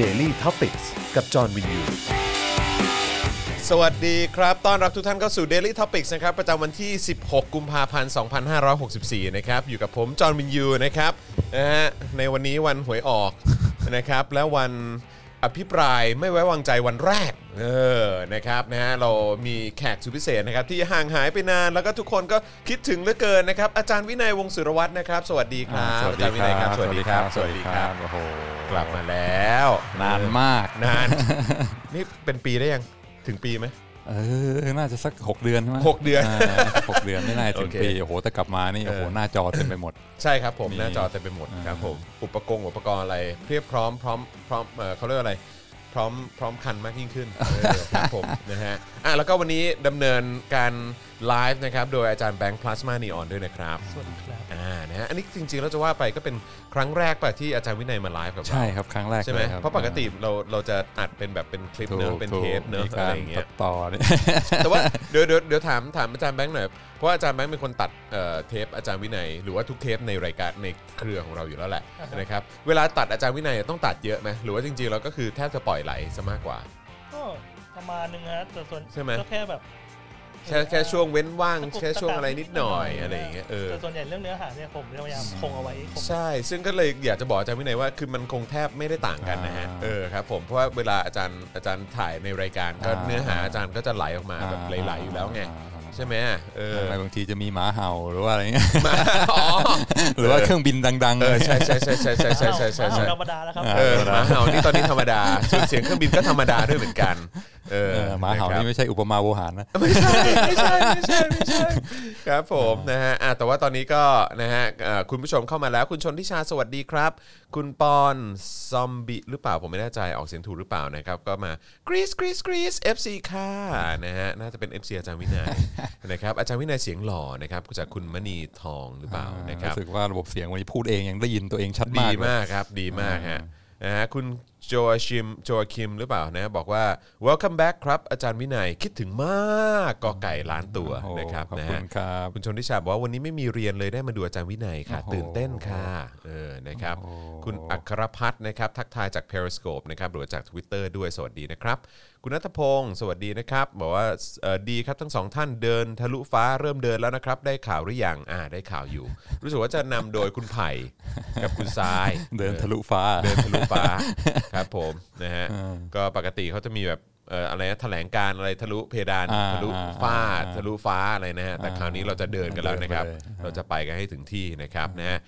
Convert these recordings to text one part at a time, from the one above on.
Daily t o p i c กกับจอห์นวินยู สวัสดีครับ ต้อนรับทุกท่านเข้าสู่ Daily Topics นะครับ ประจำวันที่ 16 กุมภาพันธ์ 2564 นะครับ อยู่กับผม จอห์นวินยู นะครับ นะฮะ ในวันนี้วันหวยออก นะครับ และวัน อภิปรายไม่ไว้วางใจวันแรก เออ นะครับนะฮะเรามีแขกสุดพิเศษนะครับที่ห่างหายไปนานแล้วก็ทุกคนก็คิดถึงเหลือเกินนะครับ อาจารย์วินัยวงศ์สุรวัตรนะครับ สวัสดีครับสวัสอาดีจารย์วินัยคครัรับบสวัสดีครับ สวัสดีครับโอ้โหกลับมาแล้ว นานมากนาน นี่เป็นปีได้ยังถึงปีไหม เออ น่าจะสัก 6 เดือนใช่ไหมหกเดือนาสักหกเดือนไม่น่าจะถึงโอเคปีโอ้โหแต่กลับมานี่โอ้โหเออหน้าจอเต็มไปหมด ใช่ครับผมมีหน้าจอเต็มไปหมดอ่าครับผมอุปกรณ์อุปกรณ์อะไรเพียบพร้อมพร้อมพร้อมเอ่อเขาเรียกว่าอะไร พร้อมพร้อมคันมากยิ่งขึ้นเออครับผมนะฮะอะแล้วก็วันนี้ดำเนินการ ไลฟ์นะครับโดยอาจารย์แบงค์พลาสมานีออนด้วยนะครับสวัสดีครับอ่านะฮะอันนี้จริงๆเราจะว่าไปก็เป็นครั้งแรกป่ะที่อาจารย์วินัยมาไลฟ์กับเราใช่ครับครั้งแรกเลยใช่ไหมครับเพราะปกติเราเราจะอัดเป็นแบบเป็นคลิปถูกเนอะเป็นถูกเทปเนอะมีการตัดต่ออะไรอย่างเงี้ยเนี่ย แต่ว่าเดี๋ยวเดี๋ยวเดี๋ยวถามถามอาจารย์แบงค์หน่อยเพราะว่าอาจารย์แบงค์เป็นคนตัดเอ่อเทปอาจารย์วินัย หรือว่าทุกเทปในรายการในเครือของเราอยู่แล้วแหละอ่าฮะนะครับเวลาตัดอาจารย์วินัยต้องตัดเยอะไหมหรือว่าจริงๆเราก็คือแทบจะปล่อยไหลซะมากกว่า ก็ประมาณนึงฮะแต่ส่วนใช่ไหม ก็แค่แบบ แค่แค่ช่วงเว้นว่างแค่ช่วงตะกักอะไรนิดหน่อยอะไรอย่างเงี้ยเออแต่ส่วนใหญ่เรื่องเนื้อหาเนี่ยผมพยายามคงเอาไว้คงใช่ ซึ่งก็เลยอยากจะบอกอาจารย์วินัยว่าคือมันคงแทบไม่ได้ต่างกันนะฮะอ่าเออครับผมเพราะว่าเวลาอาจารย์อาจารย์ถ่ายในรายการก็อ่าเนื้อหาอาจารย์ก็จะไหลออกมาแบบไหลๆอยู่แล้วไงใช่ไหมเออทำไมบางทีจะมีหมาเห่าหรือว่าอะไรเงี้ยอ๋อหรือว่าเครื่องบินดังๆเออใช่ใช่ใช่ใช่ใช่ใช่ใช่ใช่เอาใช่ธรรมดาแล้วครับอ่าเออหมาเห่านี่ตอนนี้ธรรมดาส่วนเสียงเครื่องบินก็ธรรมดาด้วยเหมือนกัน เออเออหมาเห่านี่ะครับไม่ใช่อุปมาโวหารนะไม่ใช่ไม่ใช่ไม่ใช่ไม่ใช่ครับผมนะฮะอะแต่ว่าตอนนี้ก็นะฮะเอ่อคุณผู้ชมเข้ามาแล้วคุณชนทิชาสวัสดีครับ คุณปอนซอมบิหรือเปล่าผมไม่แน่ใจออกเสียงถูกหรือเปล่านะครับ ก็มากรีสกรีสกรีส FC ค่ะนะฮะน่าจะเป็น FC อาจารย์วินัยนะครับอาจารย์วินัยเสียงหล่อนะครับจากคุณมณีทองหรือเปล่านะครับรู้สึกว่าระบบเสียงวันนี้พูดเองยังได้ยินตัวเองชัดดีมากเลยมากครับ ดีมากฮะนะฮะคุณ โจอาชิมโจอาคิมหรือเปล่านะบอกว่า welcome back ครับอาจารย์วินัยคิดถึงมากกอไก่ล้านตัวโอ้นะครับขอบนะคุฮะณครับคุณชนทิชาบอกว่าวันนี้ไม่มีเรียนเลยได้มาดูอาจารย์วินัยค่ะโอ้โหตื่นเต้นค่ะเออนะครับโอ้โหคุณอัครพัฒน์นะครับทักทายจาก Periscope นะครับหรือว่าจาก Twitter ด้วยสวัสดีนะครับ คุณนัทพงศ์สวัสดีนะครับ บอกว่าเอ่อดีครับทั้งสองท่านเดินทะลุฟ้าเริ่มเดินแล้วนะครับ ได้ข่าวหรือยังอ่าได้ข่าวอยู่ รู้สึกว่าจะนำโดยคุณไผ่กับคุณทรายเดินทะลุฟ้าเดินทะลุฟ้าครับผมนะฮะก็ปกติเขาจะมีแบบเอ่ออะไรนะแถลงการอะไรทะลุเพดานอ่าทะลุฟ้าอ่าทะลุฟ้าอะไรนะฮะแต่อ่าคราวนี้เราจะเดินกันแล้วนะครับเดินไปเลยเราจะไปกันให้ถึงที่นะครับนะฮะ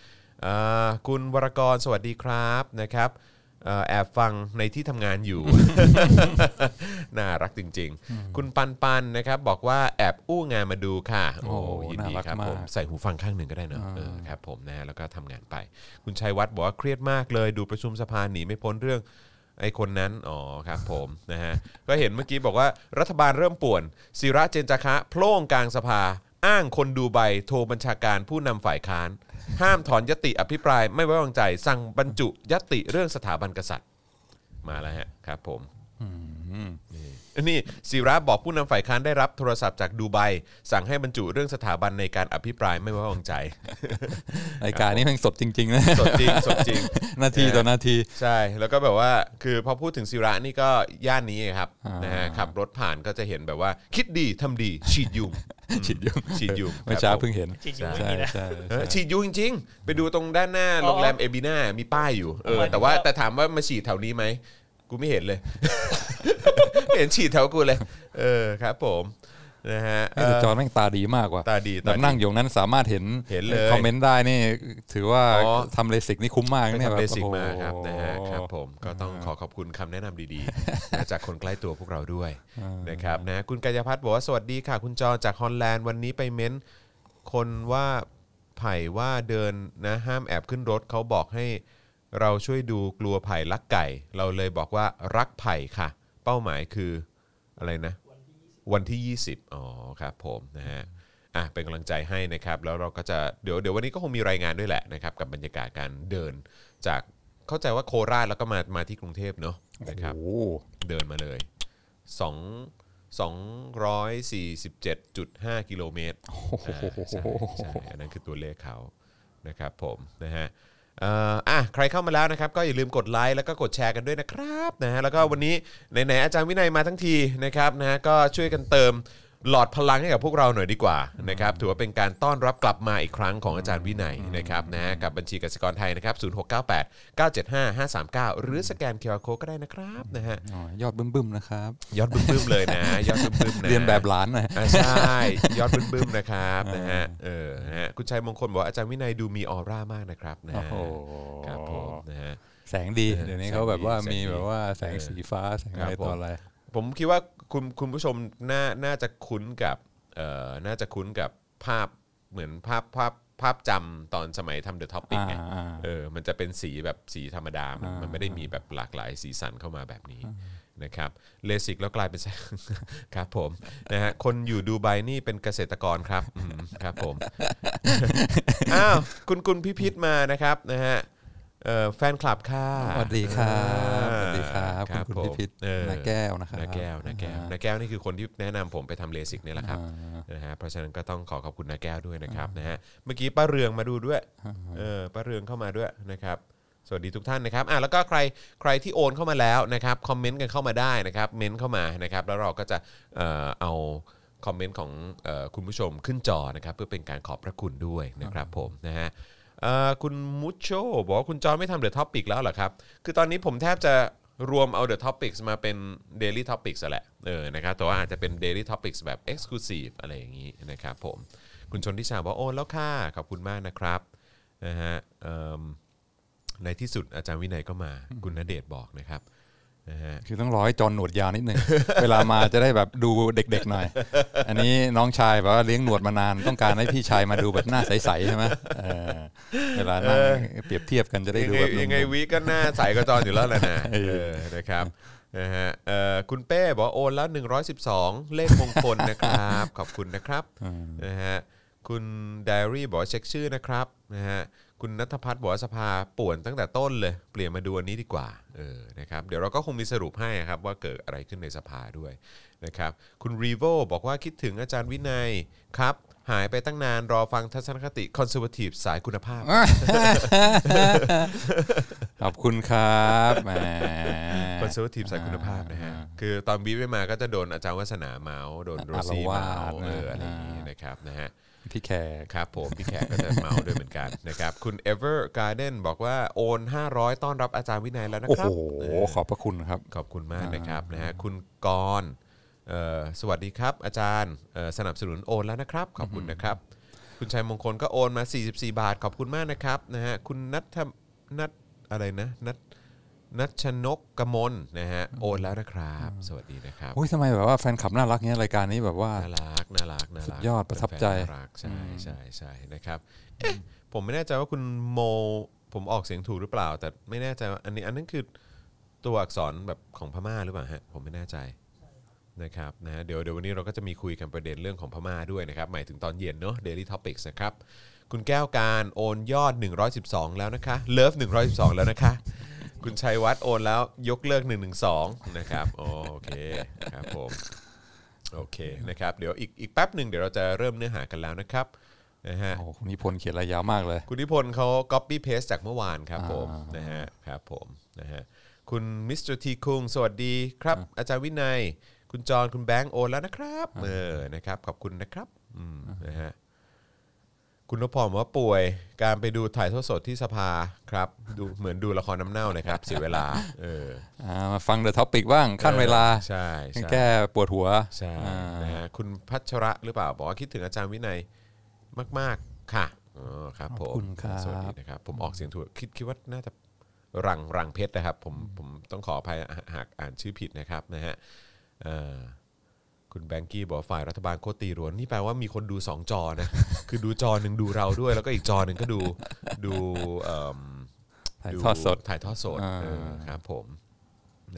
เอ่อคุณวรกรสวัสดีครับนะครับเอ่อ แอบฟังในที่ทำงานอยู่ น่ารักจริง ๆ คุณปันปันนะครับบอกว่าแอบอู้งานมาดูค่ะ โอ้โอ้ยินดีน่ารักครับมากผมใส่หูฟังข้างหนึ่งก็ได้เนอะเออครับผมนะฮะแล้วก็ทำงานไป คุณชัยวัฒน์บอกว่าเครียดมากเลย ดูประชุมสภาหนีไม่พ้นเรื่องไอ้คนนั้น อ๋อครับผมนะฮะ ก็เห็นเมื่อกี้บอกว่ารัฐบาลเริ่มป่วนศิระเจนจาคะโพล่งกลางสภา อ้างคนดูใบโทรบัญชาการผู้นำฝ่ายค้าน ห้ามถอนยติอภิปรายไม่ไว้วางใจสั่งบรรจุยติเรื่องสถาบันกษัตริย์ มาแล้วฮะครับผมนี่ นี่ศิระบอกผู้นำฝ่ายค้านได้รับโทรศัพท์จากดูไบสั่งให้บรรจุเรื่องสถาบันในการอภิปรายไม่ไว้วางใจ รายการนี้แม่งสดจริงๆนะสดจริงสดจริงนาทีต่อนาทีใช่ แล้วก็แบบว่าคือพอพูดถึงศิระนี่ก็ย่านนี้ไงครับอ่านนะฮะขับรถผ่านก็จะเห็นแบบว่า คิดดีทำดีฉีดยุงฉีดยุงฉีดยุงเมื่อเช้าครับผมเพิ่งเห็นฉีดยุงไม่ใช่มีนะใช่เออใช่ฉีดยุงจริง ๆ ไปดูตรงด้านหน้าโรงแรมเอบิน่ามีป้ายอยู่เออหมายถึงแต่ว่าว่าแต่ถามว่ามาฉีดแถวนี้ไหม กูไม่เห็นเลย ไม่เห็นฉีดแถวกูเลย เออครับ ผมนะฮะเอ้ยแต่จอแม่งตาดีมากกว่าตาดีแบตาบดีนั่งอยู่นั้นสามารถเห็นเห็นเลยคอมเมนต์ได้นี่ ถือว่าอ๋อ ทำเลสิกนี่คุ้มมากไปเนี่ยทำแบเบบสิกโอ้โหมาครับนะฮะครับผมก็ต้องขอขอบคุณคำแนะนำดีๆนะจากคนใกล้ตัวพวกเราด้วยนะครับนะคุณกายพัฒน์บอกว่าสวัสดีค่ะ คุณจอจากฮอลแลนด์วันนี้ไปเม้น คนว่าไผ่ว่าเดินนะห้ามแอบขึ้นรถเขาบอกให้ เราช่วยดูกลัวไผ่ลักไก่ เราเลยบอกว่ารักไผ่ค่ะ เป้าหมายคืออะไรนะ วันที่ 20 อ๋อครับผมนะฮะอะเป็นกำลังใจให้นะครับ แล้วเราก็จะเดี๋ยวเดี๋ยววันนี้ก็คงมีรายงานด้วยแหละนะครับ กับบรรยากาศการเดิน จากเข้าใจว่าโคราชแล้วก็มามาที่กรุงเทพเนาะนะครับโอ้โหเดินมาเลย2 247.5 กิโลเมตรอ่าใช่ใช่อันนั้นคือตัวเลขเขานะครับผมนะฮะเอ่อะใครเข้ามาแล้วนะครับ ก็อย่าลืมกดไลค์แล้วก็กดแชร์กันด้วยนะครับนะฮะแล้วก็วันนี้ไหนๆอาจารย์วินัยมาทั้งทีนะครับนะฮะก็ช่วยกันเติม หลอดพลังให้กับพวกเราหน่อยดีกว่านะครับถือว่าเป็นการต้อนรับกลับมาอีกครั้งของอาจารย์วินัยนะครับนะฮะกับบัญชีกสิกรไทยนะครับ0698 975 539 หรือสแกน QR code ก็ได้นะครับนะฮะอ๋อยอดบึ้มๆนะครับยอดบึ้มๆเลยนะยอดบึ้มๆนะเรียนแบบหลานหน่อยอ่าใช่ยอดบึ้มๆนะครับนะฮะเออนะฮะคุณชัยมงคลบอกว่าอาจารย์วินัยดูมีออร่ามากนะครับนะโอ้ฮะโหครับผมนะฮะแสงดีเออเดี๋ยวนี้แสงเขาแบบว่าดีแสงมีดีแบบว่าแสงเออสีฟ้าแสงครับอะไรผมต่ออะไรผมคิดว่า คุณคุณผู้ชมน่าน่าจะคุ้นกับเอ่อน่าจะคุ้นกับภาพเหมือนภาพภาพภาพจำตอนสมัยทำ The Topics ไงอ่าอ่าเออมันจะเป็นสีแบบสีธรรมดามันอ่ามั มันไม่ได้มีแบบหลากหลายสีสันเข้ามาแบบนี้นะครับเลสิกแล้วกลายเป็นครับผมนะฮะคนอยู่ดูไบนี่เป็นเกษตรกรครับอืมครับผม อ้าวคุณคุณพิพิธมานะครับนะฮะเอ่อ แฟนคลับค่ะสวัสดีครับสวัสดีครับคคุรัณบคุณผมพิพิธเออนาแก้วนะครับนาแก้วนาแก้วนาแก้วนี่คือคนที่แนะนำผมไปทำเลสิกเนี่ยแหละครับอ่านะฮะเพราะฉะนั้นก็ต้องขอขอบคุณนาแก้วด้วยนะครับนะฮะเมื่อกี้ป้าเรืองมาดูด้วยเออป้าเรืองเข้ามาด้วยนะครับสวัสดีทุกท่านนะครับอะแล้วก็ใครใครที่โอนเข้ามาแล้วนะครับคอมเมนต์กันเข้ามาได้นะครับเมนต์เข้ามานะครับแล้วเราก็จะเอ่อเอาคอมเมนต์ของเอ่อคุณผู้ชมขึ้นจอนะครับเพื่อเป็นการขอบพระคุณด้วยนะครับผมนะฮะเอ่อ คุณมุชโชบอกว่าคุณจอไม่ทำ The Topic แล้วเหรอครับ คือตอนนี้ผมแทบจะรวมเอา The Topics มาเป็น Daily Topics อะแหละเออนะครับแต่ว่าอาจจะเป็น Daily Topics แบบ Exclusive อะไรอย่างนี้นะครับผมคุณชนทิชาบอกโอนแล้วค่ะ ขอบคุณมากนะครับนะฮะเอิ่มในที่สุดอาจารย์วินัยก็มา คุณณเดชน์บอกนะครับ นะฮะคือต้องรอให้จอนหนวดยาวนิดนึงเวลามาจะได้แบบดูเด็กๆหน่อย อันนี้น้องชายแบบว่าเลี้ยงหนวดมานานต้องการให้พี่ชายมาดูแบบหน้าใสๆใช่ไหมเออเวลานั่งเปรียบเทียบกันจะได้ยังดูไงแบบนุ่มๆยังไงวิก็หน้าใสก็จอนอยู่แล้วแหละนะเออเออนะครับนะฮะเอ่อคุณเป้บอกว่าโอนแล้ว 112 เลขมงคลนะครับ ขอบคุณนะครับนะฮะคุณไดอารี่บอกว่าเช็คชื่อนะครับนะฮะ คุณนัทพัฒน์บอกว่าสภาป่วนตั้งแต่ต้นเลย เปลี่ยนมาดูอันนี้ดีกว่าเออนะครับเดี๋ยวเราก็คงมีสรุปให้ครับว่าเกิดอะไรขึ้นในสภาด้วยนะครับคุณรีโวบอกว่าคิดถึงอาจารย์วินัยครับ หายไปตั้งนานรอฟังทัศนคติ conservative สายคุณภาพ ขอบคุณครับแหม conservative สายคุณภาพนะฮะคือตอนบีบไม่มาก็จะโดนอาจารย์วัฒนาเมาส์โดนโรซี่เมาส์เอออะไรอย่างนี้นะครับนะฮะ พี่แขกครับผมพี่แขกก็จะเมาส์ด้วยเหมือนกันนะครับคุณ Ever Garden บอกว่าโอน 500 ต้อนรับอาจารย์วินัยแล้วนะโอ้ครัโหบขอบพระคุณครับ ขอบคุณมากนะครับนะฮะคุณกรณ์เอ่อสวัสดีครับ อาจารย์เอ่อสนับสนุนโอนแล้วนะครับ ขอบคุณนะครับ คุณชัยมงคลก็โอนมา 44 บาท ขอบคุณมากนะครับนะฮะคุณนัทนัทอะไรนะนัท นัชนกกมลนะฮะโอนแล้วนะครับ สวัสดีนะครับอุ้ยทำไมแบบว่าแฟนคลับน่ารักเนี้ยรายการนี้แบบว่าน่ารักน่ารักน่ารักสุดยอดประทับใจแฟนๆน่ารักใช่ใช่ใช่นะครับเอ๊ะผมไม่แน่ใจว่าคุณโม ผมออกเสียงถูกหรือเปล่า แต่ไม่แน่ใจว่าอันนี้อันนั้นคือตัวอักษรแบบของพม่าหรือเปล่าฮะผมไม่แน่ใจนะครับนะฮะเดี๋ยวเดี๋ยววันนี้เราก็จะมีคุยกันประเด็นเรื่องของพม่าด้วยนะครับ หมายถึงตอนเย็นเนาะ Daily Topics นะครับคุณแก้วการโอนยอด 112 แล้วนะคะยกเลิก112 แล้วนะคะ คุณชัยวัฒน์โอนแล้วยกเลิก112นะครับโอเคครับผมโอเคนะครับเดี๋ยวอีกอีกแป๊บหนึ่งเดี๋ยวเราจะเริ่มเนื้อหากันแล้วนะครับนะฮะโอ้โหคุณนิพนธ์เขียนอะไรยาวมากเลย คุณนิพนธ์เขา copy paste จากเมื่อวานครับผมอ่านนะฮะครับผมนะฮะคุณมิสเตอร์ทีคุงสวัสดีครับ อาจารย์วินัย คุณจอห์นคุณแบงค์โอนแล้วนะครับเออนะครับขอบคุณนะครับอืมนะฮะ คุณนพพรบอกว่าป่วย การไปดูถ่ายทอดสดที่สภาครับ ดูเหมือนดูละครน้ำเน่าเลยครับ เสียเวลา เอออ่ามาฟังเดอะท็อปิกบ้างขั้นเวลาใช่ใช่แก้ปวดหัวใช่อ่านะฮะคุณพัชระหรือเปล่า บอกว่าคิดถึงอาจารย์วินัยมาก ๆ ค่ะอ๋อครับผมขอบคุณครับสวัสดีนะครับ ผมออกเสียงถูกคิดคิดว่าน่าจะรังรังเพชรนะครับ ผมผมต้องขออภัยหากอ่านชื่อผิดนะครับนะฮะเอ่อ คุณแบงกี้บอกว่าฝ่ายรัฐบาลโคตรตีรวนนี่แปลว่ามีคนดู 2 จอนะ คือดูจอหนึ่งดูเราด้วย แล้วก็อีกจอหนึ่งก็ดูดูเอิ่มถ่ายทอดสดถ่ายทอดสดอ่า เออครับผม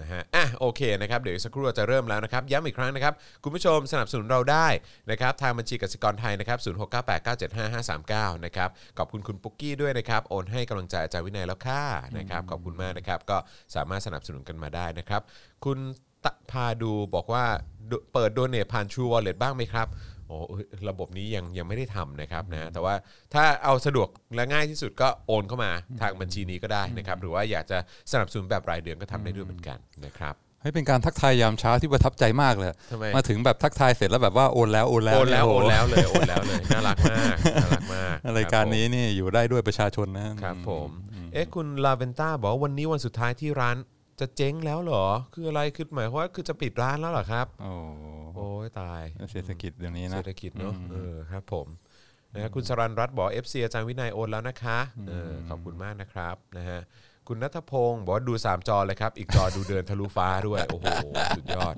นะฮะอะโอเคนะครับเดี๋ยวอีกสักครู่เราจะเริ่มแล้วนะครับย้ำอีกครั้งนะครับคุณผู้ชมสนับสนุนเราได้นะครับทางบัญชีกสิกรไทยนะครับ0698975539นะครับขอบคุณคุณปุ๊กกี้ด้วยนะครับโอนให้กำลังใจอาจารย์วินัยแล้วค่ะนะครับขอบคุณมากนะครับก็สามารถสนับสนุนกันมาได้นะครับคุณ ตะพาดูบอกว่าดูเปิดโดเนทผ่าน True Wallet บ้างไหมครับอ้เอ้ยระบบนี้ยังยังไม่ได้ทำนะครับนะแต่ว่าถ้าเอาสะดวกและง่ายที่สุดก็โอนเข้ามาทางบัญชีนี้ก็ได้นะครับ หรือว่าอยากจะสนับสนุนแบบรายเดือนก็ทำได้ด้วยเหมือนกันนะครับให้เป็นการทักทายยามเช้าที่ประทับใจมากเลยทำไมมาถึงแบบทักทายเสร็จแล้วแบบว่าโอนแล้วโอนแล้วโอนแล้วเยโอนโโหแล้วเลยโอนแล้วเลยน่ารักมากน่ารักมากรายการนี้นี่อยู่ได้ด้วยประชาชนนะครับผมเอ๊ะคุณลาเวนต้าบอกว่าวันนี้วันสุดท้ายที่ร้าน จะเจ๊งแล้วเหรอ คืออะไรคือหมายความว่าคือจะปิดร้านแล้วเหรอครับ โอ้โอ้ยตายเศรษฐกิจเดี๋ยวนี้นะเศรษฐกิจเนาะเออครับผมนะฮะคุณสรันรัตน์บอก FC อาจารย์วินัยโอนแล้วนะคะเออขอบคุณมากนะครับนะฮะคุณนัทพงศ์บอกว่าดู 3 จอเลยครับ อีกจอดูเดินทะลุฟ้าด้วย โอ้โห สุดยอด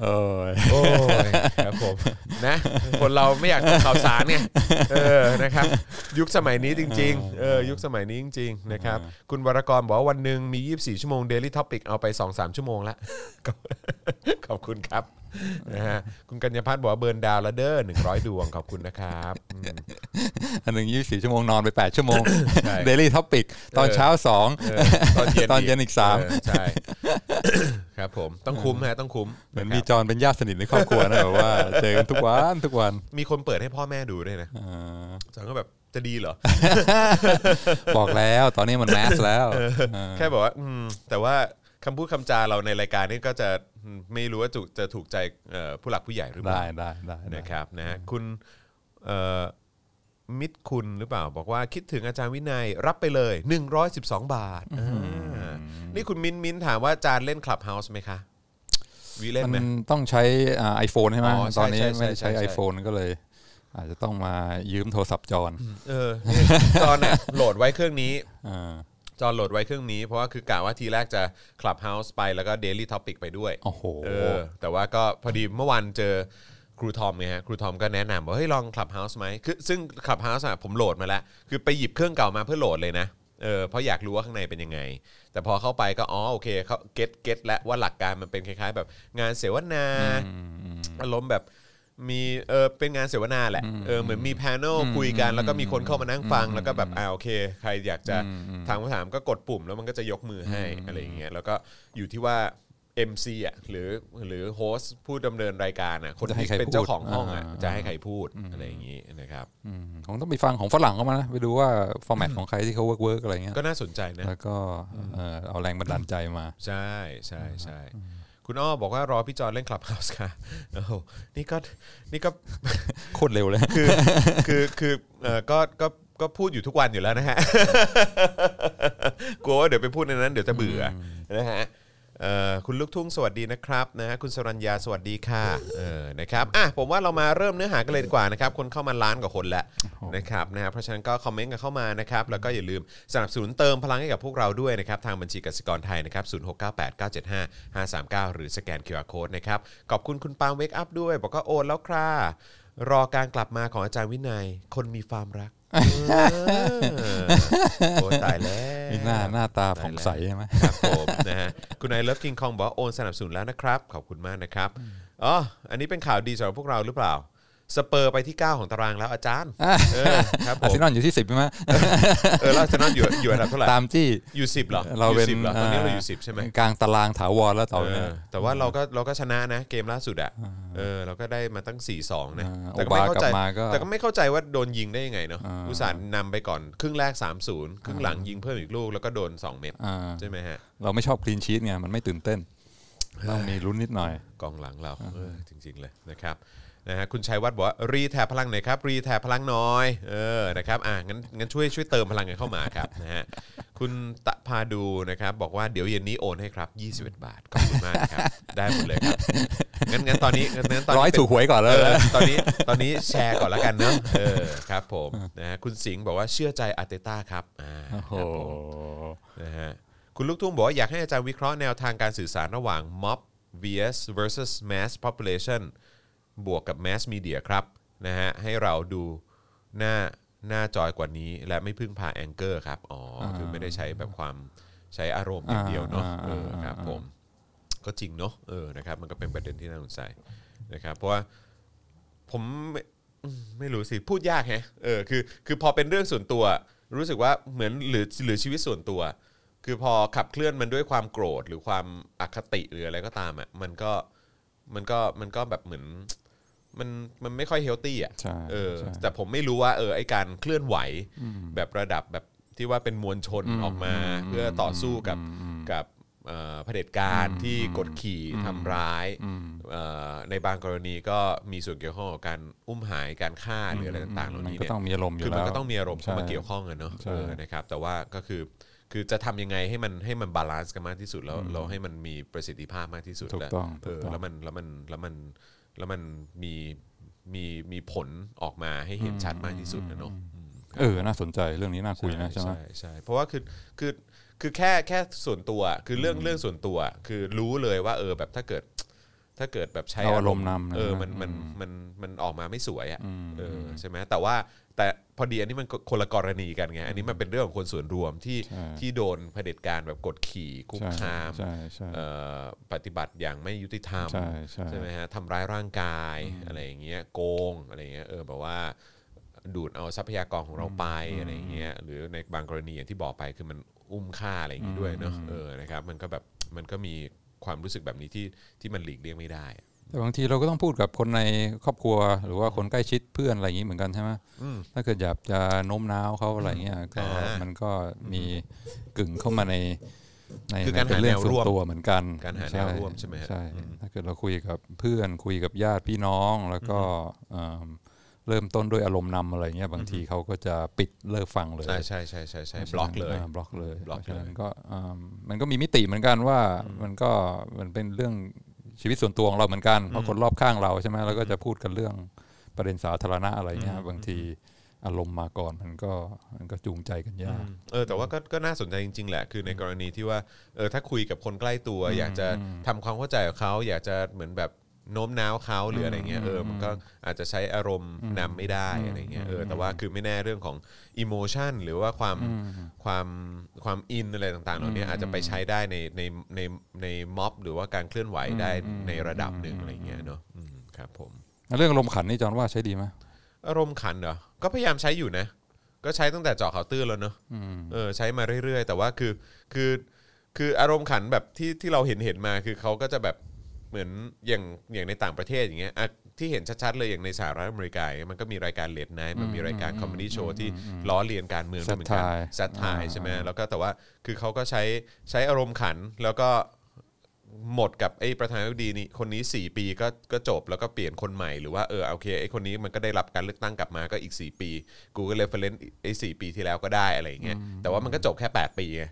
โอ้ยโอ้ยครับผมนะคนเราไม่อยากตกข่าวสารไงเออนะครับ ยุคสมัยนี้จริงๆเออยุคสมัยนี้จริงๆนะครับคุณวรกรบอกว่าวันหนึ่งมี 24 ชั่วโมง Daily Topic เอาไป 2-3 ชั่วโมงละขอบคุณครับ นะฮะคุณกัญญาพัฒน์บอกว่า burn ดาวแล้วเด้อ100ดวงขอบคุณนะครับอืม วันหนึ่งยี่สิบสี่ชั่วโมงนอนไปแปดชั่วโมง ใช่ Daily Topic ตอนเออเช้าสองเออตอนเย็นตอนเย็นอีกสามเใช่ ครับผมต้องคุ้มฮะต้องคุ้มเหมือนนะคมีรับจอนเป็นญาติสนิทในครอบครัวนะแบบว่าเจอกันทุกวันทุกวันมีคนเปิดให้พ่อแม่ดูด้วยนะอ่าจอนก็แบบจะดีเหรอ บอกแล้วตอนนี้มันแมสแล้วาแค่บอกว่า อืม แต่ว่า คำพูดคำจาเราในรายการนี้ก็จะอืมไม่รู้ว่าจะจะถูกใจเอ่อผู้หลักผู้ใหญ่หรือเปได้ล่าได้ได้ได้นะครับนะฮะคุณเอ่อมิตรคุณหรือเปล่า บอกว่าคิดถึงอาจารย์วินัยรับไปเลย 112 บาทอ่านี่คุณมิ้นท์มิ้นท์ถามว่าอาจารย์เล่นคลับเฮาส์ไหมคะวิเล่นไหม มันต้องใช้ไอโฟนใช่ไหมอ๋อใช่ตอนนี้ใช่ใช่ไม่ได้ใช้ ใช่ใช่ไอโฟนก็เลย อาจจะต้องมายืมโทรศัพท์จอนเออนี่จอนเนี่ยโหลดไว้เครื่องนี้ อ่า จอนโหลดไว้เครื่องนี้ เพราะว่าคือกะว่าทีแรกจะ Clubhouse ไปแล้วก็ Daily Topic ไปด้วยโอ้โหเออแต่ว่าก็พอดีเมื่อวานเจอครูทอมไงฮะครูทอมก็แนะนำว่าเฮ้ยลอง Clubhouse ไหมคือซึ่ง Clubhouse อะผมโหลดมาแล้ว คือไปหยิบเครื่องเก่ามาเพื่อโหลดเลยนะเออเพราะอยากรู้ว่าข้างในเป็นยังไง แต่พอเข้าไปก็อ๋อโอเคเขา get get แล้วว่าหลักการมันเป็นคล้าย ๆ แบบงานเสวนาอารมณ์แบบ มีเออเป็นงานเสวนาแหละเออเหมือนมี panel คุยกันแล้วก็มีคนเข้ามานั่งฟัง แล้วก็แบบอ่าโอเค ใครอยากจะถามคำถามก็กดปุ่มแล้วมันก็จะยกมือให้อะไรอย่างเงี้ยแล้วก็อยู่ที่ว่า MC อะหรือหรือ host ผู้ดำเนินรายการอะคนจะให้ที่ใครเป็นเจ้าของห้องอะพูดอ่าจะให้ใครพูดอะไรอย่างงี้นะครับอืมผมต้องไปฟังของฝรั่งเข้ามานะไปดูว่า format ของใครที่เขาเ work work อะไรเงี้ยก็น่าสนใจนะแล้วก็เอ่อเอาแรงบันดาลใจมา ใช่ใช่ใช่ คุณอ้อบอกว่ารอพี่จอนเล่น Clubhouse ค่ะโอ้โหนี่ก็นี่ก็โคตรเร็วเลย คือคือคือเออก็ก็ก็พูดอยู่ทุกวันอยู่แล้วนะฮะ กลัวว่าเดี๋ยวไปพูดในนั้นเดี๋ยวจะเบื่ออนะฮะเอ่อ คุณลูกทุ่งสวัสดีนะครับนะคุณสรัญญาสวัสดีค่ะเออนะครับอะผมว่าเรามาเริ่มเนื้อหากันเลยดีกว่านะครับคนเข้ามาล้านกว่าคนแล้วนะครับนะเพราะฉะนั้นก็คอมเมนต์กันเข้ามานะครับแล้วก็อย่าลืมสนับสนุนเติมพลังให้กับพวกเราด้วยนะครับทางบัญชีกสิกรไทยนะครับ0698 975 539หรือสแกน QR Code นะครับขอบคุณคุณปาล์มเวกอัพด้วย บอกว่าโอนแล้วค่ะรอการกลับมาของอาจารย์วินัย คนมีความรัก โอ้ตายแล้วมีหน้าหน้าตาผ่องใสใช่ไหมครับผมนะฮะคุณนายเลิฟกิงคองบอกว่าโอนสนับสนุนแล้วนะครับ ขอบคุณมากนะครับอ๋ออันนี้เป็นข่าวดีสำหรับพวกเราหรือเปล่า สเปอร์ไปที่ 9 ของตารางแล้วอาจารย์เออครับผอาร์เซนอลอยู่ที่สิบใช่ไหมเออแล้วอาร์เซนอลอยู่อยู่อันดับเท่าไหร่ตามจี้อยู่สิบเหรอเราเป็นอยู่10เหรอตอนนี้เราอยู่สิบใช่ไหมกลางตารางถาวรแล้วต่อไปเอเนี่ยอแต่ว่าเราก็เราก็ชนะนะเกมล่าสุดอะเออเราก็ได้มาตั้ง 4-2 นะอ่าแต่ก็ไม่เข้าใจโอบากลับมาก็แต่ก็ไม่เข้าใจว่าโดนยิงได้ยังไงเนาะอ่าอุตส่าห์นำไปก่อนครึ่งแรก 3-0 ครึ่งหลังยิงเพิ่มอีกลูกแล้วก็โดน 2 เม็ดอ่าใช่ไหมฮะเราไม่ชอบคลีนชีตไงมันไม่ตื่นเต้นต้องมีลุ้นนิดหน่อยกองหลังเราเออจริง ๆเลยนะครับ นะฮะคุณชัยวัฒน์บอกว่ารีแทบพลังหน่อยครับรีแทบพลังน้อยเออนะครับอะงั้นงั้นช่วยช่วยเติมพลังกันเข้ามาครับนะฮะคุณตะพาดูนะครับบอกว่าเดี๋ยวเย็นนี้โอนให้ครับ 21 บาทขอบคุณมากครับ ได้หมดเลยครับงั้นงั้นตอนนี้งั้นตอนนี้ร้อยเป็นถูกหวยก่อนแล้วเออตอนนี้ตอนนี้แชร์ก่อนแล้วกันเนอะเออครับผมนะฮะคุณสิงห์บอกว่าเชื่อใจอาร์เตต้าครับอ่าโอ้โหครับผมนะฮะคุณลูกทุ่งบอกว่าอยากให้อาจารย์วิเคราะห์แนวทางการสื่อสารระหว่าง mob vs versus mass population บวกกับ mass media ครับนะฮะให้เราดูหน้าหน้าจอยกว่านี้ และไม่พึ่งพาแองเกอร์ครับอ๋ออคือไม่ได้ใช้แบบความใช้อารมณ์อย่างเดียวเนาะอ่าเออ่าอครับอ่าผมก็จริงเนาะเออนะครับมันก็เป็นประเด็นที่น่าสนใจนะครับเพราะว่าผมไม่อืมไม่รู้สิพูดยากแฮะเออคือคือพอเป็นเรื่องส่วนตัว รู้สึกว่าเหมือนหรือหรือชีวิตส่วนตัว คือพอขับเคลื่อนมันด้วยความโกรธหรือความอคติหรืออะไรก็ตามอะมันก็มันก็มันก็แบบเหมือน มันมันไม่ค่อยเฮลตี้อะใช่เออใช่ แต่ผมไม่รู้ว่าเออไอการเคลื่อนไหวแบบระดับแบบที่ว่าเป็นมวลชนอืมออกมาอืมเพื่อต่อสู้กับอืมอืมกับเอ่อเผด็จการอืมที่กดขี่อืมทำร้ายอืมเอ่อในบางกรณีก็มีส่วนเกี่ยวข้องกับการอุ้มหายการฆ่าหรืออะไรต่างๆเหล่ามันนี้ก็เนี่ย ต้องมีอารมณ์อยู่คือแล้ว มันก็ต้องมีอารมณ์เข้ามาใช่เกี่ยวข้องกันเนาะใช่ เออนะครับแต่ว่าก็คือคือจะทำยังไงให้มันให้มัน balance กันมากที่สุดแล้วเราให้มันมีประสิทธิภาพมากที่สุดถูกแล้วต้องเอถูกอต้อง แล้วมันแล้วมันแล้วมัน แล้วมันมีมีมีผลออกมาให้เห็นชัดมากที่สุดนะเนาะอืมเออ น่าสนใจเรื่องนี้น่าคุยนะใช่ไหมใช่ใช่เพราะว่าคือคือคือแค่แค่ส่วนตัวคือเรื่องเรื่องส่วนตัว คือรู้เลยว่า เออแบบถ้าเกิด ถ้าเกิดแบบใช้เอาอารมณ์นำนะเออมันมันอืมมันมันออกมาไม่สวยอะอืมเออใช่ไหมแต่ว่าแต่ พอดีอันนี้มันคนละกรณีกันไงอันนี้มันเป็นเรื่องของคนส่วนรวมที่ใช่ที่โดนเผด็จการแบบกดขี่คุกใช่คามใช่ใช่เอ่อปฏิบัติอย่างไม่ยุติธรรมใช่ใช่ไหมฮะทำร้ายร่างกายอะไรอย่างเงี้ยโกงอะไรอย่างเงี้ยเออแบบว่าดูดเอาทรัพยากรของเราไปอะไรอย่างเงี้ยหรือในบางกรณีอย่างที่บอกไปคือมันอุ้มฆ่าอะไรอย่างงี้ด้วยเนาะเออนะครับมันก็แบบมันก็มีความรู้สึกแบบนี้ที่ที่มันหลีกเลี่ยงไม่ได้ แต่บางทีเราก็ต้องพูดกับคนในครอบครัว หรือว่าคนใกล้ชิดเพื่อนอะไรอย่างนี้เหมือนกันใช่ไหมถ้าเกิดอยากจะโน้มน้าวเขาอะไรเงี้ยก็อ่ามัมันก็มีกึ่งเข้ามาในในคือการในเป็นหาเรื่องแนวร่ส่ววมนตัวเหมือนกันการหาแนวร่วมใช่ไหมฮะใช่อืมถ้าเกิดเราคุยกับเพื่อนคุยกับญาติพี่น้องแล้วก็เอิ่มเริ่มต้นด้วยอารมณ์นำอะไรเงี้ยบางทีเขาก็จะปิดเลิกฟังเลยใช่ใช่ใช่ใช่ใช่บล็อกเลยาบล็อกเลยบล็อกเพราะฉะนั้นเลยก็อ่ามันก็มีมิติเหมือนกันว่ามันก็มันเป็นเรื่อง ชีวิตส่วนตัวของเราเหมือนกันเพราะคนรอบข้างเราใช่ไหมเราก็จะพูดกันเรื่องประเด็นสาธารณะอะไรเงี้ยบางทีอารมณ์มาก่อนมันก็มันก็จูงใจกันยากเออแต่ว่าก็ก็น่าสนใจจริง ๆ แหละ คือในกรณีที่ว่าเออถ้าคุยกับคนใกล้ตัว อยากจะทำความเข้าใจกับเขาอยากจะเหมือนแบบ โน้มน้าวเขาหรืออะไรเงี้ยเออมันก็อาจจะใช้อารมณ์นำไม่ได้อะไรเงี้ยเออแต่ว่าคือไม่แน่เรื่องของอิโมชันหรือว่าความความความอินอะไรต่างๆเหล่านี้อาจจะไปใช้ได้ในในในในม็อบหรือว่าการเคลื่อนไหวได้ในระดับหนึ่งอะไรเงี้ยเนาะอืมครับผมเรื่องอารมณ์ขันนี่จอนว่าใช้ดีไหมอารมณ์ขันเหรอก็พยายามใช้อยู่นะ ก็ใช้ตั้งแต่เจาะข่าวตื้นแล้วเนอะเออใช้มาเรื่อยๆ แต่ว่าคือคือคืออารมณ์ขันแบบที่ที่เราเห็นเห็นมาคือเขาก็จะแบบ เหมือนอย่างอย่างในต่างประเทศอย่างเงี้ยอะที่เห็นชัดๆเลยอย่างในสหรัฐอเมริกาอย่างเงี้ยมันก็มีรายการ late night มันมีรายการ comedy show ที่ล้อเลียนการเมืองด้วยเหมือนกัน Satire satire ใช่ไหมแล้วก็แต่ว่าคือเขาก็ใช้ใช้อารมณ์ขันแล้วก็หมดกับไอ้ประธานาธิบดีนี่คนนี้ 4 ปีก็ก็จบแล้วก็เปลี่ยนคนใหม่หรือว่าเออโอเคไอ้คนนี้มันก็ได้รับการเลือกตั้งกลับมาก็อีก 4 ปี กูก็ reference ไอ้สปีที่แล้วก็ได้อะไรอย่างเงี้ยแต่ว่ามันก็จบแค่ 8 ปีไง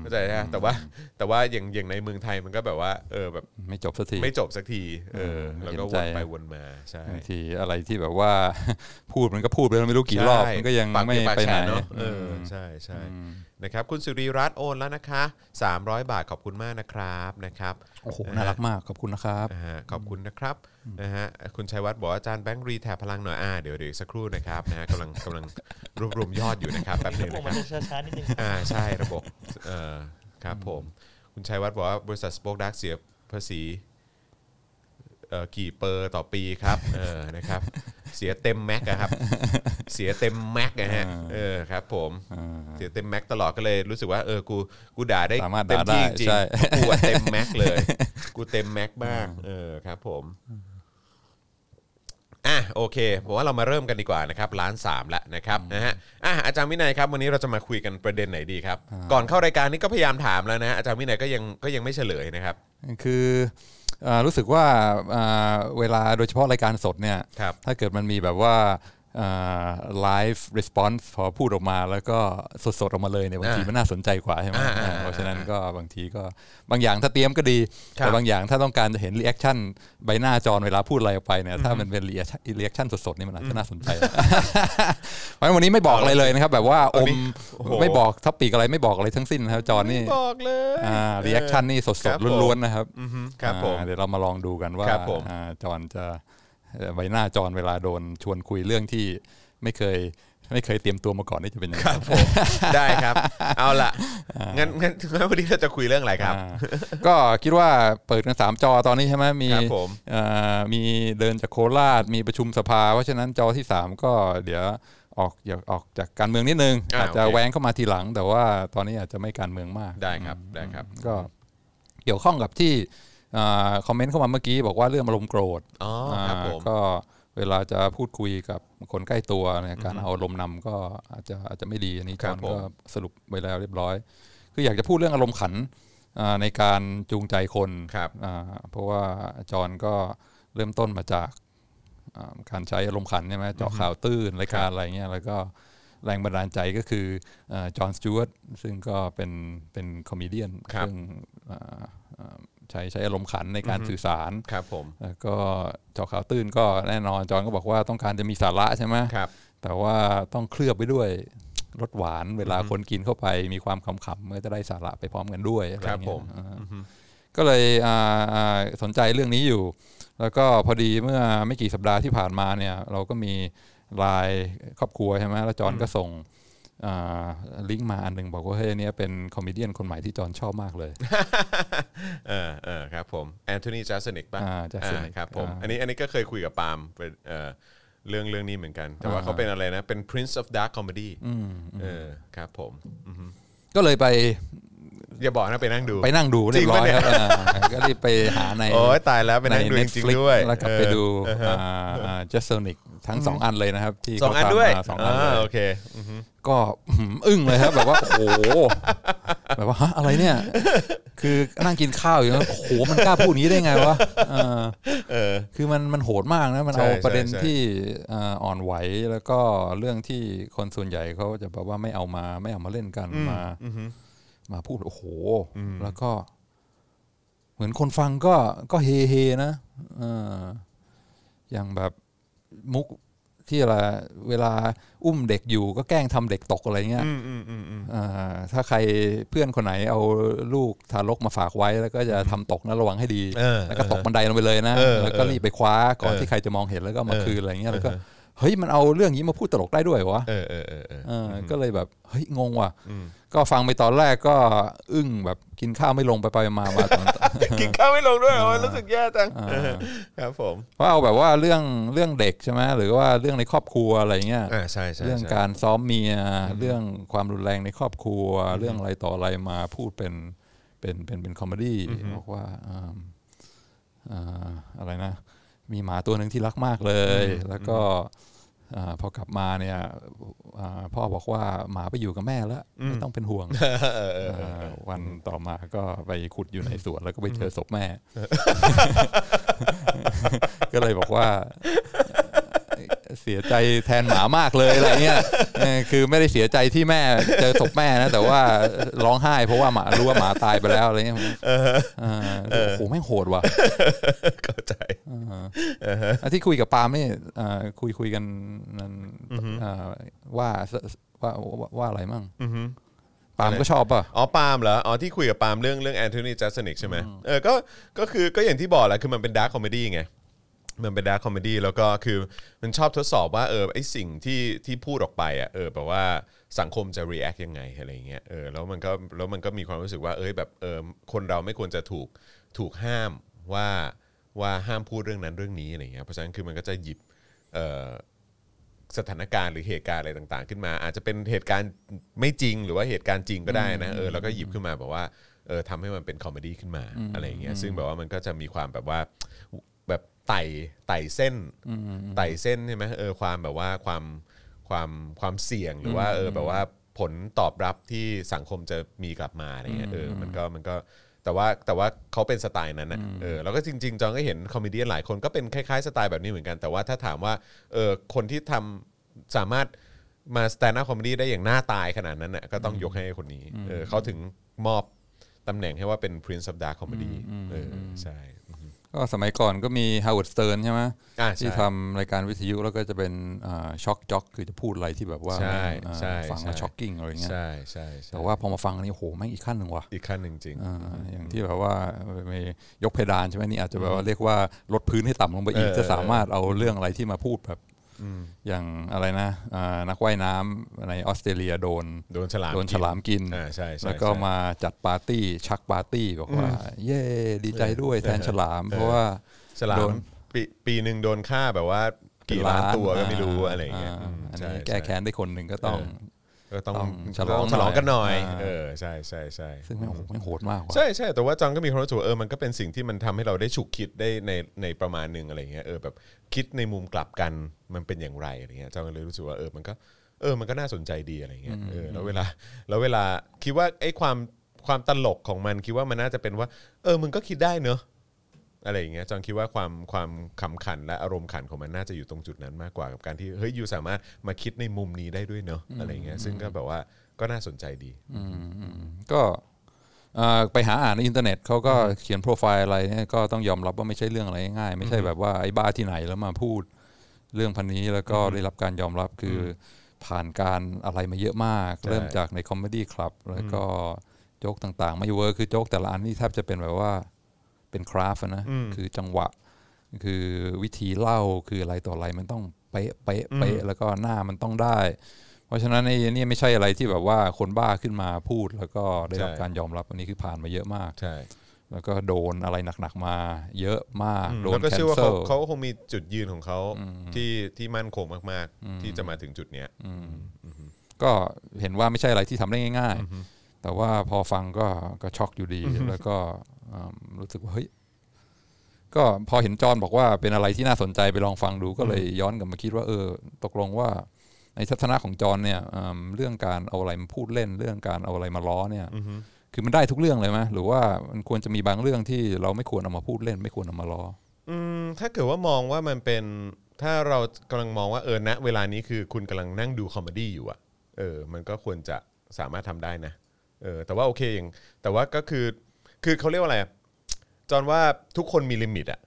เข้าใจไหมแต่ว่าแต่ว่าอย่างอย่างในเมืองไทยมันก็แบบว่า เออแบบไม่จบสักทีไม่จบสักที เออเออแล้วก็เห็วนใจไปวนมาใช่บางทีอะไรที่แบบว่าพูดมันก็พูดไปแล้วไม่รู้กี่รอบใช่มันก็ยังปากไม่เปียกปากไปไหนแฉะเนอะเออใช่ใช่ นะครับคุณสุริรัตน์โอนแล้วนะคะ 300 บาทขอบคุณมากนะครับนะครับโอ้โหน่ารักมากขอบคุณนะครับนะฮะขอบคุณนะครับนะฮะคุณชัยวัฒน์บอกว่าอาจารย์แบงค์รีแทบพลังหน่อยอ่าเดี๋ยวเดี๋ยวอีกสักครู่นะครับนะฮะกำลังกำลังรวบรวมยอดอยู่นะครับแป๊บหนึงผมนะคมัรันบจะช้าๆนิดนึงอ่าใช่ระบบเอ่อครับผมคุณชัยวัฒน์บอกว่าบริษัท Spokedark เสียภาษีเอ่อกี่เปอร์ต่อปีครับเออนะครับ เสียเต็ม max อะครับ เสียเต็ม max นะฮะเออครับ ผมเสียเต็ม max ตลอดก็เลยรู้สึกว่าเออกูกูด่าได้สามารถเต็มด่าที่ได้จริงใช่ๆกูอะเต็ม max เลย กูเต็ม max มากเออครับ ผมอะโอเคผมว่าเรามาเริ่มกันดีกว่านะครับล้านสามแล้วนะครับนะฮะอะอาจารย์วินัยครับวันนี้เราจะมาคุยกันประเด็นไหนดีครับ ก่อนเข้ารายการนี้ก็พยายามถามแล้วนะอาจารย์วินัยก็ยังก็ยังไม่เฉลยนะครับ คือเอ่อ รู้สึกว่าเอ่อเวลาโดยเฉพาะรายการสดเนี่ยครับถ้าเกิดมันมีแบบว่า live response พอพูดออกมาแล้วก็สดๆ ออกมาเลยเนี่ยบางทีอ่ามัมันน่าสนใจกว่าใช่ไหมอ่าอ่าอ่าเพราะฉะนั้นก็บางทีก็บางอย่างถ้าเตรียมก็ดีครับแต่บางอย่างถ้าต้องการจะเห็น reaction ใบหน้าจอนเวลาพูดอะไรออกไปเนี่ยถ้ามันเป็น reacคชั่นสดๆนี่มันอาจจะน่าสนใจเพราะฉะนั้นวันนี้ไม่บอกอะไรเลยนะครับ แบบว่าอมโอ้โหไม่บอก topic อะไรไม่บอกอะไรทั้งสิ้นนะครับจอนนี่ไม่บอกเลยอ่า reaction นี่สดๆครับผมล้วนๆนะครับอือฮึครับผมอ่าเดี๋ยวเรามาลองดูกันว่าครับผมอ่าจอนจะเอ่อ ใบหน้าจอนเวลาโดนชวนคุยเรื่องที่ไม่เคยไม่เคยเตรียมตัวมาก่อนนี่จะเป็นยังไงครับผมได้ครับ เอาล่ะงั้นงั้นงั้นวันนี้เราจะคุยเรื่องอะไรครับอ่าก็คิดว่าเปิดกันสามจอตอนนี้ใช่ไหมมีครับผมเอ่อมีเดินจากโคราชมีประชุมสภา เพราะฉะนั้นจอที่สามก็เดี๋ยวออกอยากออกจากการเมืองนิดนึงอ่าอาจจะโอเคแหวงเข้ามาทีหลัง แต่ว่าตอนนี้อาจจะไม่การเมืองมากได้ครับได้ครับ ก็เกี่ยวข้องกับที่อ่า คอมเมนต์เข้ามาเมื่อกี้บอกว่าเรื่องอารมณ์โกรธอ๋อครับผมก็เวลาจะพูดคุยกับคนใกล้ตัวเนี่ยการเอาอารมณ์นำก็อาจจะอาจจะไม่ดีอันนี้คจรัอบห์นผมก็สรุปไว้แล้วเรียบร้อย คืออยากจะพูดเรื่องอารมณ์ขันอ่าในการจูงใจคนครับอ่าเพราะว่าจอห์นก็เริ่มต้นมาจากอ่าการใช้อารมณ์ขันใช่ไหมเจาะข่าวตื้นรายการอะไรเงี้ยแล้วก็แรงบันดาลใจก็คือจอห์นสจวตซึ่งก็เป็นเป็นคอมเมเดียนครับซึ่งอ่าอ่า ใช้ใช้อารมณ์ขันในการสื่อสารครับผมแล้วก็เจาะข่าวตื้นก็แน่นอนจอห์นก็บอกว่าต้องการจะมีสาระใช่ไหมครับแต่ว่าต้องเคลือบไปด้วยรสหวานเวลาคนกินเข้าไปมีความขำๆเพื่อจะได้สาระไปพร้อมกันด้วยอะไรเงี้ยครับผมอ่าก็เลยอ่าอ่าสนใจเรื่องนี้อยู่ แล้วก็พอดีเมื่อไม่กี่สัปดาห์ที่ผ่านมาเนี่ย เราก็มีไลน์ครอบครัวใช่ไหมแล้วจอห์นก็ส่งอ่า ลิงก์มาอันหนึ่งบอกว่าเฮ้ยเนี่ยเป็น comedian คนใหม่ที่จอห์นชอบมากเลย เออเออครับผมแอนโทนีจัสนิกป่ะอ่า Jeselnik ครับผมอ่าอันนี้อันนี้ก็เคยคุยกับปาล์มเป็นเอ่อเรื่องเรื่องนี้เหมือนกัน แต่ว่าอ่าเขาเป็นอะไรนะ เป็น Prince of Dark Comedy อืมเออครับผมอือฮึก็เลยไปอย่าบอกนะไปนั่งดูไปนั่งดูเรียบร้อยจริงปะเนี่ยครับอ่าก็รีบไปหาในโอ้ยตายแล้วไปในนั่งดูจริง Netflix ๆด้วยแล้วก็ไปเออดูเออฮะเจสโซนิกทั้งสองอันเลยนะครับที่สองอันเขาทำด้วยมาสองอันเลายโอเคอือฮึ ก็หืมอึ้งเลยครับแบบว่าโอ้โหแบบว่าฮะอะไรเนี่ย คือนั่งกินข้าวอยู่แล้วโอ้โหมันกล้าพูดอย่างนี้ได้ไงวะเออเออ คือมันมันโหดมากนะมันใช่เอาประเด็นใช่ใช่ ที่เอ่ออ่อนไหวแล้วก็เรื่องที่คนส่วนใหญ่เขาจะแบบว่าไม่เอามาไม่เอามาเล่นกันมา อือฮึมาพูดโอ้โหอืมแล้วก็ เหมือนคนฟังก็ก็เฮเฮนะเอออย่างแบบมุก ที่อะไรเวลาอุ้มเด็กอยู่ก็แกล้งทำเด็กตกอะไรเงี้ยอืมอืมอืมอืมอ่าถ้าใครเพื่อนคนไหนเอาลูกทารกมาฝากไว้ แล้วก็จะทำตกนะระวังให้ดีเออแล้วก็ตกบันไดลงไปเลยนะเออแล้วก็รีบไปคว้าก่อนเออที่ใครจะมองเห็นแล้วก็มาเออคืนอะไรเงี้ยแล้วก็ เออเฮ้ยมันเอาเรื่องนี้มาพูดตลกได้ด้วยวะเออเออเออเออเออก็เลยแบบเฮ้ยงงว่ะอืมก็ฟังไปตอนแรกก็อึ้งแบบกินข้าวไม่ลงไปไปมามาตอนกินข้าวไม่ลงด้วยโอ้ยรู้สึกแย่จังอ่าเออครับผมเพราะเอาแบบว่าเรื่องเรื่องเด็กใช่ไหมหรือว่าเรื่องในครอบครัวอะไรเงี้ยอ่าใช่ใช่เรื่องใช่การซ้อมเมียเรื่องความรุนแรงในครอบครัว เรื่องอะไรต่ออะไรมาพูดเป็นเป็นเป็นเป็น comedy บอกว่าอ่าอ่าอะไรนะ มีหมาตัวหนึ่งที่รักมากเลย แล้วก็อ่าพอกลับมาเนี่ยอ่าพ่อบอกว่าหมาไปอยู่กับแม่แล้ว ไม่ต้องเป็นห่วงเออเออเอออ่าวันต่อมาก็ไปขุดอยู่ในสวนแล้วก็ไปเจอศพแม่ ก็เลยบอกว่า เสียใจแทนหมามากเลยอะไรเงี้ยเออคือไม่ได้เสียใจที่แม่เจอศพแม่นะแต่ว่าร้องไห้เพราะว่าหมารู้ว่าหมาตายไปแล้วอะไรเงี้ยอ่าโอ้โหแม่งโหดว่ะเข้าใจอะที่คุยกับปาล์มนี่อ่าคุยคุยกันนั่นอ่าว่าว่าว่าว่าอะไรมั่งอือฮึปาล์มก็ชอบป่ะ อ๋อ ปาล์มเหรอ อ๋อ ที่คุยกับปาล์มเรื่องเรื่องแอนโทนีจัสนิกใช่ไหมเออ ก็ ก็คือ ก็อย่างที่บอกแหละ คือมันเป็น dark comedy ไง มันเป็น dark comedy แล้วก็คือมันชอบทดสอบว่าเออไอสิ่งที่ที่พูดออกไปอะเออแบบว่าสังคมจะ react ยังไงอะไรอย่างเงี้ยเออแล้วมันก็แล้วมันก็มีความรู้สึกว่าเอ้ยแบบเออคนเราไม่ควรจะถูกถูกห้ามว่าว่าห้ามพูดเรื่องนั้นเรื่องนี้อะไรอย่างเงี้ยเพราะฉะนั้นคือมันก็จะหยิบเอ่อสถานการณ์หรือเหตุการณ์อะไรต่างๆ ขึ้นมา อาจจะเป็นเหตุการณ์ไม่จริงหรือว่าเหตุการณ์จริงก็ได้นะเออแล้วก็หยิบขึ้นมาแบบว่าเออทำให้มันเป็น comedy ขึ้นมาอะไรอย่างเงี้ยซึ่งแบบว่ามันก็จะมีความแบบว่าแบบ ไต่ไต่เส้นไต่เส้นใช่ไหมเออความแบบว่าความความความเสี่ยงหรือว่าเออแบบว่าผลตอบรับที่สังคมจะมีกลับมาอะไรเงี้ยเออมันก็มันก็แต่ว่าแต่ว่าเขาเป็นสไตล์นั้นนะเออแล้วก็จริง ๆ จอนก็เห็น comedy หลายคนก็เป็นคล้ายๆสไตล์แบบนี้เหมือนกัน แต่ว่าถ้าถามว่าเออคนที่ทำสามารถมา stand-up comedy ได้อย่างหน้าตายขนาดนั้นน่ะก็ต้องยกให้คนนี้เออเขาถึงมอบตำแหน่งให้ว่าเป็น Prince of Dark Comedy เออใช่ ก็สมัยก่อนก็มี Howard Stern ใช่ไหมอ่าที่ใช่ทำรายการวิทยุแล้วก็จะเป็นช็อกจ็อกคือจะพูดอะไรที่แบบว่าใช่อ่าใช่ฟังแล้วใช่ช็อกกิ้งอะไรเงี้ยใช่ใช่ใช่แต่ว่าพอมาฟังอันนี้โอ้โหแม่งอีกขั้นหนึ่งว่ะอีกขั้นหนึ่งจริงอ่าอย่างที่แบบว่ามียกเพดานใช่ไหมนี่อาจจะแบบว่าเรียกว่าลดพื้นให้ต่ำลงไปอีกเออจะสามารถเอาเรื่องอะไรที่มาพูดแบบ อย่างอะไรนะอ่านักว่ายน้ำในออสเตรเลียโดนโดนฉลามโดนฉลามกินอ่าใช่ใช่แล้วก็ใช่มาจัดปาร์ตี้ชักปาร์ตี้บอกว่า เย่ดีใจด้วยแทนฉลาม เพราะว่าฉลาโดมนปีปีหนึ่งโดนฆ่าแบบว่ากี่ล้านตัวก็ไม่รู้อะไรอย่างเงี้ยาอืมอันใช่นี้แก้ใช่แค้นได้คนหนึ่งก็ต้องเออ ก็ต้องต้องฉลองฉลองกันหน่อยหน่อยเออใช่ใช่ใช่ซึ่งแม่งโอ้โหไม่งโหดมากว่ะใช่ใช่แต่ว่าจองก็มีความรู้สึกว่าเออมันก็เป็นสิ่งที่มันทำให้เราได้ฉุกคิดได้ในในประมาณหนึ่งอะไรเงี้ยเออแบบคิดในมุมกลับกันมันเป็นอย่างไรอะไรเงี้ยจองก็เลยรู้สึกว่าเออมันก็เออมันก็น่าสนใจดีอะไรเงี้ยเออแล้วเวลาแล้วเวลาคิดว่าไอ้ความความตลกของมันคิดว่ามันน่าจะเป็นว่า เออมึงก็คิดได้เนอะ อะไรอย่างเงี้ยจองคิดว่าความความขำขันและอารมณ์ขันของมันน่าจะอยู่ตรงจุดนั้นมากกว่ากับการที่เฮ้ยยูสามารถมาคิดในมุมนี้ได้ด้วยเนอะอะไรอย่างเงี้ยซึ่งก็แบบว่าก็น่าสนใจดีก็เอ่อไปหาอ่านในอินเทอร์เน็ตเขาก็เขียนโปรไฟล์อะไรเนี่ยก็ต้องยอมรับว่าไม่ใช่เรื่องอะไรง่ายๆไม่ใช่แบบว่าไอ้บ้าที่ไหนแล้วมาพูดเรื่องพรรค์นี้แล้วก็ได้รับการยอมรับคือผ่านการอะไรมาเยอะมากใช่เริ่มจากใน comedy club แล้วก็โจ๊กต่างๆ ไม่ work คือโจ๊กแต่ละอันนี่แทบจะเป็นแบบว่า เป็น craft อะนะคือจังหวะ คือวิธีเล่าคืออะไรต่ออะไรมันต้องเป๊ะเป๊ะเป๊ะแล้วก็หน้ามันต้องได้ เพราะฉะนั้นไอ้นี่ไม่ใช่อะไรที่แบบว่าคนบ้าขึ้นมาพูด แล้วก็ได้รับใช่การยอมรับอันนี้คือผ่านมาเยอะมากใช่แล้วก็โดนอะไรหนักๆมา เยอะมากโดแล้นวก็แคนเชื่อว่าเซิเขาลเขาก็คงมีจุดยืนของเขาที่ที่มั่นคงมากๆ ที่จะมาถึงจุดเนี้ยก็เห็นว่าไม่ใช่อะไรที่ทำได้ง่าย ๆ แต่ว่าพอฟังก็ก็ช็อกอยู่ดี แล้วก็อืม รู้สึกว่าเฮ้ยก็พอเห็นจอห์นบอกว่าเป็นอะไรที่น่าสนใจไปลองฟังดูก็เลยย้อนกลับมาคิดว่าเออ ตกลงว่าในทัศนะของจอห์นเนี่ยอืมเรื่องการเอาอะไรมาพูดเล่น เรื่องการเอาอะไรมาล้อเนี่ยคือมันได้ทุกเรื่องเลยไหมหรือว่ามันควรจะมีบางเรื่องที่เราไม่ควรเอามาพูดเล่น ไม่ควรเอามาล้ออืมถ้าเกิดว่ามองว่ามันเป็นถ้าเรากำลังมองว่าเออณเวลานี้คือคุณกำลังนั่งดู comedy อยู่อะเออ มันก็ควรจะสามารถทำได้นะเออแต่ว่าโอเคอย่างแต่ว่าก็คือ คือเขาเรียกว่าอะไรอะจอนว่าทุกคนมี limit อะ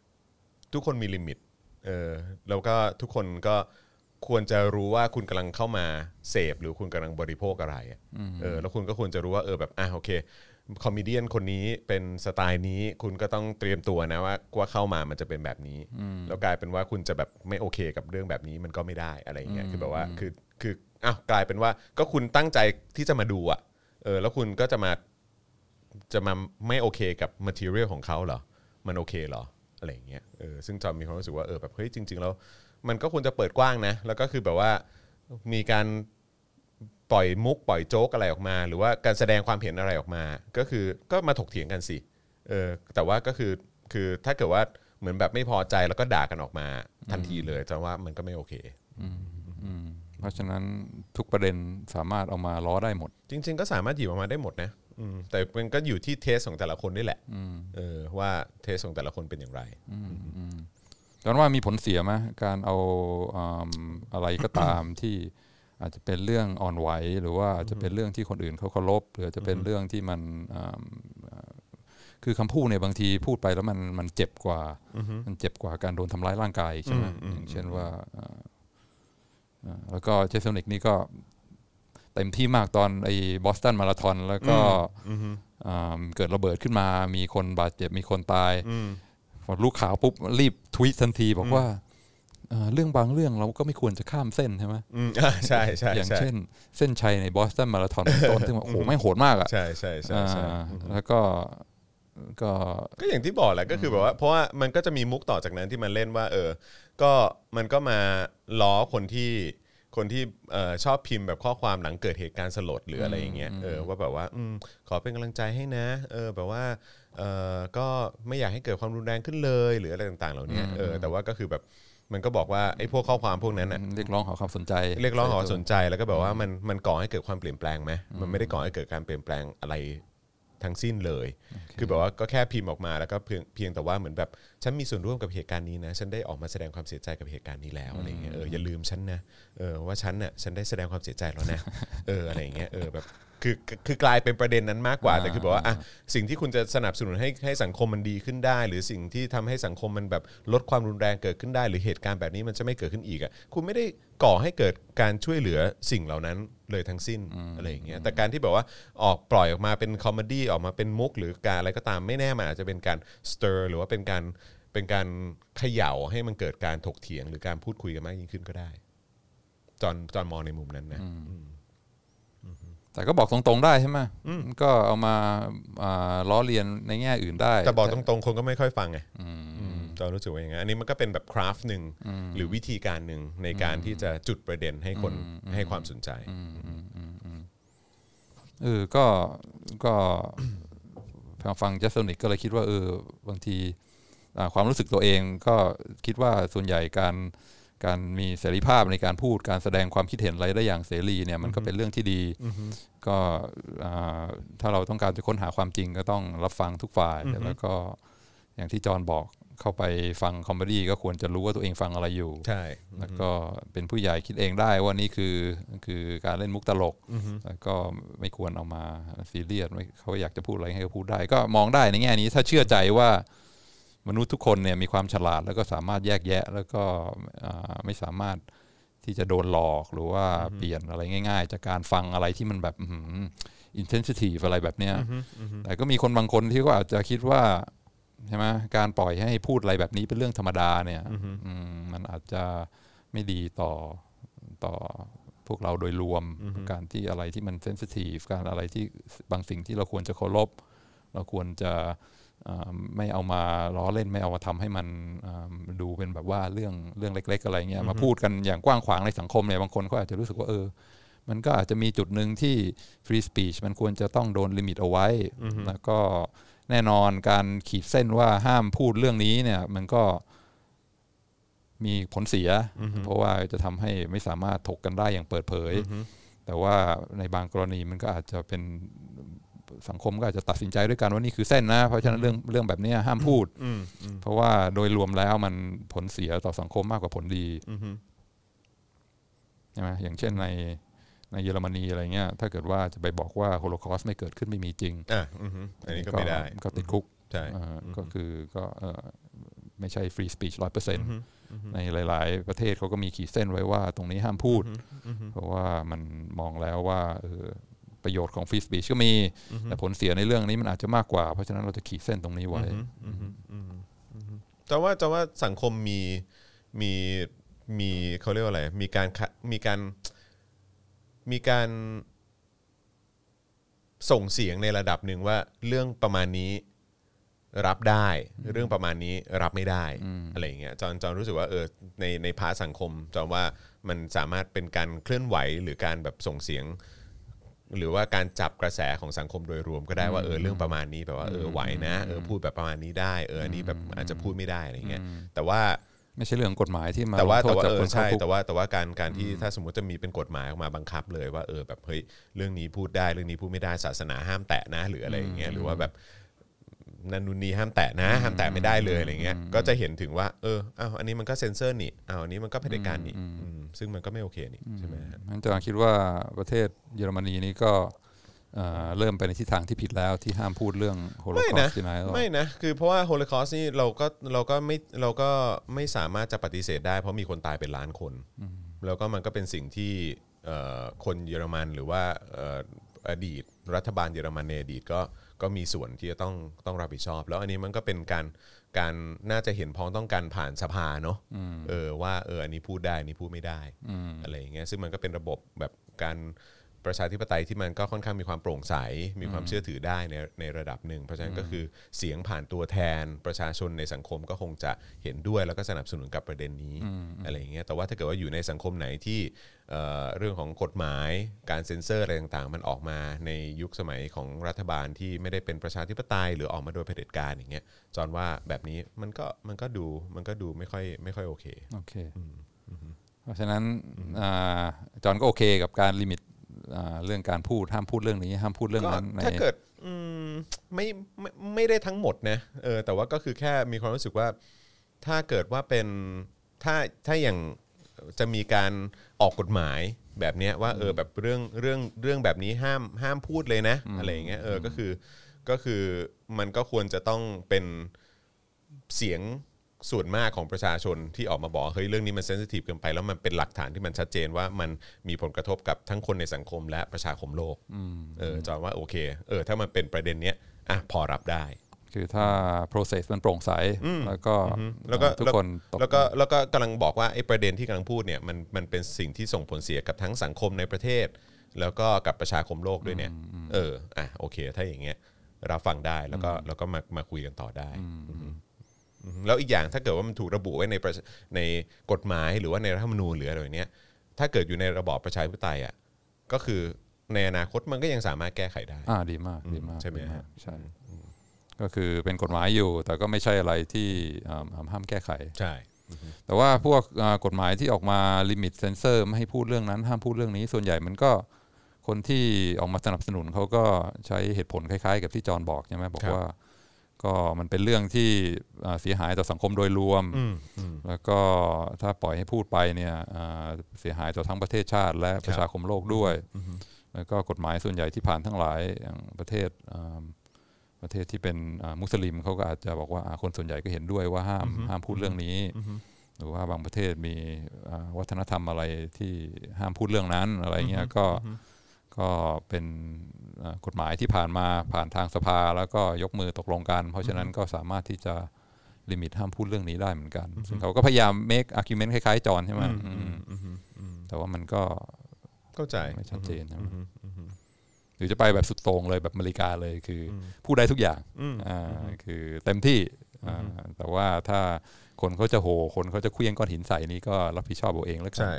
ทุกคนมี limit เออแล้วก็ทุกคนก็ควรจะรู้ว่าคุณกำลังเข้ามาเสพหรือคุณกำลังบริโภคอะไรอะเออแล้วคุณก็ควรจะรู้ว่าเออแบบอะโอเคคอมเมเดียนคนนี้เป็นสไตล์นี้คุณก็ต้องเตรียมตัวนะว่าว่าเข้ามามันจะเป็นแบบนี้ แล้วกลายเป็นว่าคุณจะแบบไม่โอเคกับเรื่องแบบนี้มันก็ไม่ได้อะไรอย่างเงี้ยคือแบบว่าคือคืออ้าวกลายเป็นว่าก็คุณตั้งใจที่จะมาดูอะเออแล้วคุณก็จะมา จะมาไม่โอเคกับ material ของเขาเหรอ มันโอเคเหรออะไรอย่างเงี้ยเออซึ่งจอมมีความรู้สึกว่าเออแบบเฮ้ยจริง ๆ แล้วมันก็ควรจะเปิดกว้างนะ แล้วก็คือแบบว่ามีการปล่อยมุกปล่อยโจ๊กอะไรออกมา หรือว่าการแสดงความเห็นอะไรออกมา ก็คือก็มาถกเถียงกันสิเออแต่ว่าก็คือคือถ้าเกิดว่าเหมือนแบบไม่พอใจแล้วก็ด่ากันออกมาทันทีเลยจะว่ามันก็ไม่โอเคเพราะฉะนั้นทุกประเด็นสามารถเอามาล้อได้หมด จริง ๆ ก็สามารถหยิบออกมาได้หมดนะ อืมแต่มันก็อยู่ที่เทสของแต่ละคนนี่แหละเออว่าเทสของแต่ละคนเป็นอย่างไรจอนว่ามีผลเสียไหมการเอาอืมอะไรก็ตามที่อาจจะเป็นเรื่องอ่อนไหวหรือว่าอาจจะเป็นเรื่องที่คนอื่นเขาเคารพหรืออาจจะเป็นเรื่องที่มันอืมเอ่อคือคำพูดเนี่ยบางทีพูดไปแล้วมันมันเจ็บกว่า มันเจ็บกว่าการโดนทำร้ายร่างกายใช่ไหมอย่างเช่นว่าเอ่อเอ่อแล้วก็เจฟฟนิกนี่ก็ เต็มที่มากตอนไอ้บอสตันมาราธอนแล้วก็อืมเกิดระเบิดขึ้นมา มีคนบาดเจ็บมีคนตายพอรู้ข่าวปุ๊บรีบทวีตทันทีบอกว่าเอ่อเรื่องบางเรื่องเราก็ไม่ควรจะข้ามเส้นใช่ไหมอืมอ่าใช่ใช่อย่างใช่เช่น เส้นชัยในบอสตันมาราธอนต้นซึ่งว่าโอ้โหไม่งโหดมากอะใช่ใช่ใช่ใช่อ่าแล้วก็ก็ก็อย่างที่บอกแหละก็คือแบบว่าเพราะว่ามันก็จะมีมุกต่อจากนั้นที่มันเล่นว่า เออ ก็มันก็มาล้อคนที่ คนที่เอ่อชอบพิมพ์แบบข้อความหลังเกิดเหตุการณ์สลดหรืออะไรอย่างเงี้ยเออว่าแบบว่าอืมขอเป็นกำลังใจให้นะเออแบบว่าเออก็ไม่อยากให้เกิดความรุนแรงขึ้นเลยหรืออะไรต่างๆ เหล่านี้เออแต่ว่าก็คือแบบมันก็บอกว่าไอ้พวกข้อความพวกนั้นน่ะเรียกร้องขอความสนใจ เรียกร้องขอสนใจแล้วก็แบบว่ามันมันก่อให้เกิดความเปลี่ยนแปลงไหมมันไม่ได้ก่อให้เกิดการเปลี่ยนแปลงอะไรทั้งสิ้นเลย คือแบบว่าก็แค่พิมพ์ออกมาแล้วก็เพียงเพียงแต่ว่าเหมือนแบบ ฉันมีส่วนร่วมกับเหตุการณ์นี้นะฉันได้ออกมาแสดงความเสียใจกับเหตุการณ์นี้แล้วอะไรเงี้ยเอออย่าลืมฉันนะเออว่าฉันน่ะฉันได้แสดงความเสียใจแล้วนะเอออะไรอย่างเงี้ยเออแบบคือคือคือกลายเป็นประเด็นนั้นมากกว่าแต่คือแบบว่าอะสิ่งที่คุณจะสนับสนุนให้ให้สังคมมันดีขึ้นได้ หรือสิ่งที่ทำให้สังคมมันแบบลดความรุนแรงเกิดขึ้นได้ หรือเหตุการณ์แบบนี้มันจะไม่เกิดขึ้นอีกอะคุณไม่ได้ก่อให้เกิดการช่วยเหลือสิ่งเหล่านั้นเลยทั้งสิ้นอะไรอย่างเงี้ยแต่การที่แบบว่าออกปล่อยออกมาเป็น comedy ออกมาเป็นมุก หรือการอะไรก็ตามไม่แน่มันอาจจะเป็นการ stir หรือว่าเป็นการ เป็นการเขย่าให้มันเกิดการถกเถียงหรือการพูดคุยกันมากยิ่งขึ้นก็ได้ จอนจอนมองในมุมนั้นนะแต่ก็บอกตรงๆได้ใช่ไหมก็เอามาอ่าล้อเลียนในแง่อื่นได้ แต่บอกตรงๆ คนก็ไม่ค่อยฟังไงจอนรู้สึกว่าอย่างนั้นอันนี้มันก็เป็นแบบคราฟต์หนึ่งหรือวิธีการหนึ่งในการที่จะจุดประเด็นให้คนให้ความสนใจเออก็ก็ฟังฟังจัสนิกก็เลยคิดว่าเออบางทีอ่า ความรู้สึกตัวเองก็คิดว่าส่วนใหญ่การการมีเสรีภาพในการพูดการแสดงความคิดเห็นอะไรได้อย่างเสรีเนี่ยมันก็เป็นเรื่องที่ดี ก็อ่าถ้าเราต้องการจะค้นหาความจริงก็ต้องรับฟังทุกฝ่ายแล้วก็อย่างที่จอห์นบอกเข้าไปฟัง comedy ก็ควรจะรู้ว่าตัวเองฟังอะไรอยู่ใช่แล้วก็เป็นผู้ใหญ่คิดเองได้ว่านี่คือคือการเล่นมุกตลกแล้วก็ไม่ควรเอามาซีเรียสไม่เขาอยากจะพูดอะไรให้เขาพูดได้ ก็มองได้ในแง่นี้ถ้าเชื่อใจว่า มนุษย์ทุกคนเนี่ยมีความฉลาดแล้วก็สามารถแยกแยะ แล้วก็อ่าไม่สามารถที่จะโดนหลอกหรือว่าเปลี่ยนอะไรง่าย ๆ จากการฟังอะไรที่มันแบบอินเทนซิทีฟอะไรแบบเนี้ยแต่ก็มีคนบางคนที่ก็อาจจะคิดว่าใช่ไหมการปล่อยให้พูดอะไรแบบนี้เป็นเรื่องธรรมดาเนี่ยอืมมันอาจจะไม่ดีต่อต่อพวกเราโดยรวมการที่อะไรที่มัน sensitive การอะไรที่บางสิ่งที่เราควรจะเคารพเราควรจะอ่า ไม่เอามาล้อเล่นไม่เอามาทำให้มันอ่าดูเป็นแบบว่าเรื่องเรื่องเล็ก ๆ อะไรเงี้ยมาพูดกันอย่างกว้างขวางในสังคมเนี่ยบางคนก็อาจจะรู้สึกว่าเออ มันก็อาจจะมีจุดหนึ่งที่ free speech มันควรจะต้องโดน limit เอาไว้ แล้วก็แน่นอนการขีดเส้นว่าห้ามพูดเรื่องนี้เนี่ย มันก็มีผลเสีย เพราะว่าจะทำให้ไม่สามารถถกกันได้อย่างเปิดเผย แต่ว่าในบางกรณีมันก็อาจจะเป็น สังคมก็อาจจะตัดสินใจด้วยกันว่านี่คือเส้นนะ เพราะฉะนั้นเรื่องเรื่องแบบเนี้ยห้ามพูด เพราะว่าโดยรวมแล้วมันผลเสียต่อสังคมมากกว่าผลดีใช่ไหมอย่างเช่นในในเยอรมนีอะไรเงี้ย ถ้าเกิดว่าจะไปบอกว่าโฮโลคอสไม่เกิดขึ้นไม่มีจริงอะอือฮึอันนี้ก็ไม่ได้ ก็ติดคุกใช่เอ่ออก็คือก็เอ่อไม่ใช่ฟรีสปีชร้อยเปอร์เซ็นต์ในหลาย ๆ ประเทศเขาก็มีขีดเส้นไว้ว่าตรงนี้ห้ามพูด เพราะว่ามันมองแล้วว่าเออ ประโยชน์ของฟรีสปีชก็มี แต่ผลเสียในเรื่องนี้มันอาจจะมากกว่า เพราะฉะนั้นเราจะขีดเส้นตรงนี้ไว้แต่ว่าแต่ว่าสังคมมีมีมีเขาเรียกว่าอะไร มีการขะมีการมีการส่งเสียงในระดับหนึ่งว่าเรื่องประมาณนี้รับได้เรื่องประมาณนี้รับไม่ได้อะไรอย่างเงี้ยจอนจอนรู้สึกว่าเออในใน part สังคมจอนว่ามันสามารถเป็นการเคลื่อนไหวหรือการแบบส่งเสียง หรือว่าการจับกระแสของสังคมโดยรวมก็ได้ว่าเออเรื่องประมาณนี้แบบว่าเออไหวนะเออพูดแบบประมาณนี้ได้เอออันนี้แบบอาจจะพูดไม่ได้อะไรเงี้ยแต่ว่าไม่ใช่เรื่องกฎหมายที่มาแต่ว่าลงโทษแต่ว่าจากเอคอนใช่เข้าคุกแต่ว่าแต่ว่าการการที่ถ้าสมมติจะมีเป็นกฎหมายออกมาบังคับเลยว่าเออแบบเฮ้ยเรื่องนี้พูดได้เรื่องนี้พูดไม่ได้ศาสนาห้ามแตะนะหรืออะไรอย่างเงี้ยหรือว่าแบบ นันนุนนีห้ามแตะนะห้ามแตะไม่ได้เลยอะไรเงี้ยก็จะเห็นถึงว่าเอออ้าวอันนี้มันก็เซ็นเซอร์นี่อ้าวอันนี้มันก็เผด็จการนี่อืมซึ่งมันก็ไม่โอเคนี่ใช่ไหมฮะงั้นจะคิดว่าประเทศเยอรมนีนี้ก็เอ่อเริ่มไปในทิศทางที่ผิดแล้วที่ห้ามพูดเรื่องโฮโลคอสต์ไม่นะที่ไหนหรอกไม่นะ คือเพราะว่าโฮโลคอสต์นี่เราก็เราก็ไม่เราก็ไม่สามารถจะปฏิเสธได้ เพราะมีคนตายเป็นล้านคน แล้วก็มันก็เป็นสิ่งที่เอ่อคนเยอรมันหรือว่าเอ่ออดีตรัฐบาลเยอรมันในอดีตก็ ก็มีส่วนที่จะต้องต้องรับผิดชอบ แล้วอันนี้มันก็เป็นการการน่าจะเห็นพ้องต้องการผ่านสภาเนาะเออว่าเอออันนี้พูดได้อันนี้พูดไม่ได้อะไรอย่างเงี้ยซึ่งมันก็เป็นระบบแบบการประชาธิปไตยที่มันก็ค่อนข้างมีความโปร่งใส มีความเชื่อถือได้ในในระดับหนึ่ง เพราะฉะนั้นก็คือเสียงผ่านตัวแทนประชาชนในสังคมก็คงจะเห็นด้วยแล้วก็สนับสนุนกับประเด็นนี้อะไรอย่างเงี้ยแต่ว่าถ้าเกิดว่าอยู่ในสังคมไหนที่ เอ่อเรื่องของกฎหมายการเซ็นเซอร์อะไรต่างๆ มันออกมาในยุคสมัยของรัฐบาลที่ไม่ได้เป็นประชาธิปไตย หรือออกมาโดยเผด็จการอย่างเงี้ยจอนว่าแบบนี้มันก็มันก็ดูมันก็ดูไม่ค่อยไม่ค่อยโอเคโอเคเพราะฉะนั้นอ่าจอนก็โอเคกับการ limit อ่าเรื่องการพูดห้ามพูดเรื่องนี้ห้ามพูดเรื่องก็นั้นในถ้าเกิดอืมไม่ไม่ไม่ได้ทั้งหมดนะเออแต่ว่าก็คือแค่มีความรู้สึกว่าถ้าเกิดว่าเป็นถ้าถ้าอย่างจะมีการ ออกกฎหมายแบบเนี้ยว่าเออแบบเรื่องเรื่องเรื่องแบบนี้ห้ามห้ามพูดเลยนะอะไรอย่างเงี้ยเออก็คือก็คือมันก็ควรจะต้องเป็นเสียงส่วนมากของประชาชนที่ออกมาบอกว่าเฮ้ยเรื่องนี้มันเซนซิทีฟเกินไป แล้วมันเป็นหลักฐานที่มันชัดเจนว่ามันมีผลกระทบกับทั้งคนในสังคมและประชาคมโลกเออจอนว่าโอเคเออถ้ามันเป็นประเด็นเนี้ยอะพอรับได้ คือถ้า process มันโปร่งใส แล้วก็แล้วก็อ่าทุกคนตกแล้วก็แล้วก็กำลังบอกว่าไอ้ประเด็นที่กำลังพูดเนี่ยมันมันเป็นสิ่งที่ส่งผลเสียกับทั้งสังคมในประเทศ แล้วก็กับประชาคมโลกด้วยเนี่ย เอออะโอเค ถ้าอย่างเงี้ยรับฟังได้แล้วก็แล้วก็มามาคุยกันต่อได้อืมอืมแล้วอีกอย่างถ้าเกิดว่ามันถูกระบุไว้ในประในกฎหมายหรือว่าในรัฐธรรมนูญหรืออะไรแบบเนี้ยถ้าเกิดอยู่ในระบอบประชาธิปไตยอะก็คือในอนาคตมันก็ยังสามารถแก้ไขได้ อ่าดีมากดีมากใช่ไหมดีากฮะใช่ ก็คือเป็นกฎหมายอยู่ แต่ก็ไม่ใช่อะไรที่อ่าห้ามแก้ไขใช่แต่ว่าพวกอ่ากฎหมายที่ออกมาลิมิตเซนเซอร์ไม่ให้พูดเรื่องนั้นห้ามพูดเรื่องนี้ ส่วนใหญ่มันก็คนที่ออกมาสนับสนุนเขาก็ใช้เหตุผลคล้ายๆ กับที่จอห์นบอกใช่ไหมบอกว่า ก็มันเป็นเรื่องที่อ่าเสียหายต่อสังคมโดยรวมอืมอืมแล้วก็ถ้าปล่อยให้พูดไปเนี่ยอ่าเสียหายต่อทั้งประเทศชาติ และประชาคมโลกด้วย แล้วก็กฎหมายส่วนใหญ่ที่ผ่านทั้งหลายอย่างประเทศอ่า ประเทศที่เป็นอ่ามุสลิมเขาก็อาจจะบอกว่าอ่าคนส่วนใหญ่ก็เห็นด้วยว่าห้ามห้ามพูดเรื่องนี้ หรือว่าบางประเทศมีอ่าวัฒนธรรมอะไรที่ห้ามพูดเรื่องนั้นอะไรเงี้ยก็ก็เป็นอ่ากฎหมายที่ผ่านมาผ่านทางสภาแล้วก็ยกมือตกลงกัน เพราะฉะนั้นก็สามารถที่จะลิมิตห้ามพูดเรื่องนี้ได้เหมือนกัน ซึ่งเขาก็พยายาม make argument คล้ายๆจอห์นใช่ไหมอืมแต่ว่ามันก็เข้าใจไม่ชัดเจนใช่ไหมห รือจะไปแบบสุดโต่งเลยแบบอเมริกาเลยคืออพูดได้ทุกอย่างอ่าคือเต็มที่อ่าแต่ว่าถ้าคนเขาจะโห คนเขาจะเคลี้ยงก้อนหินใส่นี้ก็รับผิดชอบเอาเองแล้วกันใช่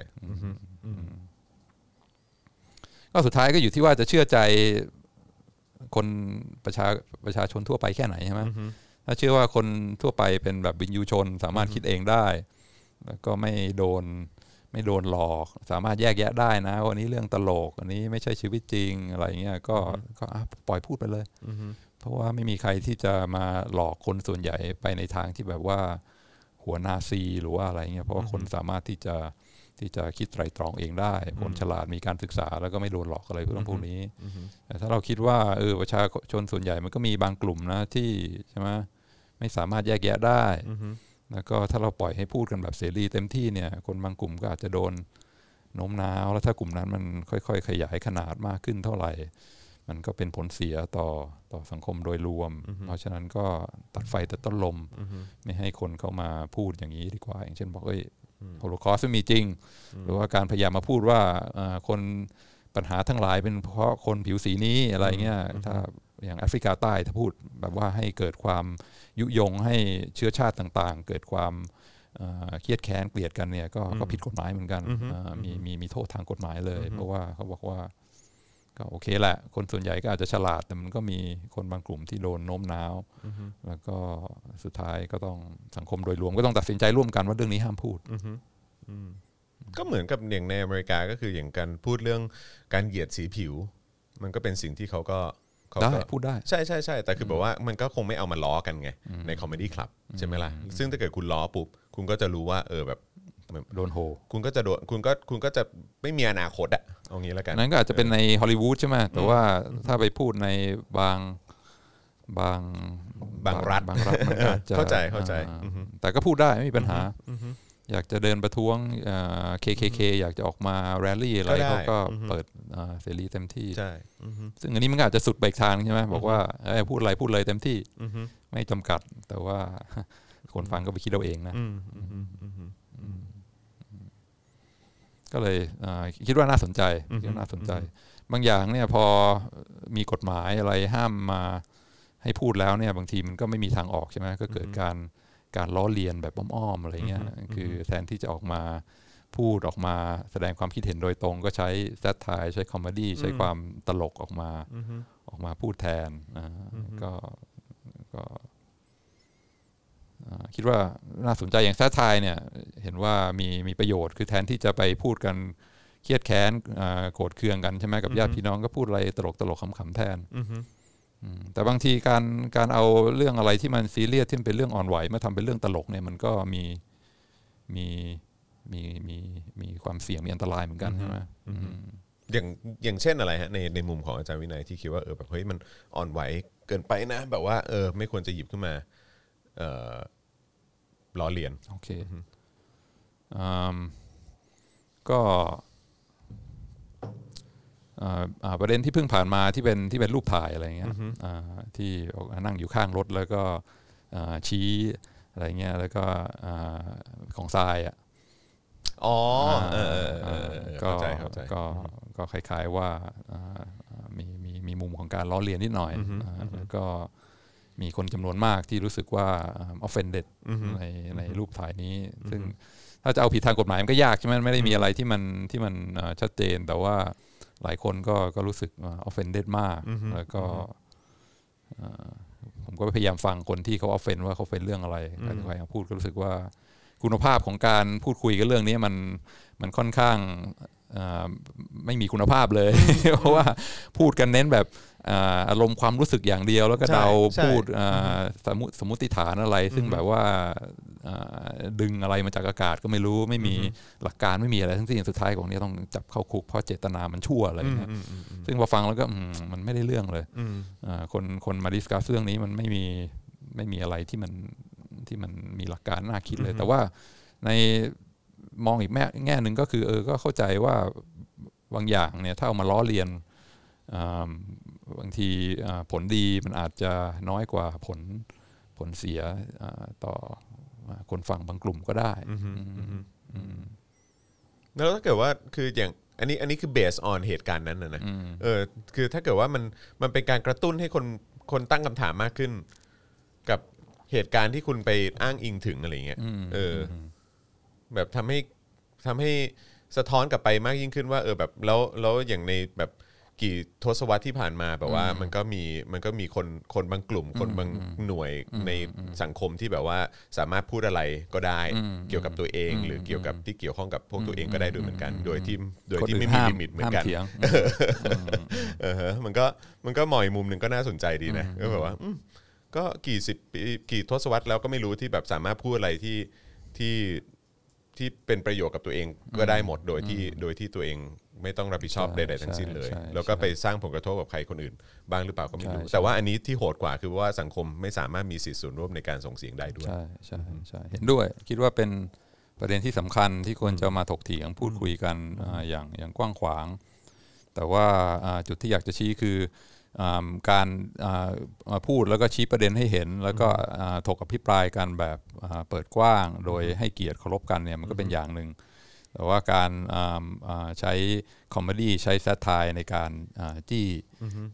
ก็สุดท้ายก็อยู่ที่ว่าจะเชื่อใจคนประชาประชาชนทั่วไปแค่ไหนใช่ไหมถ้าเชื่อว่าคนทั่วไปเป็นแบบวินยูชน สามารถคิดเองได้ แล้วก็ไม่โดน ไม่โดนหลอก สามารถแยกแยะได้นะว่าอันนี้เรื่องตลกอันนี้ไม่ใช่ชีวิตจริงอะไรเงี้ยก็ก็อะปล่อยพูดไปเลยเพราะว่าไม่มีใครที่จะมาหลอกคนส่วนใหญ่ไปในทางที่แบบว่า หัวนาซีหรือว่าอะไรเงี้ยเพราะว่าคนสามารถที่จะที่จะคิดไตรตรองเองได้ คนฉลาดมีการศึกษา แล้วก็ไม่โดนหลอกอะไรเรื่องพวกนี้แต่ถ้าเราคิดว่าเออประชาชนส่วนใหญ่มันก็มีบางกลุ่มนะที่ใช่ไหมไม่สามารถแยกแยะได้ แล้วก็ถ้าเราปล่อยให้พูดกันแบบเสรีเต็มที่เนี่ย คนบางกลุ่มก็อาจจะโดนโน้มน้าว แล้วถ้ากลุ่มนั้นมันค่อย ๆ ขยายขนาดมากขึ้นเท่าไหร่ มันก็เป็นผลเสียต่อต่อสังคมโดยรวม เพราะฉะนั้นก็ตัดไฟแต่ต้นลม ไม่ให้คนเข้ามาพูดอย่างนี้ดีกว่า อย่างเช่นบอกเอ้ยโฮโลคอสไม่มีจริง หรือว่าการพยายามมาพูดว่าเอ่อคนปัญหาทั้งหลายเป็นเพราะคนผิวสีนี้อะไรเงี้ยถ้า อย่างแอฟริกาใต้ถ้าพูดแบบว่าให้เกิดความยุยงให้เชื้อชาติต่างๆ เกิดความเอ่อเครียดแค้นเกลียดกันเนี่ยก็ก็ผิดกฎหมายเหมือนกันเอ่อมีมีมีโทษทางกฎหมายเลย เพราะว่าเขาบอกว่าก็โอเคแหละ คนส่วนใหญ่ก็อาจจะฉลาด แต่มันก็มีคนบางกลุ่มที่โดนโน้มน้าว แล้วก็สุดท้ายก็ต้องสังคมโดยรวมก็ต้องตัดสินใจร่วมกันว่าเรื่องนี้ห้ามพูดก็เหมือนกับอย่างในอเมริกาก็คืออย่างการพูดเรื่องการเหยียดสีผิว มันก็เป็นสิ่งที่เขาก็ เขาได้ก็พูดได้ ใช่ใช่ใช่แต่คือแบบว่ามันก็คงไม่เอามาล้อกันไง ใน comedy club ใช่ไหมล่ะซึ่งถ้าเกิดคุณล้อปุ๊บคุณก็จะรู้ว่าเออแบบโดนโหคุณก็จะโดนคุณก็คุณก็จะไม่มีอนาคตอะเอางี้แล้วกันนั้นก็อาจจะเป็นในฮอลลีวูดใช่ไหมแต่ว่าถ้าไปพูดในบางบางบางรัฐบางรัฐมันก็อาจจะเข้าใจเข้าใจอ่อือฮึแต่ก็พูดได้ไม่มีปัญหา อยากจะเดินประท้วงเอ่อ KKK อยากจะออกมาแรลลี่อะไรก็ได้เขาก็อือฮึเปิดอ่าเสรีเต็มที่ใช่อือฮึซึ่งอันนี้มันก็อาจจะสุดไปอีกทางใช่ไหมบอกว่าเอ้ยพูดอะไรพูดเลยเต็มที่อือฮึไม่จำกัด แต่ว่าคนฟังก็ไปคิดเอาเองนะอืมอือฮึอือฮึก็เลยอ่าคิดว่าน่าสนใจคิดว่าน่าสนใจ บางอย่างเนี่ยพอมีกฎหมายอะไรห้ามมาให้พูดแล้วเนี่ย บางทีมันก็ไม่มีทางออกใช่ไหมก็เกิดการ การล้อเลียนแบบอ้อมๆอะไรเงี้ยคือแทนที่จะออกมาพูดออกมาแสดงความคิดเห็นโดยตรง ก็ใช้ satire ใช้ comedy ใช้ความตลกออกมาออกมาพูดแทนอ่าก็ก็อ่าคิดว่าน่าสนใจอย่างแซทไทเนี่ย เห็นว่ามีมีประโยชน์ คือแทนที่จะไปพูดกันเครียดแค้นอ่าโกรธเคืองกันใช่ไหมกับญาติพี่น้องก็พูดอะไรตลกตลกๆขำๆแทนอือฮึอืม แต่บางทีการการเอาเรื่องอะไรที่มันซีเรียสที่มันเป็นเรื่องอ่อนไหวมาทำเป็นเรื่องตลกเนี่ยมันก็มีมีมีมีมีความเสี่ยงมีอันตรายเหมือนกันใช่ไหมอืมอย่างอย่างเช่นอะไรฮะในในมุมของอาจารย์วินัยที่คิดว่าเออแบบเฮ้ยมันอ่อนไหวเกินไปนะ แบบว่าเออไม่ควรจะหยิบขึ้นมาเอ่อล้อเลียนโอเคอืมก็อ่าอ่า ประเด็นที่เพิ่งผ่านมาที่เป็นที่เป็นรูปถ่ายอะไรเงี้ยอ่าที่นั่งอยู่ข้างรถแล้วก็อ่าชี้อะไรเงี้ยแล้วก็อ่าของทรายอะอ๋อเออเออเออเออก็เข้าใจเข้าใจก็ก็คล้ายๆว่าอ่าอ่ามีมีมีมุมของการล้อเลียนนิดหน่อยอ่าแล้วก็มีคนจำนวนมากที่รู้สึกว่าอ่า offended ในในรูปถ่ายนี้ ซึ่งถ้าจะเอาผิดทางกฎหมายมันก็ยากใช่ไหมมันไม่ได้มีอะไรที่มันที่มันอ่าชัดเจนแต่ว่า หลายคนก็ก็รู้สึก offended มาก แล้วก็เอ่อผมก็พยายามฟังคนที่เขา offend ว่าเขา offend เรื่องอะไรการที่ใครมาพูดก็รู้สึกว่าคุณภาพของการพูดคุยกันเรื่องนี้มันมันค่อนข้างเอ่อไม่มีคุณภาพเลย เพราะว่าพูดกันเน้นแบบ อ่าอารมณ์ความรู้สึกอย่างเดียว แล้วก็ใช่เดาใช่พูดอ่าสมมุติสมมติฐานอะไร ซึ่งแบบว่าอ่าดึงอะไรมาจากอากาศก็ไม่รู้ไม่มีหลักการไม่มีอะไรทั้งสิ้นสุดท้ายของนี้ต้องจับเข้าคุกเพราะเจตนามันชั่วอะไรอย่างเงี้ยซึ่งพอฟังแล้วก็อืมมันไม่ได้เรื่องเลยอ่าคนคนมาดิสคัสเรื่องนี้มันไม่มีไม่มีอะไรที่มันที่มันมีหลักการน่าคิดเลย แต่ว่าในมองอีกแง่แง่หนึ่งก็คือเออก็เข้าใจว่าบางอย่างเนี่ยถ้าเอามาล้อเลียนอ่า บางทีอ่าผลดีมันอาจจะน้อยกว่าผลผลเสียอ่าต่ออ่าคนฟังบางกลุ่มก็ได้อืมแล้วถ้าเกิดว่าคืออย่างอันนี้อันนี้คือเบสออนเหตุการณ์นั้นนะนะเออคือถ้าเกิดว่ามันมันเป็นการกระตุ้นให้คนคนตั้งคำถามมากขึ้น กับเหตุการณ์ที่คุณไปอ้างอิงถึงอะไรเงี้ยเอออแบบทำให้ทำให้สะท้อนกลับไปมากยิ่งขึ้นว่า เออแบบแล้วแล้วอย่างในแบบ กี่ทศวรรษที่ผ่านมาแบบว่ามันก็มีมันก็มีคนคนบางกลุ่ม คนบางหน่วยในสังคมที่แบบว่าสามารถพูดอะไรก็ได้เกี่ยวกับตัวเอง หรือเกี่ยวกับที่เกี่ยวข้องกับพวกตัวเองก็ได้ด้วยเหมือนกัน โดยที่โดยที่ไม่มีลิมิตเหมือนกันห้ามเถียงเออฮะมันก็มันก็มองอีกมุมหนึ่งก็น่าสนใจดีนะก็แบบว่าอืมก็กี่สิบปีกี่ทศวรรษแล้วก็ไม่รู้ที่แบบสามารถพูดอะไรที่ที่ที่เป็นประโยชน์กับตัวเองก็ได้หมดโดยที่โดยที่ตัวเอง ไม่ต้องรับผิดชอบใช่ใดๆทั้งสิ้นเลย ใช่ใช่ แล้วก็ไปสร้างผลกระทบกับใครคนอื่น บ้างหรือเปล่าก็ไม่รู้ใช่แต่ว่าอันนี้ที่โหดกว่าคือว่าสังคมไม่สามารถมีสิทธิส่วนร่วมในการส่งเสียงได้ด้วย ใช่ใช่ใช่เห็นด้วย คิดว่าเป็นประเด็นที่สำคัญที่ควรจะมาถกเถียงพูดคุยกันอ่าอย่างอย่างกว้างขวาง แต่ว่าอ่าจุดที่อยากจะชี้คืออ่าการอ่ามาพูดแล้วก็ชี้ประเด็นให้เห็น แล้วก็อ่าถกอภิปรายกันแบบอ่าเปิดกว้าง โดยให้เกียรติเคารพกันเนี่ยมันก็เป็นอย่างหนึ่ง แต่ว่าการอ่าอ่าใช้ comedy ใช้ satire ในการอ่าจี้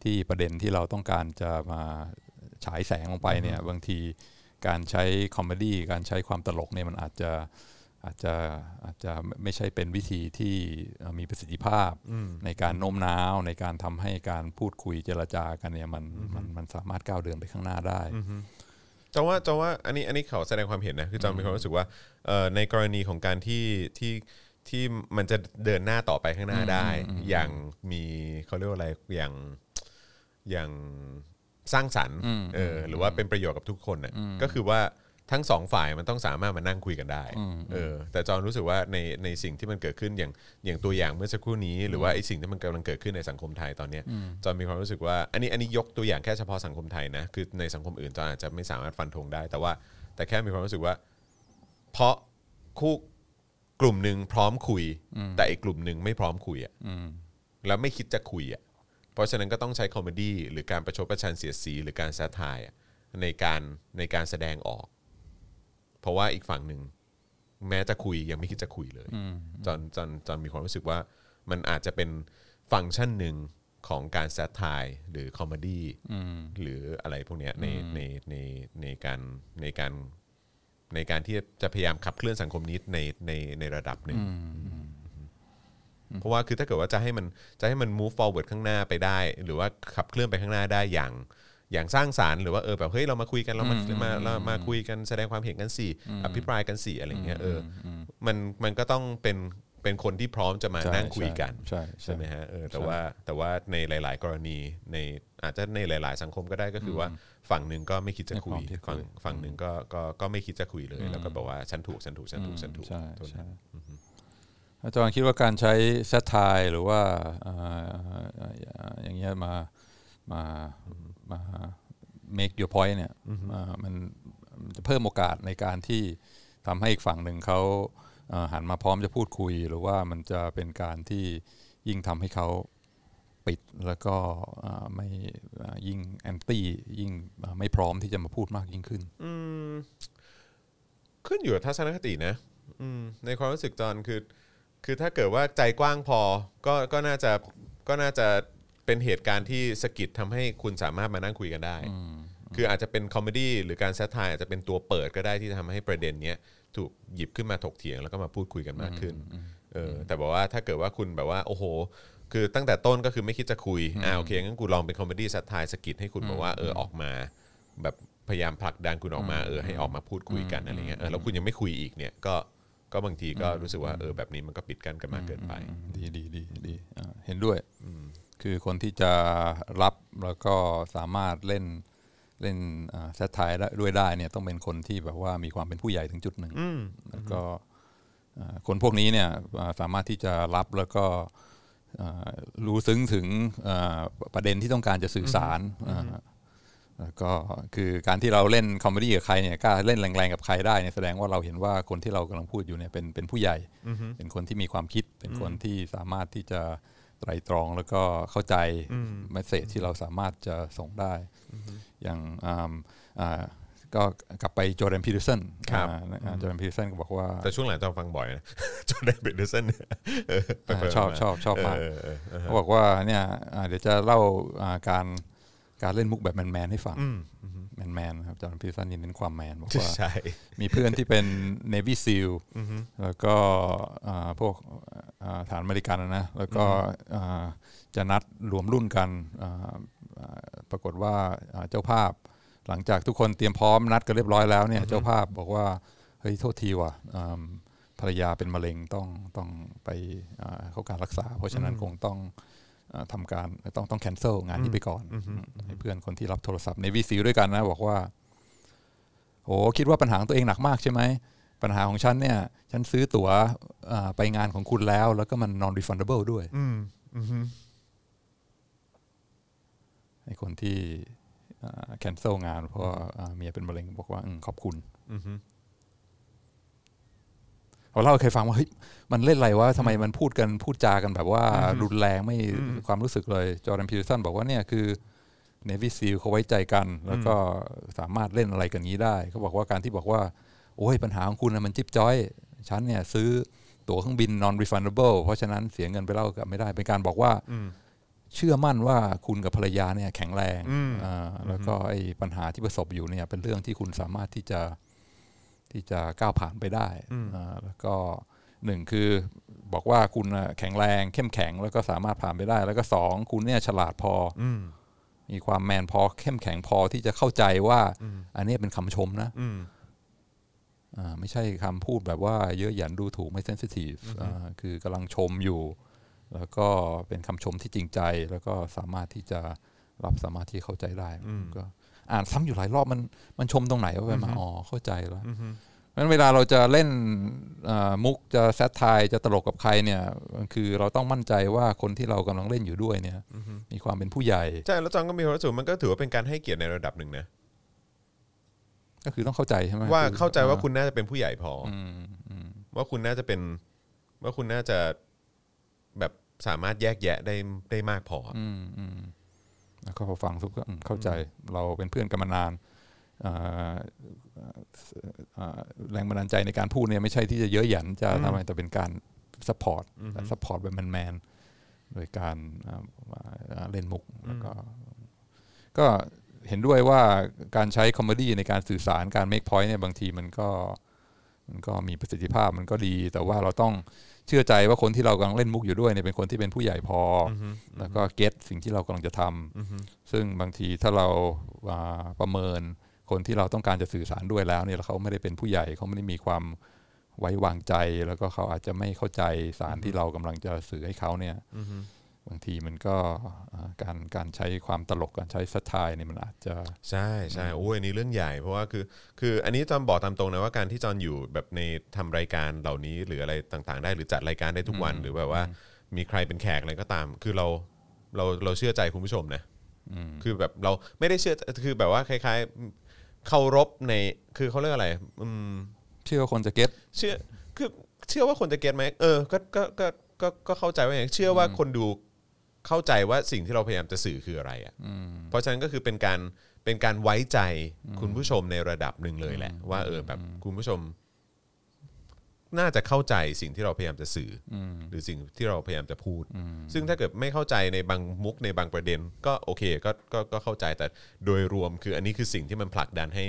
ที่ประเด็นที่เราต้องการจะมาฉายแสงลงไปเนี่ยบางทีการใช้ comedy การใช้ความตลกเนี่ยมันอาจจะอาจจะอาจจะไม่ใช่เป็นวิธีที่เอ่อมีประสิทธิภาพในการโน้มน้าวในการทำให้การพูดคุยเจรจากันเนี่ยมันมันมันสามารถก้าวเดินไปข้างหน้าได้จองว่าจองว่าอันนี้อันนี้เขาแสดงความเห็นนะคือจองมีความรู้สึกว่าเอ่อในกรณีของการที่ที่ ที่มันจะเดินหน้าต่อไปข้างหน้าได้ อย่างมีเขาเรียกว่าอะไรอย่างอย่างสร้างสรรค์เออหรือว่าเป็นประโยชน์กับทุกคนน่ะก็คือว่าทั้งสองฝ่ายมันต้องสามารถมานั่งคุยกันได้เออแต่จอนรู้สึกว่าในในสิ่งที่มันเกิดขึ้นอย่างอย่างตัวอย่างเมื่อสักครู่นี้ หรือว่าไอ้สิ่งที่มันกำลังเกิดขึ้นในสังคมไทยตอนเนี้ยจอนมีความรู้สึกว่าอันนี้อันนี้ยกตัวอย่างแค่เฉพาะสังคมไทยนะคือในสังคมอื่นจอนอาจจะไม่สามารถฟันธงได้ แต่ว่าแต่แค่มีความรู้สึกว่า เพราะคู่ กลุ่มหนึ่งพร้อมคุย แต่อีกกลุ่มหนึ่งไม่พร้อมคุยอะแล้วไม่คิดจะคุยอะเพราะฉะนั้นก็ต้องใช้ comedy หรือการประชดประชันเสียดสีหรือการ satire อะในการในการแสดงออก เพราะว่าอีกฝั่งหนึ่งแม้จะคุยยังไม่คิดจะคุยเลยจอนจอนจอนมีความรู้สึกว่ามันอาจจะเป็นฟังก์ชันหนึ่งของการ satire หรือ comedy หรืออะไรพวกเนี้ยในในในในการในการ ในการที่จะพยายามขับเคลื่อนสังคมนี้ในในในระดับหนึ่งเพราะว่าคือถ้าเกิดว่าจะให้มันจะให้มัน move forward ข้างหน้าไปได้ หรือว่าขับเคลื่อนไปข้างหน้าได้อย่าง อย่างสร้างสารรค์หรือว่าเออแบบเฮ้ยเรามาคุยกันเรามามาเรามาคุยกันแสดงความเห็นกันสี่อภิปรายกันสี่อะไรเงี้ยเอออมันมันก็ต้องเป็นเป็นคนที่พร้อมจะมาใช่นั่งคุยกันใช่ใช่ใช่ไหมฮะเออแต่ว่าแต่ว่าในหลาย ๆ กรณีในอาจจะในหลาย ๆ สังคมก็ได้ก็คือว่า ฝั่งหนึ่งก็ไม่คิดจะคุยไม่พร้อมที่จะคุยฝั่งฝั่งหนึ่งก็ก็ก็ไม่คิดจะคุยเลย แล้วก็บอกว่าฉันถูกฉันถูกฉันถูกฉันถูกใช่เท่านั้นใช่อาจารย์คิดว่าการใช้แซทไทหรือว่าเอ่ออย่างเงี้ยมามามา make your point เนี่ยเอ่อมันมันจะเพิ่มโอกาสในการที่ทำให้อีกฝั่งหนึ่งเขาเอ่อหันมาพร้อมจะพูดคุย หรือว่ามันจะเป็นการที่ยิ่งทำให้เขา ปิดแล้วก็เอ่อไม่เอ่อยิ่งแอนตี้ยิ่งเอ่อไม่พร้อมที่จะมาพูดมากยิ่งขึ้นขึ้นอยู่กับทัศนคตินะอืมในความรู้สึกจอนคือคือถ้าเกิดว่าใจกว้างพอก็ก็น่าจะก็น่าจะเป็นเหตุการณ์ที่สะกิดทำให้คุณสามารถมานั่งคุยกันได้ คืออาจจะเป็น comedy หรือการ satire อาจจะเป็นตัวเปิดก็ได้ที่ทำให้ประเด็นเนี้ยถูกหยิบขึ้นมาถกเถียงแล้วก็มาพูดคุยกันมากขึ้นเออแต่บอกว่าถ้าเกิดว่าคุณแบบว่า โอ้โห คือตั้งแต่ต้นก็คือไม่คิดจะคุยอ่าโอเคงั้นกูลองเป็น comedy satire สะกิดให้คุณบอกว่าเออออกมา แบบพยายามผลักดันคุณออกมาเออให้ออกมาพูดคุยกันอะไรเงี้ยเออแล้วคุณยังไม่คุยอีกเนี่ยก็ก็บางทีก็รู้สึกว่าเออแบบนี้มันก็ปิดกั้นกันมากเกินไป ดีดีดีดีอ่าเห็นด้วยคือคนที่จะรับแล้วก็สามารถเล่นเล่นแซทไทายด้วยได้เนี่ยต้องเป็นคนที่แบบว่ามีความเป็นผู้ใหญ่ถึงจุดหนึ่งแล้วก็อ่าคนพวกนี้เนี่ยอ่าสามารถที่จะรับแล้วก็อ่า รู้ซึ้งถึงอ่าประเด็นที่ต้องการจะสื่อสารอ่าแล้วก็คือการที่เราเล่น comedy กับใครเนี่ยกล้าเล่นแรงๆกับใครได้เนี่ยแสดงว่าเราเห็นว่าคนที่เรากำลังพูดอยู่เนี่ยเป็นเป็นผู้ใหญ่ เป็นคนที่มีความคิด เป็นคนที่สามารถที่จะไตรตรองแล้วก็เข้าใจ message ที่เราสามารถจะส่งได้ อย่างอ่าอ่า ก็กลับไปจอร์แดนปีเตอร์สันครับจอร์แดนปีเตอร์สันก็บอกว่า แต่ช่วงหลังจอนฟังบ่อยนะจอร์แดนปีเตอร์สันเนี่ยเออไปอ่าๆชอบมาชอบชอบมากเออเออเออเขาบอกว่าเนี่ยอ่าเดี๋ยวจะเล่าอ่าการการเล่นมุกแบบแมนๆให้ฟังแมนๆนะครับจอร์แดนปีเตอร์สันนี่เน้นความแมนบอกว่าใช่มีเพื่อนที่เป็น Navy SEAL แล้วก็อ่าพวกอ่าทหารอเมริกันนะนะแล้วก็อ่าจะนัดรวมรุ่นกันอ่าอ่าปรากฏว่าอ่าเจ้าภาพ หลังจากทุกคนเตรียมพร้อมนัดกันเรียบร้อยแล้วเนี่ยเจ้าภาพบอกว่าเฮ้ยโทษทีว่ะอ่าภรรยาเป็นมะเร็งต้องต้องไปอ่าเข้าการรักษา เพราะฉะนั้นคงต้องอ่าทำการต้องต้องแคนเซิลงานนี้ไปก่อนให้เพื่อนคนที่รับโทรศัพท์ในวีซีด้วยกันนะ บอกว่าโอ้คิดว่าปัญหาของตัวเองหนักมากใช่ไหม ปัญหาของฉันเนี่ย ฉันซื้อตั๋วอ่าไปงานของคุณแล้ว แล้วก็มัน non refundable ด้วยไอ้คนที่ แคนเซิลงาน เพราะว่าอ่าเมียเป็นมะเร็งบอกว่าอมขอบคุณเราเล่าให้ใครฟังว่าเฮ้ยมันเล่นอะไรวะทำไมมันพูดกันพูดจากันแบบว่ารุนแรงไม่ความรู้สึกเลย จอร์แดนพีเ r อร์สันบอกว่าเนี่ยคือเนวิซีลเขาไว้ใจกัน แล้วก็สามารถเล่นอะไรกันนี้ได้เขาบอกว่าการที่บอกว่า โอ้ยปัญหาของคุณน่ะมันจิ๊บจ้อย ฉันเนี่ยซื้อตั๋วเครื่องบิน non refundable เพราะฉะนั้นเสียเงินไปเล่ากับไม่ได้เป็นการบอกว่า เชื่อมั่นว่าคุณกับภรรยาเนี่ยแข็งแรงอ่าแล้วก็ไอ้ปัญหาที่ประสบอยู่เนี่ย เป็นเรื่องที่คุณสามารถที่จะที่จะก้าวผ่านไปได้อ่าแล้วก็หนึ่งคือบอกว่าคุณน่ะแข็งแรงเข้มแข็งแล้วก็สามารถผ่านไปได้ แล้วก็สองคุณเนี่ยฉลาดพออมีความแมนพอเข้มแข็งพอที่จะเข้าใจว่า อันนี้เป็นคำชมนะอ่าไม่ใช่คำพูดแบบว่าเยอะหยันดูถูกไม่เซนซิทีฟอ่าคือกำลังชมอยู่ แล้วก็เป็นคำชมที่จริงใจ แล้วก็สามารถที่จะรับสามารถที่เข้าใจได้ก็อ่านซ้ำอยู่หลายรอบมันมันชมตรงไหนวะไปมาอ๋อเข้าใจแล้วเพราะฉะนั้นเวลาเราจะเล่นอ่ามุกจะแซทไทายจะตลกกับใครเนี่ยคือเราต้องมั่นใจว่าคนที่เรากำลังเล่นอยู่ด้วยเนี่ยมีความเป็นผู้ใหญ่ใช่แล้วจอห์นก็มีความรู้สึกมันก็ถือว่าเป็นการให้เกียรติในระดับหนึ่งนะก็คือต้องเข้าใจใช่ไหมว่าคือเข้าใจว่าคุณน่าจะเป็นผู้ใหญ่พออมอืมว่าคุณน่าจะเป็นว่าคุณน่าจะ แบบสามารถแยกแยะได้ได้มากพอออืมอืมแล้วก็พอฟังทุกก็อืมเข้าใจเราเป็นเพื่อนกันมานานอ่าอ่าแรงบันดาลใจในการพูดเนี่ยไม่ใช่ที่จะเยอะหยันจะทำอะไรแต่เป็นการ support support แบบแมนๆโดยการอ่าอ่าเล่นมุกแล้วก็ก็เห็นด้วยว่าการใช้คอมเมดี้ในการสื่อสารการ make point เนี่ยบางทีมันก็มันก็มีประสิทธิภาพมันก็ดี แต่ว่าเราต้อง เชื่อใจว่าคนที่เรากำลังเล่นมุกอยู่ด้วยเนี่ยเป็นคนที่เป็นผู้ใหญ่พออแล้วก็เก็ตสิ่งที่เรากำลังจะทำซึ่งบางทีถ้าเราอ่าประเมินคนที่เราต้องการจะสื่อสารด้วยแล้วเนี่ยแล้วเขาไม่ได้เป็นผู้ใหญ่เขาไม่ได้มีความไว้วางใจ แล้วก็เขาอาจจะไม่เข้าใจสารที่เรากำลังจะสื่อให้เขาเนี่ย บางทีมันก็อ่าการการใช้ความตลกการใช้สไตล์เนี่ยมันอาจจะใช่ใช่โอ้ยอันนี้เรื่องใหญ่เพราะว่าคือคืออันนี้จอมบอกตามตรงนะว่าการที่จอนอยู่แบบในทำรายการเหล่านี้หรืออะไรต่างๆ ได้หรือจัดรายการได้ทุกวัน หรือแบบว่ามีใครเป็นแขกอะไรก็ตาม คือเราเราเราเชื่อใจคุณผู้ชมนะคือแบบเราไม่ได้เชื่อคือแบบว่าคล้ายๆเคารพในคือเขาเรียกอะไรอืมเชื่อว่าคนจะเก็ตเชื่อคือเชื่อว่าคนจะเก็ตไหมเออก็ก็ก็ก็ก็เข้าใจว่าอย่างนั้นเชื่อว่าคนดู เข้าใจว่าสิ่งที่เราพยายามจะสื่อคืออะไรอะเพราะฉะนั้นก็คือเป็นการเป็นการไว้ใจคุณผู้ชมในระดับหนึ่งเลยแหละ ว่าเออแบบคุณผู้ชม น่าจะเข้าใจสิ่งที่เราพยายามจะสื่อออืมหรือสิ่งที่เราพยายามจะพูดอืมซึ่งถ้าเกิดไม่เข้าใจในบางมุกในบางประเด็น ก็โอเคก็ก็ก็เข้าใจแต่โดยรวมคืออันนี้คือสิ่งที่มันผลักดันให้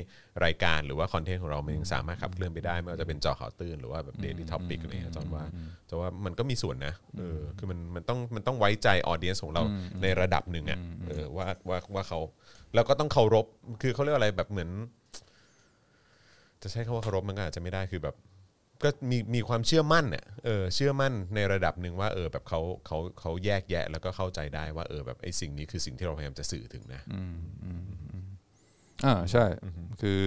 รายการหรือว่าคอนเทนต์ของเรามันยังสามารถขับเคลื่อนไปได้ ไม่ว่าจะเป็นเจาะข่าวตื้นหรือว่าแบบ Daily Topics อะไรเงี้ยจอนว่าจอนว่ามันก็มีส่วนนะเออคือมันมันต้องมันต้องไว้ใจออเดียนของเราในระดับหนึ่งอะเออว่าว่าว่าเขาแล้วก็ต้องเคารพคือเขาเรียกว่าอะไรแบบเหมือน จะใช้คำว่าเคารพมันก็อาจจะไม่ได้คือแบบ ก็มีมีความเชื่อมั่นเนี่ยเออเชื่อมั่นในระดับหนึ่งว่าเออแบบเขาเขาเขาแยกแยะ แล้วก็เข้าใจได้ว่าเออแบบไอ้สิ่งนี้คือสิ่งที่เราพยายามจะสื่อถึงนะอ่าใช่คือ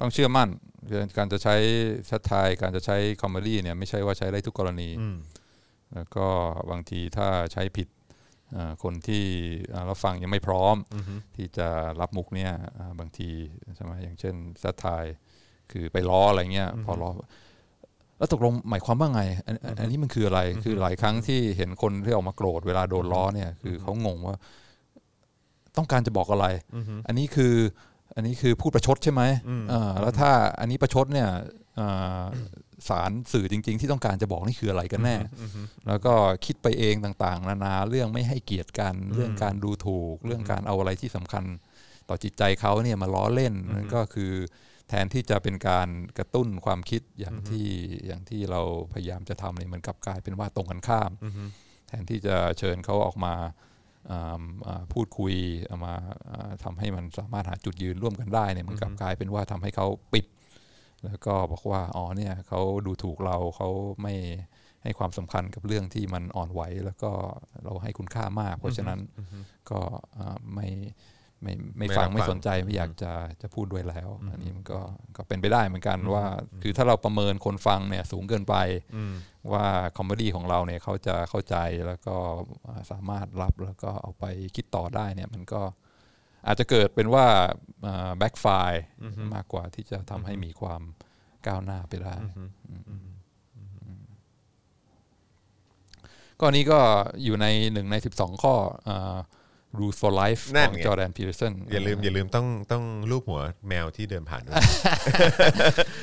ต้องเชื่อมั่นคือการจะใช้ satire การจะใช้ comedy เนี่ยไม่ใช่ว่าใช้ได้ทุกกรณีอืมแล้วก็บางทีถ้าใช้ผิดอ่าคนที่อ่าเราฟังยังไม่พร้อมที่จะรับมุกเนี่ยอ่าบางทีใช่ไหมอย่างเช่น satire คือไปล้ออะไรเงี้ยพอล้อ แล้วตกลงหมายความว่าไงอันอันอันนี้มันคืออะไร คือหลายครั้งที่เห็นคนที่ออกมาโกรธเวลาโดนล้อเนี่ย คือเขางงว่า ต้องการจะบอกอะไร อันนี้คือ อันนี้คือพูดประชดใช่ไหมอ่าแล้วถ้าอันนี้ประชดเนี่ยอ่าสารสื่อจริง ๆ ที่ต้องการจะบอกนี่คืออะไรกันแน่ แล้วก็คิดไปเองต่าง ๆ นานาเรื่องไม่ให้เกียรติกัน เรื่องการดูถูก เรื่องการเอาอะไรที่สำคัญ ต่อจิตใจเขาเนี่ยมาล้อเล่นนั่นก็คือ แทนที่จะเป็นการกระตุ้นความคิดอย่างที่อย่างที่เราพยายามจะทำเนี่ยมันกลับกลายเป็นว่าตรงกันข้าม แทนที่จะเชิญเขาออกมาอ่าอ่าพูดคุยเอามาอ่าทำให้มันสามารถหาจุดยืนร่วมกันได้เนี่ยมันกลับกลายเป็นว่าทำให้เขาปิด แล้วก็บอกว่าอ๋อเนี่ยเขาดูถูกเราเขาไม่ให้ความสำคัญกับเรื่องที่มันอ่อนไหว แล้วก็เราให้คุณค่ามาก เพราะฉะนั้นก็อ่าไม่ ไม่ไม่ไม่ฟังรับไม่ฟังสนใจไม่อยากจะจะพูดด้วยแล้ว อันนี้มันก็ก็เป็นไปได้เหมือนกันว่า คือถ้าเราประเมินคนฟังเนี่ยสูงเกินไปว่า comedy ของเราเนี่ยเขาจะเข้าใจแล้วก็อ่าสามารถรับแล้วก็เอาไปคิดต่อได้เนี่ยมันก็อาจจะเกิดเป็นว่า backfire มากกว่าที่จะทำให้มีความก้าวหน้าไปได้ก็อันนี้ก็อยู่ในหนึ่งใน12ข้อ อ่า Rules for Life นั่ขนองไง จอร์แดนพีเ r อร์สันอย่าลืมอย่าลืมต้องต้องรูปหัวแมวที่เดินผ่านด้วย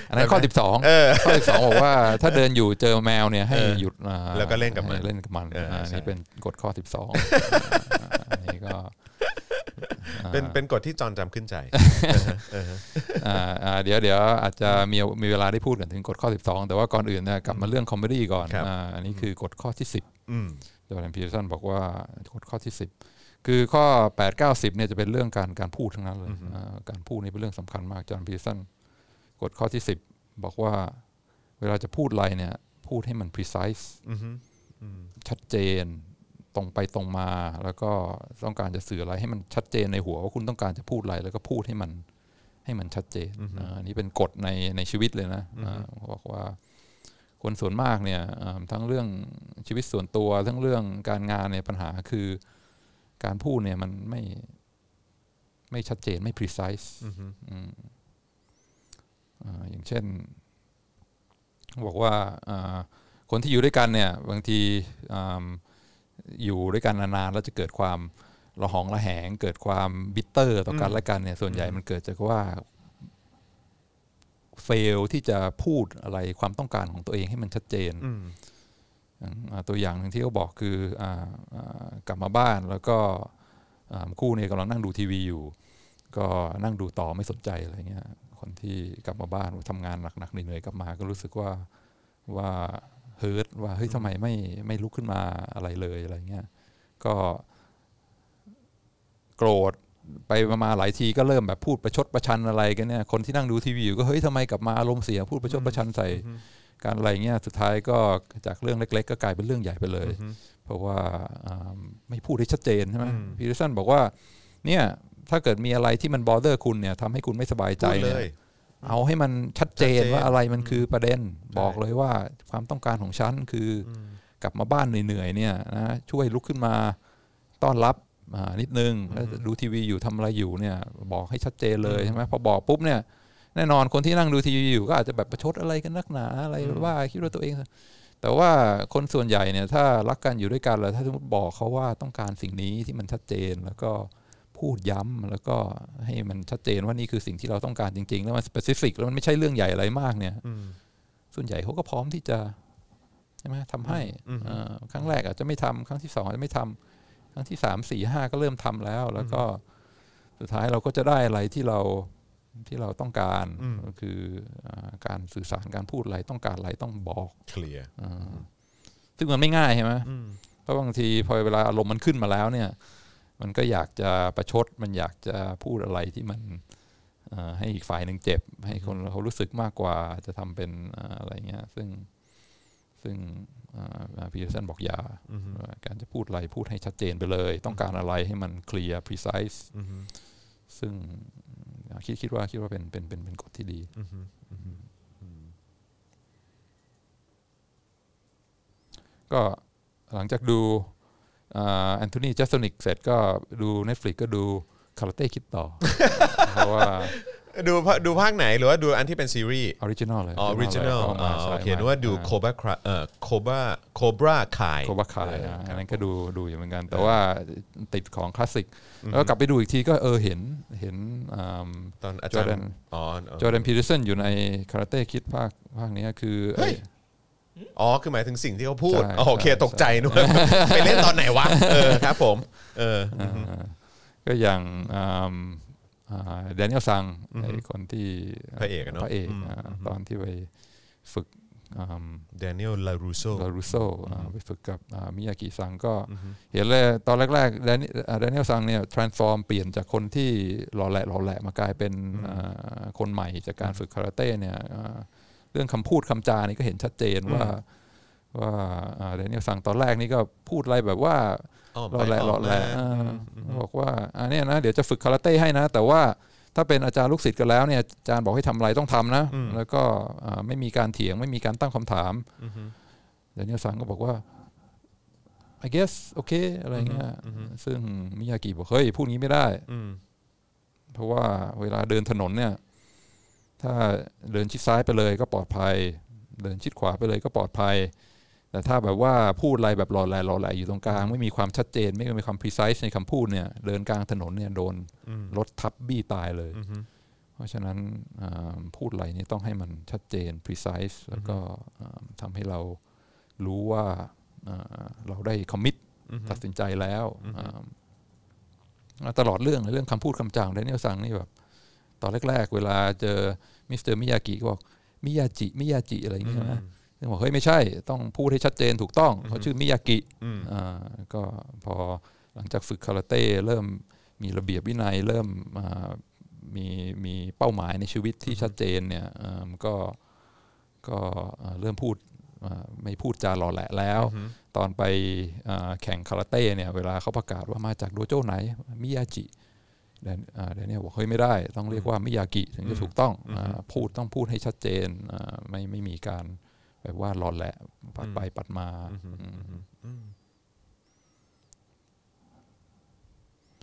อันนั้นข้อ 12ข้อ 12 บอกว่าถ้าเดินอยู่เจอแมวเนี่ยให้เออหยุดอ่าแล้วก็เล่นกับมันให้เล่นกับมันเอออ่าอันใช่ นี้เป็นกฎข้อ 12อันนี้ก็เป็นเป็นกฎที่จอนจำขึ้นใจ อ่าอ่าเดี๋ยวเดี๋ยวอาจจะมีมีเวลาได้พูดกันถึงกฎข้อ 12 แต่ว่าก่อนอื่นเนี่ยกลับมาเรื่อง comedy ก่อนครับ อ่าอันนี้คือกฎข้อที่ 10 อืม จอร์แดนพีเ r อร์สันบอกว่ากฎข้อที่10 คือข้อ 8 9 10เนี่ยจะเป็นเรื่องการการพูดทั้งนั้นเลยอ่าการพูดนี่เป็นเรื่องสำคัญมากจอร์แดนพีเ r อร์สันกฎข้อที่ 10 บอกว่าเวลาจะพูดอะไรเนี่ย พูดให้มัน precise อือฮึชัดเจนตรงไปตรงมา แล้วก็ต้องการจะสื่ออะไรให้มันชัดเจนในหัวว่าคุณต้องการจะพูดอะไร แล้วก็พูดให้มันให้มันชัดเจนอ่าอันนี้เป็นกฎในในชีวิตเลยนะอ่าบอกว่าคนส่วนมากเนี่ยอ่าทั้งเรื่องชีวิตส่วนตัวทั้งเรื่องการงานเนี่ยปัญหาคือ การพูดเนี่ยมันไม่ไม่ชัดเจนไม่ precise อืมอ่าอย่างเช่น บอกว่าอ่าคนที่อยู่ด้วยกันเนี่ยบางทีอ่าอยู่ด้วยกันนานๆแล้วจะเกิดความระหองระแหง เกิดความบิตเตอร์ต่อกันและกันเนี่ยส่วนใหญ่มันเกิดจากว่าเฟลที่จะพูดอะไรความต้องการของตัวเองให้มันชัดเจนอืมอย่างอ่า ตัวอย่างหนึ่งที่เขาบอกคืออกลับมาบ้านแล้วก็คู่เนี่ยกำลังนั่งดูทีวีอยู่ ก็นั่งดูต่อไม่สนใจอะไรเงี้ยคนที่กลับมาบ้านทำงานหนักๆเหนื่อยๆกลับมาก็รู้สึกว่าว่าเฮิร์ตว่าเฮ้ยทำไมไม่ไม่ลุกขึ้นมาอะไรเลยอะไรเงี้ยก็โกรธไปมาหลายทีก็เริ่มแบบพูดประชดประชันอะไรกันเนี่ยคนที่นั่งดูทีวีอยู่ก็เฮ้ยทำไมกลับมาอารมณ์เสียพูดประชดประชันใส่ การอะไรเงี้ยสุดท้ายก็จากเรื่องเล็ก ๆ ก็กลายเป็นเรื่องใหญ่ไปเลย เพราะว่าอ่าไม่พูดให้ชัดเจนใช่ไหมพีเตอร์สันบอกว่าเนี่ยถ้าเกิดมีอะไรที่มัน bother คุณเนี่ยทำให้คุณไม่สบายใจพูดเลเนี่ยเอาให้มันชัดเจนชัดเจนว่าอะไรมันคือประเด็นใช่บอกเลยว่าความต้องการของฉันคืออกลับมาบ้านเหนื่อยๆเนี่ยนะช่วยลุกขึ้นมาต้อนรับอ่านิดนึงแล้วดูทีวีอยู่ทำอะไรอยู่เนี่ยบอกให้ชัดเจนเลยใช่ไหมพอบอกปุ๊บเนี่ย แน่นอนคนที่นั่งดูทีวีอยู่ก็อาจจะแบบประชดอะไรกันนักหนาอะไรว่าคิดว่าตัวเอง แต่ว่าคนส่วนใหญ่เนี่ยถ้ารักกันอยู่ด้วยกันแล้วถ้าสมมติบอกเขาว่าต้องการสิ่งนี้ที่มันชัดเจนแล้วก็พูดย้ำแล้วก็ให้มันชัดเจนว่านี่คือสิ่งที่เราต้องการจริง ๆ แล้วมันสเปซิฟิกแล้วมันไม่ใช่เรื่องใหญ่อะไรมากเนี่ยอืมสส่วนใหญ่เขาก็พร้อมที่จะใช่ไหมทำให้เอ่อครั้งแรกอาจจะไม่ทำครั้งที่สองอาจจะไม่ทำครั้งที่สามสี่ห้าก็เริ่มทำแล้ว แล้วก็สุดท้ายเราก็จะได้อะไรที่เรา ที่เราต้องการก็คืออ่าการสื่อสารการพูดอะไรต้องการอะไรต้องบอกเคลียร์ซึ่งมันไม่ง่ายใช่ไหมเพราะบางทีพอเวลาอารมณ์มันขึ้นมาแล้วเนี่ย มันก็อยากจะประชดมันอยากจะพูดอะไรที่มันเอ่อให้อีกฝ่ายหนึ่งเจ็บ ให้คนเขารู้สึกมากกว่าจะทำเป็นเอ่ออะไรเงี้ย ซึ่งซึ่งพีเตอร์สันบอกอย่าว่าการจะพูดอะไรพูดให้ชัดเจนไปเลย ต้องการอะไรให้มันเคลียร์ precise ซึ่งอ่า คิดคิดว่าคิดว่าเป็นเป็นเป็นเป็นกฎที่ดีก็หลังจากดู Anthony Jeselnik เสร็จก็ดู Netflix ก็ดู Karate Kid ต่อ เพราะว่า ดูภาดูภาคไหนหรือว่าดูอันที่เป็นซีรีส์ original เลยอ๋อ original เอาอ๋อมาใส่โอเคมานึกว่าดูโคบ a าเอ่อโคบ a โคบราคายโคบาคายอะอันนั้นก็ดูดูอยู่เหมือนกัน แต่ว่าติดของคลาสสิก แล้วกลับไปดูอีกทีก็เออเห็นเห็นตอนอาจจาอรร์แดนย์อ๋ออ๋อจอร์แดนพีเตอร์สันอยู่ในคาราเต้คิดภาคภาคนี้คือเฮ้ยอ๋อ คือหมายถึงสิ่งที่เขาพูดใช่อ๋อโอเคใช่ตกใจนึกว่าไปเล่นตอนไหนวะเออครับผม เอออ่าก็อย่าง เดนิเอลซังไอ้คนที่พระเอกอะเนอะพระเอกอืมอ่าตอนที่ไปฝึกเดนิเอลลารูโซลารูโซไปฝึกกับอ่ามิยากิซังก็เห็นเลยตอนแรกๆแดนเดนิเอลซังเนี่ย transform เปลี่ยนจากคนที่หล่อแหละหล่อแหละมากลายเป็นอ่าคนใหม่จากการฝึกคาราเต้เนี่ยอ่าเรื่องคำพูดคำจานี่ก็เห็นชัดเจนว่าว่าเดนิเอลซังตอนแรกนี่ก็พูดอะไรแบบว่า อ้อมรอไปแหละอ้รออมแหละมาอ่าบอกว่าอันนี้นะเดี๋ยวจะฝึกคาราเต้ให้นะ แต่ว่าถ้าเป็นอาจารย์ลูกศิษย์กันแล้วเนี่ยอาจารย์บอกให้ทำอะไรต้องทำนะ แล้วก็อ่าไม่มีการเถียงไม่มีการตั้งคำถามเดี๋ยวนี้สังก็บอกว่า I guess โอเคอะไรเงี้ยซึ่งมิยากิบอกเฮ้ยพูดงี้ไม่ได้อืมเพราะว่าเวลาเดินถนนเนี่ย ถ้าเดินชิดซ้ายไปเลยก็ปลอดภัย เดินชิดขวาไปเลยก็ปลอดภัย แต่ถ้าแบบว่าพูดอะไรแบบหล่อแหละหล่อแหละอยู่ตรงกลาง ไม่มีความชัดเจน ไม่มีความ precise ในคำพูดเนี่ยเดินกลางถนนเนี่ยโดนรถทับบี้ตายเลย เพราะฉะนั้นอ่าพูดอะไรนี่ต้องให้มันชัดเจน precise แล้วก็อ่าทำให้เรารู้ว่าอ่าเราได้ commit ตัดสินใจแล้วอ่าตลอดเรื่องเรื่องคำพูดคำจาไดเนียลซังนี่แบบตอนแรก ๆ เวลาเจอมิสเตอร์มิยากิก็บอกมิยาจิมิยาจิอะไรอย่างเงี้ยใช่ไหมซึ่ง บอกเฮ้ยไม่ใช่ ต้องพูดให้ชัดเจนถูกต้องเขาชื่อมิยากิอ่าก็พอหลังจากฝึกคาราเต้เริ่มมีระเบียบวินัยเริ่มอ่ามีมีเป้าหมายในชีวิตที่ชัดเจนเนี่ยอ่าก็ก็อ่าเริ่มพูดอ่าไม่พูดจาหล่อแหละแล้ว ตอนไปอ่าแข่งคาราเต้เนี่ยเวลาเขาประกาศว่ามาจากโดโจไหนมิยาจิแดนอ่าแดเนียลบอกเฮ้ยไม่ได้ต้องเรียกว่ามิยากิถึงจะถูกต้องอาพูดต้องพูดให้ชัดเจนอ่าไม่ไม่มีการ แบบว่าหลอนแหละปัดไปปัดมาอืม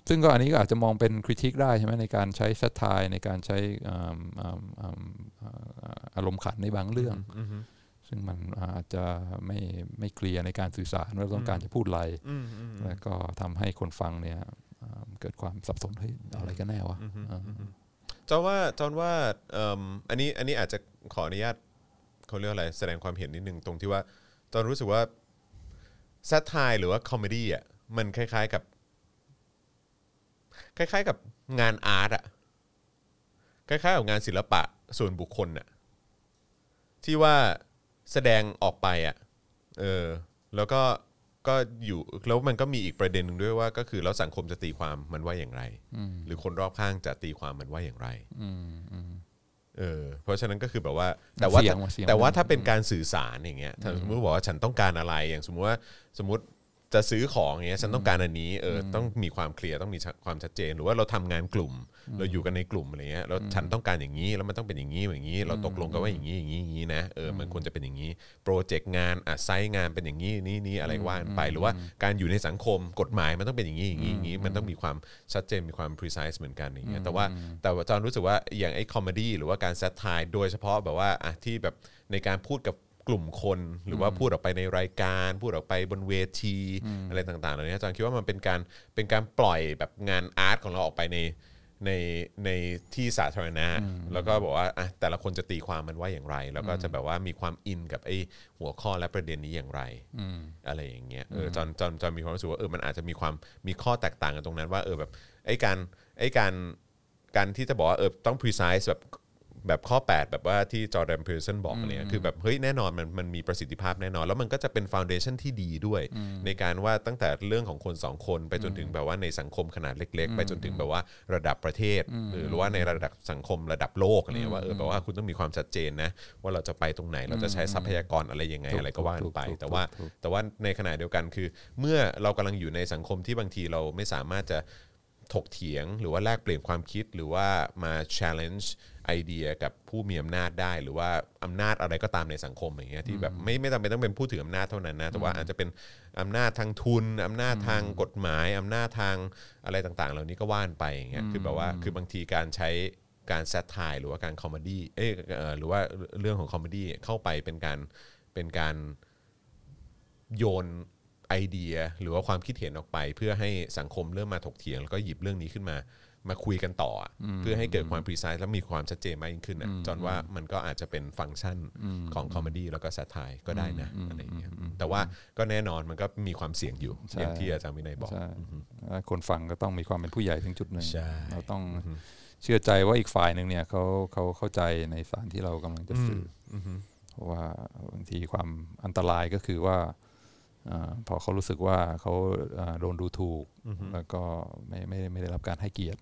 ซึ่งก็อันนี้ก็อาจจะมองเป็นคริติกได้ใช่ไหมในการใช้ซัตไทในการใช้อ่าอ่าอ่าอ่าอารมณ์ขันในบางเรื่อง ซึ่งมันอาจจะไม่ไม่เคลียร์ในการสื่อสารว่าต้องการจะพูดอะไร แล้วก็ทำให้คนฟังเนี่ยอ่าเกิดความสับสนเฮ้ยเอาอะไรกันแน่วะอ่าจอนว่าจอนว่าเอิ่มอันนี้อันนี้อาจจะขออนุญาต เขาเรียกอะไรแสดงความเห็นนิดนึงตรงที่ว่าจอนรู้สึกว่า satire หรือว่า comedy อะมันคล้าย ๆกับ คล้าย ๆ กับงาน art อะคล้ายๆกับงานศิลปะส่วนบุคคลอะที่ว่าแสดงออกไปอะเออแล้วก็ก็อยู่แล้วมันก็มีอีกประเด็นหนึ่งด้วยว่าก็คือแล้วสังคมจะตีความมันว่าอย่างไร หรือคนรอบข้างจะตีความมันว่าอย่างไร เออเพราะฉะนั้นก็คือแบบว่าแต่ว่าเสี่ยงว่ะเสี่ยง แต่ว่าถ้าเป็นการสื่อสารอย่างเงี้ยถ้าสมมติบอกว่าฉันต้องการอะไรอย่างสมมุติว่าสมมติ จะซื้อของอย่างเงี้ยฉันต้องการอันนี้เอออต้องมีความเคลียร์ต้องมีความชัดเจน หรือว่าเราทำงานกลุ่ม เราอยู่กันในกลุ่มอะไรเงี้ยแล้วฉันต้องการอย่างนี้แล้วมันต้องเป็นอย่างนี้อย่างนี้ เราตกลงกันว่าอย่างนี้อย่างนี้อย่างนี้นะเออมันควรจะเป็นอย่างนี้โปรเจกต์งานอะไซต์งานเป็นอย่างนี้นี่นี่อะไรว่ากันไป หรือว่าการอยู่ในสังคมกฎหมายมันต้องเป็นอย่างนี้อย่างนี้อย่างนี้มันต้องมีความชัดเจนมีความ precise เหมือนกันอย่างเงี้ยแต่ว่าแต่ว่าจอนรู้สึกว่าอย่างไอ้ comedy หรือว่าการ satire โดยเฉพาะแบบว่าอะที่แบบในการพูดกับ กลุ่มคนหรือว่าพูดออกไปในรายการ พูดออกไปบนเวทีอะไรต่างๆเหล่านี้จอนคิดว่ามันเป็นการเป็นการปล่อยแบบงาน art ของเราออกไปในในในที่สาธารณะ แล้วก็บอกว่าอะแต่ละคนจะตีความมันว่าอย่างไร แล้วก็จะแบบว่ามีความอินกับไอ้หัวข้อและประเด็นนี้อย่างไรอะไรอย่างเงี้ยเออจอนจอนจอนมีความรู้สึกว่าเออมันอาจจะมีความมีข้อแตกต่างกันตรงนั้นว่าเออแบบไอ้การไอ้การการที่จะบอกว่าเออต้อง precise แบบ แบบข้อ 8 แบบว่าที่จอร์แดนเพ r ร์สันบอกเนี่ยคือแบบเฮ้ยแน่นอนมันมันมีประสิทธิภาพแน่นอน แล้วมันก็จะเป็นฟ u n เดชันที่ดีด้วย ในการว่าตั้งแต่เรื่องของคนสองคนไปจนถึงแบบว่าในสังคมขนาดเล็ก ๆ ไปจนถึงแบบว่าระดับประเทศ หรือว่าในระดับสังคมระดับโลกอะไรเงี้ยว่าเออแบบว่าคุณต้องมีความชัดเจนนะว่าเราจะไปตรงไหนเราจะใช้ทรัพยากรอะไรยังไงถูกอะไรก็ว่ากันไปถูกถูกแต่ว่าถูกแต่ว่าในขณะเดียวกันคือ เมื่อเรากำลังอยู่ในสังคมที่บางทีเราไม่สามารถจะถกเถียงหรือว่าแลกเปลี่ยนความคิดหรือว่ามา challenge ไอเดียกับผู้มีอำนาจได้ หรือว่าอำนาจอะไรก็ตามในสังคมอย่างเงี้ยที่แบบไม่ไม่จำเป็นต้องเป็นผู้ถืออำนาจเท่านั้นนะแต่ว่าอาจจะเป็นอำนาจทางทุนอำนาจทางกฎหมายอำนาจทางอะไรต่างๆ เหล่านี้ก็ว่านไปอย่างเงี้ยคือแบบว่าคือบางทีการใช้การ satire หรือว่าการ comedy เอ้ยเอ่อหรือว่าเรื่องของ comedy เข้าไปเป็นการเป็นการโยนไอเดีย หรือว่าความคิดเห็นออกไป เพื่อให้สังคมเริ่มมาถกเถียงแล้วก็หยิบเรื่องนี้ขึ้นมา มาคุยกันต่ออะเพื่อให้เกิดความ precise และมีความชัดเจนมากยิ่งขึ้นนะจอนว่ามันก็อาจจะเป็นฟังก์ชันของคอมเมดี้แล้วก็ส t ไทก็ได้นะอะไรอย่างเงี้ยแต่ว่าก็แน่นอนมันก็มีความเสี่ยงอยู่ใช่อย่างที่อาจารย์วินัยบอกใช่แล้วคนฟังก็ต้องมีความเป็นผู้ใหญ่ถึงจุดหนึ่งใช่เราต้องเชื่อใจว่าอีกฝ่ายหนึ่งเนี่ยเขาเขาเข้าใจในสารที่เรากำลังจะสื่ออเพราะว่าบางทีความอันตรายก็คือว่าอา พอเขารู้สึกว่าเขาอ่าโดนดูถูก แล้วก็ไม่ไม่ไม่ได้รับการให้เกียรติ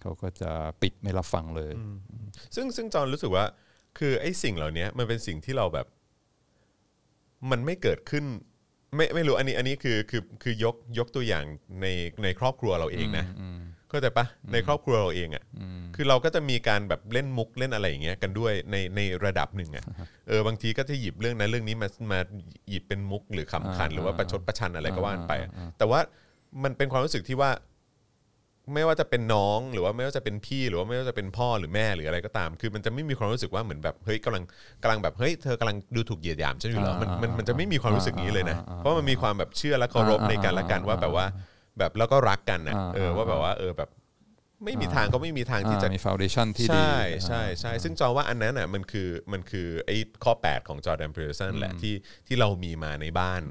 เขาก็จะปิดไม่รับฟังเลย ซึ่งซึ่งจอนรู้สึกว่า คือไอ้สิ่งเหล่านี้มันเป็นสิ่งที่เราแบบ มันไม่เกิดขึ้น ไม่ไม่รู้อันนี้อันนี้คือคือคือยกยกตัวอย่างในในครอบครัวเราเองนะ เข้าใจปะในครอบครัวเราเองอะคือเราก็จะมีการแบบเล่นมุกเล่นอะไรอย่างเงี้ยกันด้วยในในระดับหนึ่งอะเออบางทีก็จะหยิบเรื่องนั้นเรื่องนี้มามาหยิบเป็นมุกหรือขำขัน หรือว่าประชดประชันอะไรก็ว่ากันไปอะแต่ว่ามันเป็นความรู้สึกที่ว่า ไม่ว่าจะเป็นน้องหรือว่าไม่ว่าจะเป็นพี่หรือว่าไม่ว่าจะเป็นพ่อหรือแม่หรืออะไรก็ตาม คือมันจะไม่มีความรู้สึกว่าเหมือนแบบเฮ้ยกำลังกำลังแบบเฮ้ยเธอกำลังดูถูกเหยียดหยามฉันอยู่เหรอมันมันมันจะไม่มีความรู้สึกนี้เลยนะเพราะมันมีความแบบเชื่อและเคารพในกันและกันว่าแบบว่า แบบแล้วก็รักกันนะเออว่าแบบว่าเออแบบไม่มีทางก็ไม่มีทางที่จะ อ่ามีฟ u n เดชันที่ดี ใช่ใช่ใช่ซึ่งจอว่าอันนั้นอะมันคือมันคือไอ้ข้อ 8 ของจอร์แดนเพ r ร์สันแหละที่ที่เรามีมาในบ้าน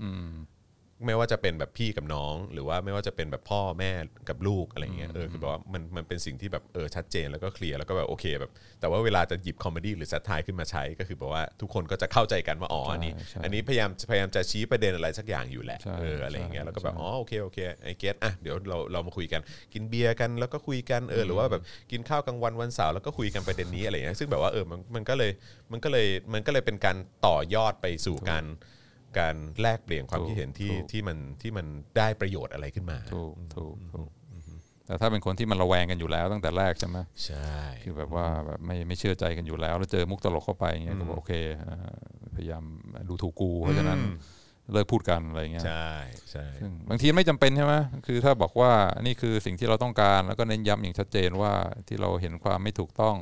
ไม่ว่าจะเป็นแบบพี่กับน้อง หรือว่าไม่ว่าจะเป็นแบบพ่อแม่กับลูกอะไรเงี้ยเออคือแบบว่ามันมันเป็นสิ่งที่แบบเออชัดเจนแล้วก็เคลียร์แล้วก็แบบโอเคแบบ แต่ว่าเวลาจะหยิบ comedy หรือ satire ขึ้นมาใช้ก็คือแบบว่าทุกคนก็จะเข้าใจกันว่าอ๋ออันนี้ใช่อันนี้พยายามพยายามจะชี้ประเด็นอะไรสักอย่างอยู่แหละใช่เอออะไรอย่างเงี้ยใช่แล้วก็แบบใช่อ๋อโอเคโอเค I get อะเดี๋ยวเราเรามาคุยกันกินเบียร์กันแล้วก็คุยกันเออหรือว่าแบบกินข้าวกลางวันวันเสาร์แล้วก็คุยกันประเด็นนี้อะไรอย่างเงี้ยซึ่งแบบว่าเออมันมันก็เลยมันก็เลยมันก็เลยเป็นการต่อยอดไปสู่การ การแลกเปลี่ยนความคิดเห็นที่ถูกที่มันที่มันได้ประโยชน์อะไรขึ้นมาถูกถูกถูกแต่ถ้าเป็นคนที่มันระแวงกันอยู่แล้วตั้งแต่แรกใช่ไหมใช่คือแบบว่าแบบไม่ไม่เชื่อใจกันอยู่แล้ว แล้วเจอมุกตลกเข้าไปอย่างเงี้ยก็บอกโอเคเอ่อพยายามดูถูกกูเพราะฉะนั้นเลิกพูดกันอะไรเงี้ยใช่ใช่ซึ่งบางทีไม่จำเป็นใช่ไหมคือถ้าบอกว่านี่คือสิ่งที่เราต้องการ แล้วก็เน้นย้ำอย่างชัดเจนว่าที่เราเห็นความไม่ถูกต้อง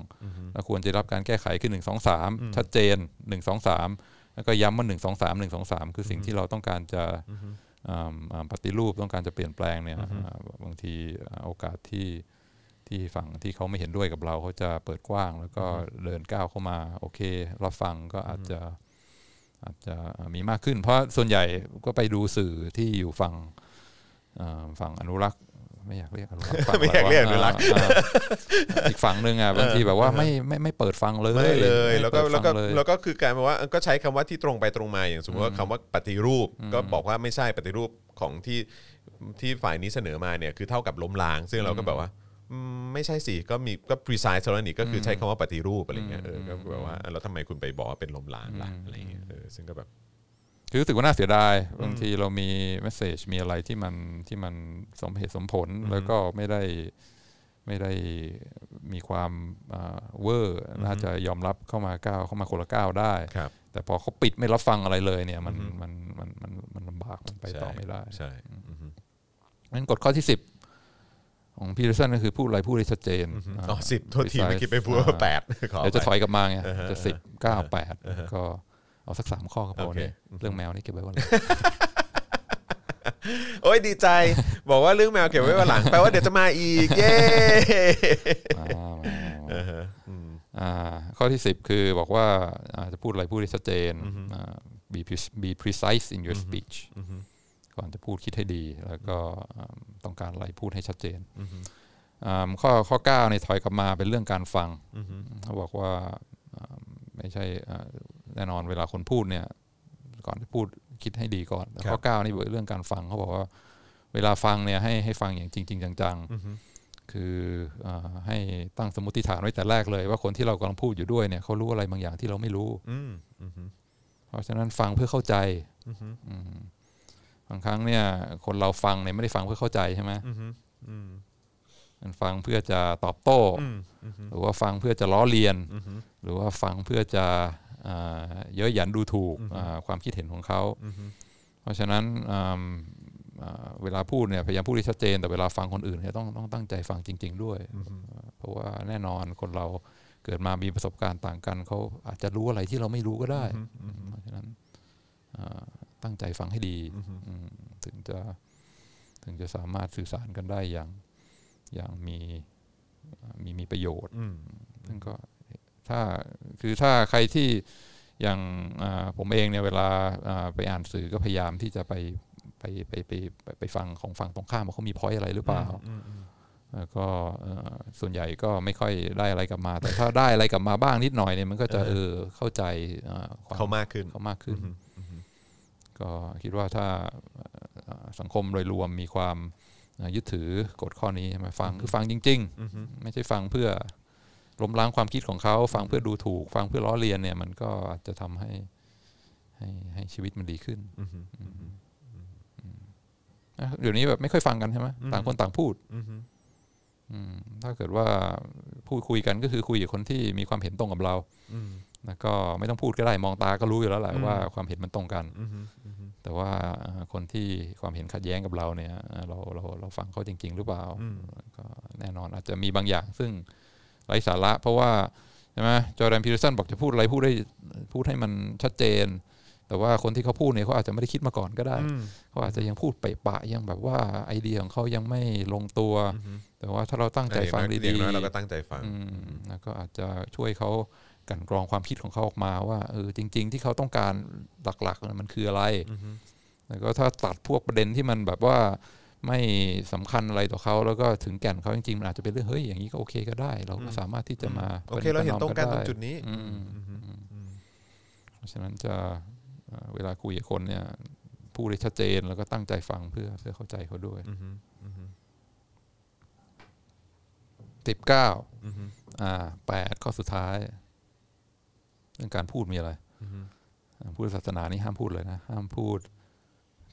และควรจะรับการแก้ไขคือหนึ่งสองสามชัดเจนหนึ่งสองสาม แล้วก็ย้ำว่าหนึ่งสองสามหนึ่งสองสามคือสิ่งที่เราต้องการจะอ่าอ่าปฏิรูปต้องการจะเปลี่ยนแปลงเนี่ยอ่าบางทีอ่าโอกาสที่ที่ฝั่งที่เขาไม่เห็นด้วยกับเราเขาจะเปิดกว้าง แล้วก็เดินก้าวเข้ามา โอเครับฟังก็อาจจะอาจจะมีมากขึ้น เพราะส่วนใหญ่ก็ไปดูสื่อที่อยู่ฝั่งเอ่อฝั่งอนุรักษ์ ไม่อยากเรียกอนุรักษ์ฝั่งไม่อยากเรียกอนุรักษ์าอ่าอีกฝั่งหนึ่งอะบางทีแบบว่าไม่ไม่ไม่เปิดฟังเลยไม่เลย แล้วก็ไม่เปิดแล้วก็ฟังเลยแล้วก็คือการแบบว่าก็ใช้คำว่าที่ตรงไปตรงมาอย่างสมมติว่าคำว่าปฏิรูป ก็บอกว่าไม่ใช่ปฏิรูปของที่ที่ฝ่ายนี้เสนอมาเนี่ยคือเท่ากับล้มล้าง ซึ่งเราก็แบบว่าอืมไม่ใช่สิก็มีก็ precise แล้วนี่ก็คือใช้คำว่าปฏิรูปอะไรเงี้ยเออก็แบบว่าแล้วทำไมคุณไปบอกว่าเป็นล้มล้างล่ะอะไรเงี้ยเออซึ่งก็แบบ คือรู้สึกว่าน่าเสียดายบางทีเรามี message มีอะไรที่มันที่มันสมเหตุสมผลแล้วก็ไม่ได้ไม่ได้มีความอ่าเวอร์น่าจะยอมรับเข้ามาก้าวเข้ามาคนละก้าวได้ครับแต่พอเขาปิดไม่รับฟังอะไรเลยเนี่ยมันมันมันมันมันลำบากมันไปต่อไม่ได้ใช่อือฮึงั้นกฎข้อที่สิบของพีเตอร์สันก็คือพูดอะไรพูดให้ชัดเจนอ๋อสิบโทษที precise เมื่อกี้ไปพูดว่าแปดขเดี๋ยวจะถไปอยกลับมาไงอ่าฮะจะสิบเก้าแปดก็ เอาสักสามข้อก็พอโอเคเนี่ยเรื่องแมวนี่เก็บไว้วันหลังโอ้ยดีใจ บอกว่าเรื่องแมวเก็บไว้วันหลังแปลว่าเดี๋ยวจะมาอีก เย้มามามาเออฮะอืมอ่าข้อที่ 10 คือบอกว่าอ่าจะพูดอะไรพูดให้ชัดเจนอ่า be pre- be precise in your speech ก่อนจะพูดคิดให้ดี แล้วก็อ่าต้องการอะไรพูดให้ชัดเจนอ่าข้อข้อ9ในถอยกลับมาเป็นเรื่องการฟังเขาบอกว่าอ่าไม่ใช่อ่า แน่นอนเวลาคนพูดเนี่ย ก่อนจะพูดคิดให้ดีก่อนแต่ข้อ9นี่เป็นเรื่องการฟังเขาบอกว่า เวลาฟังเนี่ยให้ให้ฟังอย่างจริง ๆ จังๆคืออาให้ตั้งสมมติฐานไว้แต่แรกเลย ว่าคนที่เรากำลังพูดอยู่ด้วยเนี่ยเขารู้อะไรบางอย่างที่เราไม่รู้อืมอืมเพราะฉะนั้นฟังเพื่อเข้าใจอืมบางครั้งเนี่ย คนเราฟังเนี่ยไม่ได้ฟังเพื่อเข้าใจใช่ไหมอืมอืมมันฟังเพื่อจะตอบโต้อืมหรือว่าฟังเพื่อจะล้อเลียน หรือว่าฟังเพื่อจะอ่า เย้ยหยันดูถูกอ่าความคิดเห็นของเขาเพราะฉะนั้นอืมอ่าเวลาพูดเนี่ยพยายามพูดให้ชัดเจนแต่เวลาฟังคนอื่นเนี่ยต้องต้องตั้งใจฟังจริง ๆ ด้วย เพราะว่าแน่นอนคนเราเกิดมามีประสบการณ์ต่างกันเขาอาจจะรู้อะไรที่เราไม่รู้ก็ได้เพราะฉะนั้นอ่าตั้งใจฟังให้ดีอืมถึงจะถึงจะสามารถสื่อสารกันได้อย่างอย่างมีมีมีประโยชน์อืมซึ่งก็ ถ้าคือถ้าใครที่อย่างอ่าผมเองเนี่ยเวลาอ่าไปอ่านสื่อก็พยายามที่จะไปไปไปไปไปไปฟังของฝั่งตรงข้ามว่าเขามีพอยอะไรหรือเปล่าแล้วก็เอ่อส่วนใหญ่ก็ไม่ค่อยได้อะไรกลับมา แต่ถ้าได้อะไรกลับมาบ้างนิดหน่อยเนี่ยมันก็จะเออเข้าใจอ่าควเขามากขึ้นเขามากขึ้น ก็คิดว่าถ้าเอ่อสังคมโดยรวมมีความเอ่อยึดถือกฎข้อนี้ใช่ไหมฟังคือฟังจริง ๆ ไม่ใช่ฟังเพื่อ ล้มล้างความคิดของเขาฟังเพื่อดูถูก ฟังเพื่อล้อเลียนเนี่ย มันก็อาจจะทำให้ให้ให้ชีวิตมันดีขึ้นอืมอะเดี๋ยวนี้แบบไม่ค่อยฟังกันใช่ไหมต่างคนต่างพูดอืมถ้าเกิดว่าพูดคุยกันก็คือคุยกับคนที่มีความเห็นตรงกับเราแล้วก็ไม่ต้องพูดก็ได้มองตาก็รู้อยู่แล้วแหละว่าความเห็นมันตรงกันแต่ว่าเอ่อคนที่ความเห็นขัดแย้งกับเราเนี่ยเอ่อเราเราเราฟังเขาจริง ๆ หรือเปล่าก็แน่นอนอาจจะมีบางอย่าง ซึ่ง ไร้สาระ เพราะว่าใช่ไหมจอร์แดนพีเทอร์สันบอกจะพูดอะไรพูดได้พูดให้มันชัดเจน แต่ว่าคนที่เขาพูดเนี่ยเขาอาจจะไม่ได้คิดมาก่อนก็ได้เขาอาจจะยังพูดไปปะยังแบบว่าไอเดียของเขายังไม่ลงตัว แต่ว่าถ้าเราตั้งใจฟังอย่าดีงน้อยๆเราก็ตั้งใจฟังอืมแล้วก็อาจจะช่วยเขากลั่นกรองความคิดของเขาออกมาว่าเออจริง ๆ ที่เขาต้องการหลักๆมันคืออะไรแล้วก็ถ้าตัดพวกประเด็นที่มันแบบว่า ไม่สำคัญอะไรต่อเขาแล้วก็ถึงแก่นเขาจริงๆมันอาจจะเป็นเรื่องเฮ้ยอย่างนี้ก็โอเคก็ได้ เราก็สามารถที่จะมาโอเคเราเห็นตรงกันตรงจุดนี้อืมเพราะฉะนั้นจะเอ่อเวลาคุยกับคนเนี่ยพูดได้ชัดเจนแล้วก็ตั้งใจฟังเพื่อเพื่อเข้าใจเขาด้วยสิบเก้าอ่าแปดข้อสุดท้าย เรื่องการพูดมีอะไรอ่าพูดศาสนานี่ห้ามพูดเลยนะ ห้ามพูด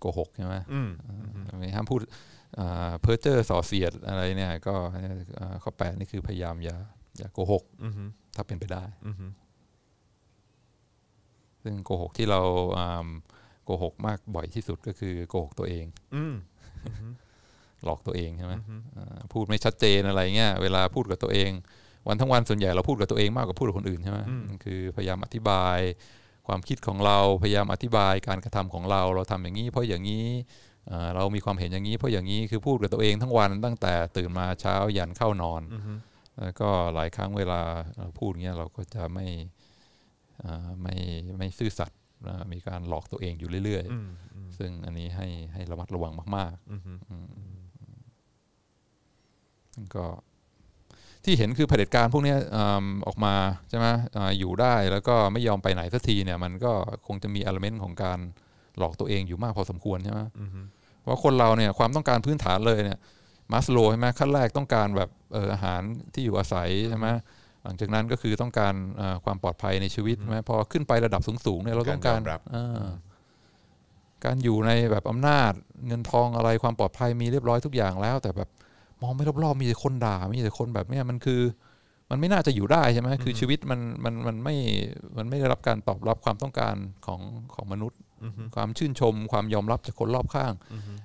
โกหกใช่ไหมอืมไม่ห้ามพูดเพ้อเจ้อส่อเสียดอะไรเนี่ย ก็อ่าข้อแปดนี่คือพยายามอย่าอย่าโกหกอืมถ้าเป็นไปได้อืมซึ่งโกหกที่เราอ่าโกหกมากบ่อยที่สุดก็คือโกหกตัวเองอืมหลอกตัวเองใช่ไหมอ่าพูดไม่ชัดเจนอะไรเงี้ยเวลาพูดกับตัวเอง วันทั้งวันส่วนใหญ่เราพูดกับตัวเองมากกว่าพูดกับคนอื่นใช่ไหมมันคือพยายามอธิบาย ความคิดของเราพยายามอธิบายการกระทำของเรา เราทำอย่างนี้ เพราะอย่างนี้อ่าเรามีความเห็นอย่างนี้ เพราะอย่างนี้คือพูดกับตัวเองทั้งวันตั้งแต่ตื่นมาเช้ายันเข้านอนแล้วก็หลายครั้งเวลาเราพูดเงี้ยเราก็จะไม่อ่าไม่ไม่ซื่อสัตย์อ่ามีการหลอกตัวเองอยู่เรื่อยอืมๆซึ่งอันนี้ให้ให้ระมัดระวังมากๆอืมก็ ที่เห็นคือเผด็จการพวกเนี้ยอืมออกมาใช่ไหมอ่าอยู่ได้แล้วก็ไม่ยอมไปไหนสักทีเนี่ย มันก็คงจะมีอ l เมนต์ของการหลอกตัวเองอยู่มากพอสมควรใช่ไหมเพราะคนเราเนี่ยความต้องการพื้นฐานเลยเนี่ยมัสโลใช่ไหมขั้นแรกต้องการแบบเอออาหารที่อยู่อาศัยใช่ไหมหลังจากนั้นก็คือต้องการเอ่อความปลอดภัยในชีวิตใช่ไหมพอขึ้นไประดับสูงๆเนี่ยเราต้องการการยอมรับเออการอยู่ในแบบอำนาจเงินทองอะไรความปลอดภัยมีเรียบร้อยทุกอย่างแล้ว แต่แบบ มองไม่รอบๆมีแต่คนด่ามีแต่คนแบบเนี้ยมันคือ มันไม่น่าจะอยู่ได้ใช่ไหมคือชีวิตมันมันมันไม่มันไม่ได้รับการตอบรับความต้องการของของมนุษย์ ความชื่นชม ความยอมรับจากคนรอบข้าง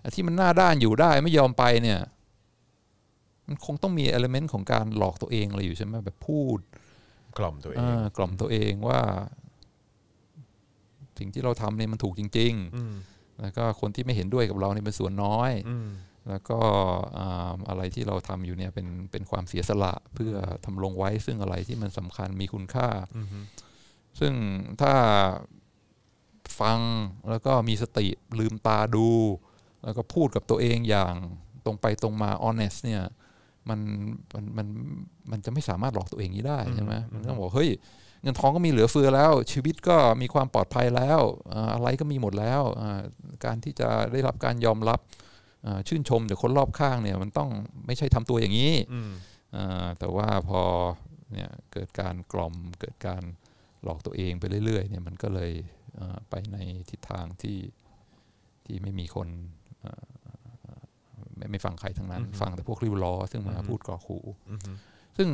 ไอ้ที่มันหน้าด้านอยู่ได้ไม่ยอมไปเนี่ย มันคงต้องมีเอลเมนต์ของการหลอกตัวเองอะไรอยู่ใช่ไหมแบบพูด กล่อมตัวเองอ่ากล่อมตัวเองว่า สิ่งที่เราทำเนี่ยมันถูกจริงอืมๆแล้วก็คนที่ไม่เห็นด้วยกับเราเนี่ยเป็นส่วนน้อยอืม แล้วก็อ่าอะไรที่เราทำอยู่เนี่ยเป็นเป็นความเสียสละเพื่อทำลงไว้ซึ่งอะไรที่มันสำคัญมีคุณค่า ซึ่งถ้าฟังแล้วก็มีสติลืมตาดู แล้วก็พูดกับตัวเองอย่างตรงไปตรงมา honest เนี่ยมันมันมันมันจะไม่สามารถหลอกตัวเองนี้ได้ใช่ไหมมันต้องบอกเฮ้ยเงินทองก็มีเหลือเฟือแล้ว ชีวิตก็มีความปลอดภัยแล้วอ่าอะไรก็มีหมดแล้วอ่าการที่จะได้รับการยอมรับอ่า ชื่นชมจากคนรอบข้างเนี่ยมันต้องไม่ใช่ทำตัวอย่างนี้อืมอ่าแต่ว่าพอเนี่ยเกิดการกล่อมเกิดการหลอกตัวเองไปเรื่อยๆเนี่ยมันก็เลยอ่าไปในทิศทางที่ที่ไม่มีคนอ่าไม่ไม่ฟังใครทั้งนั้น ฟังแต่พวกริ้วล้อ ซึ่งมาพูดก่อขู่ซึ่ง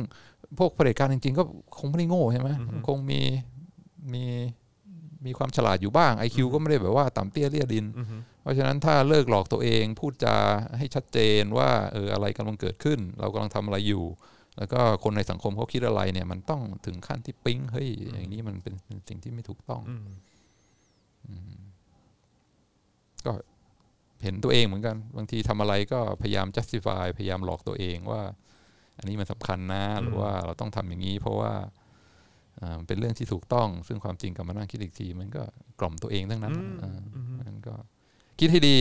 พวกเผด็จการจริง ๆ ก็คงไม่ได้โง่ใช่ไหมคงมีมีมีความฉลาดอยู่บ้าง IQ ก็ไม่ได้แบบว่าต่ำเตี้ยเลี่ยดิน เพราะฉะนั้นถ้าเลิกหลอกตัวเองพูดจาให้ชัดเจนว่าเอออะไรกำลังเกิดขึ้น เรากำลังทำอะไรอยู่ แล้วก็คนในสังคมเขาคิดอะไรเนี่ย มันต้องถึงขั้นที่ปิ๊งเฮ้ยอย่างนี้มันเป็นเป็นสิ่งที่ไม่ถูกต้องอืมก็เห็นตัวเองเหมือนกัน บางทีทำอะไรก็พยายาม justify พยายามหลอกตัวเองว่า อันนี้มันสำคัญนะหรือว่าเราต้องทำอย่างนี้ เพราะว่าอ่ามันเป็นเรื่องที่ถูกต้อง ซึ่งความจริงกลับมานั่งคิดอีกที มันก็กล่อมตัวเองทั้งนั้นอ่ามันก็ คิดให้ดี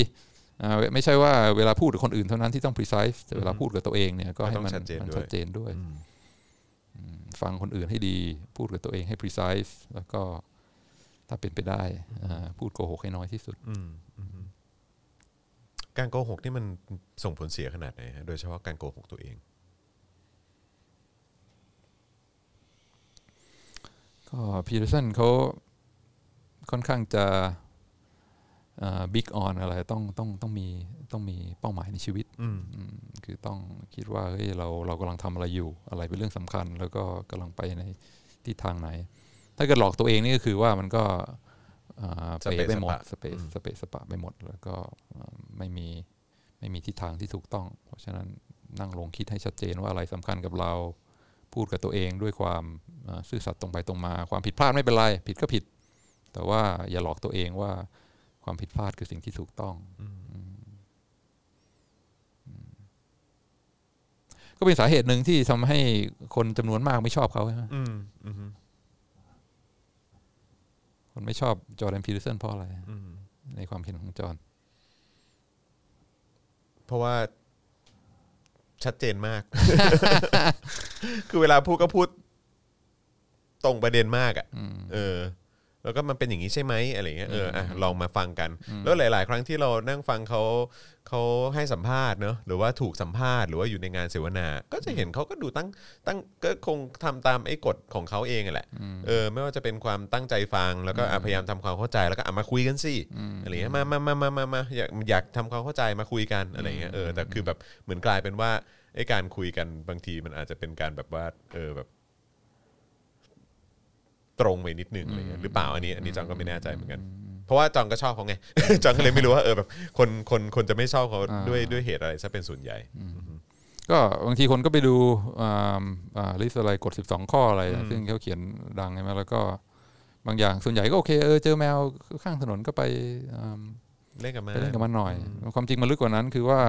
อ่าไม่ใช่ว่าเวลาพูดกับคนอื่นเท่านั้นที่ต้อง precise แต่เวลาพูดกับตัวเองเนี่ยก็ให้มันก็ต้องชัดเจนมันด้วยชัดเจนด้วยอืมฟังคนอื่นให้ดี พูดกับตัวเองให้ precise แล้วก็ถ้าเป็นไปได้อ่าพูดโกหกให้น้อยที่สุดอืมอืมการโกหกนี่มันส่งผลเสียขนาดไหนฮะโดยเฉพาะการโกหกตัวเอง ก็พีเ r อร์สันเขาค่อนข้างจะ บิ๊กออนอะไรต้องต้องต้องมีต้องมีเป้าหมายในชีวิตอืมอืมคือต้องคิดว่าเฮ้ยเราเรากำลังทำอะไรอยู่ อะไรเป็นเรื่องสำคัญ แล้วก็กำลังไปในทิศทางไหน ถ้าเกิดหลอกตัวเองนี่ก็คือว่ามันก็อ่าสเป๋เปะไปหมดสสปะเปซสเปซสปะไปหมด แล้วก็อ่าไม่มีไม่มีทิศทางที่ถูกต้อง เพราะฉะนั้นนั่งลงคิดให้ชัดเจนว่าอะไรสำคัญกับเรา พูดกับตัวเองด้วยความอ่าซื่อสัตย์ตรงไปตรงมา ความผิดพลาดไม่เป็นไร ผิดก็ผิด แต่ว่าอย่าหลอกตัวเองว่า ความผิดพลาดคือสิ่งที่ถูกต้องอืมอืมก็เป็นสาเหตุหนึ่งที่ทำให้คนจำนวนมากไม่ชอบเขาใช่ไหมอืมอืมคนไม่ชอบจอร์แดนพีเทอร์สันเพราะอะไรอืมในความเห็นของจอร์นเพราะว่าชัดเจนมาก คือเวลาพูดก็พูดตรงประเด็นมากอะ เออ แล้วก็มันเป็นอย่างนี้ใช่ไหมอะไรเงี้ยเอออะลองมาฟังกัน แล้วหลาย ๆ ครั้งที่เรานั่งฟังเขาเขาให้สัมภาษณ์เนอะหรือว่าถูกสัมภาษณ์หรือว่าอยู่ในงานเสวนา ก็จะเห็นเขาก็ดูตั้งตั้งก็คงทำตามไอ้กฎของเขาเองอะแหละเออไม่ว่าจะเป็นความตั้งใจฟังแล้วก็อะพยายามทำความเข้าใจแล้วก็อะมาคุยกันสิอะไรเงี้ยมามามามามามาอยากอยากทำความเข้าใจมาคุยกันอะไรเงี้ยเออแต่คือแบบเหมือนกลายเป็นว่าไอ้การคุยกันบางทีมันอาจจะเป็นการแบบว่าเออแบบ ตรงไปนิดนึงอะไรเงี้ยหรือเปล่าอันนี้อันนี้จองก็ไม่แน่ใจเหมือนกัน เพราะว่าจองก็ชอบเขาไง จองก็เลยไม่รู้ว่าเออแบบคนคนคนจะไม่ชอบเขาด้วยด้วยเหตุอะไรซะเป็นส่วนใหญ่ก็บางทีคนก็ไปดูลิสต์อะไรกฎ12 ข้ออะไร ซึ่งเขาเขียนดังใช่ไหมแล้วก็บางอย่างส่วนใหญ่ก็โอเคเออเจอแมวข้างถนนก็ไปอ่าเล่นกับมันไปเล่นกับมันหน่อย ความจริงมันลึกกว่านั้น คือว่า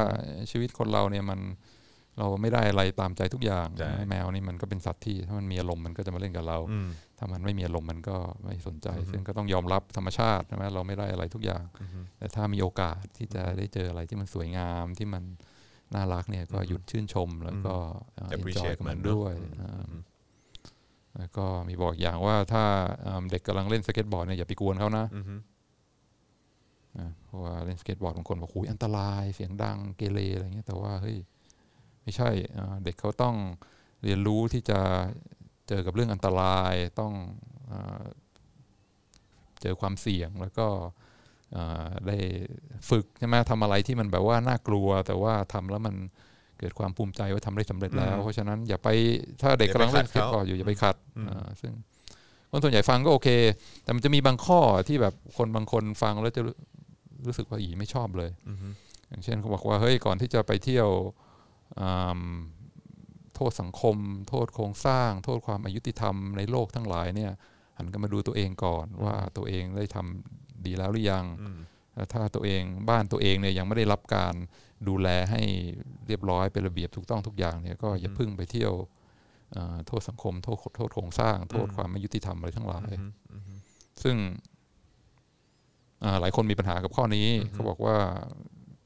ชีวิตคนเราเนี่ยมัน เราไม่ได้อะไรตามใจทุกอย่างใช่แมวนี่มันก็เป็นสัตว์ที่ถ้ามันมีอารมณ์มันก็จะมาเล่นกับเราอืมถ้ามันไม่มีอารมณ์มันก็ไม่สนใจ ซึ่งก็ต้องยอมรับธรรมชาติใช่ไหมเราไม่ได้อะไรทุกอย่าง แต่ถ้ามีโอกาสที่จะได้เจออะไรที่มันสวยงามที่มันน่ารักเนี่ยก็หยุดชื่นชมแล้วก็ enjoy appreciate กับมันมันเนอะด้วยอ่าแล้วก็มีบอกอย่างว่าถ้าอ่าเด็กกำลังเล่นสเก็ตบอร์ดเนี่ยอย่าไปกวนเขานะอือฮึอ่าเพราะว่าเล่นสเก็ตบอร์ดบางคนบอกคุยอันตรายเสียงดังเกเรอะไรเงี้ยแต่ว่าเฮ้ย ไม่ใช่อ่าเด็กเขาต้องเรียนรู้ที่จะเจอกับเรื่องอันตรายต้องอาเจอความเสี่ยงแล้วก็อ่าได้ฝึกใช่ไหมทำอะไรที่มันแบบว่าน่ากลัว แต่ว่าทำแล้วมันเกิดความภูมิใจว่าทำได้สำเร็จแล้ว เพราะฉะนั้นอย่าไปถ้าเด็กกำลังเล่นสเก็ตบอร์ดอยู่อย่าไปขัดอ่าซึ่งคนส่วนใหญ่ฟังก็โอเค แต่มันจะมีบางข้อที่แบบคนบางคนฟังแล้วจะรู้รู้สึกว่าอีไม่ชอบเลยอือฮึอย่างเช่นเขาบอกว่าเฮ้ยก่อนที่จะไปเที่ยวอ่า โทษสังคม โทษโครงสร้าง โทษความอายุติธรรมในโลกทั้งหลายเนี่ยหันกันมาดูตัวเองก่อนว่าตัวเองได้ทำดีแล้วหรือยังอืมแต่ถ้าตัวเองบ้านตัวเองเนี่ยยังไม่ได้รับการดูแลให้เรียบร้อยเป็นระเบียบถูกต้องทุกอย่างเนี่ยก็อย่าเพึ่งไปเที่ยวเอ่อโทษสังคม โทษโทษโครงสร้าง โทษความไม่ยุติธรรมอะไรทั้งหลาย ซึ่งอ่าหลายคนมีปัญหากับข้อนี้เขาบอกว่า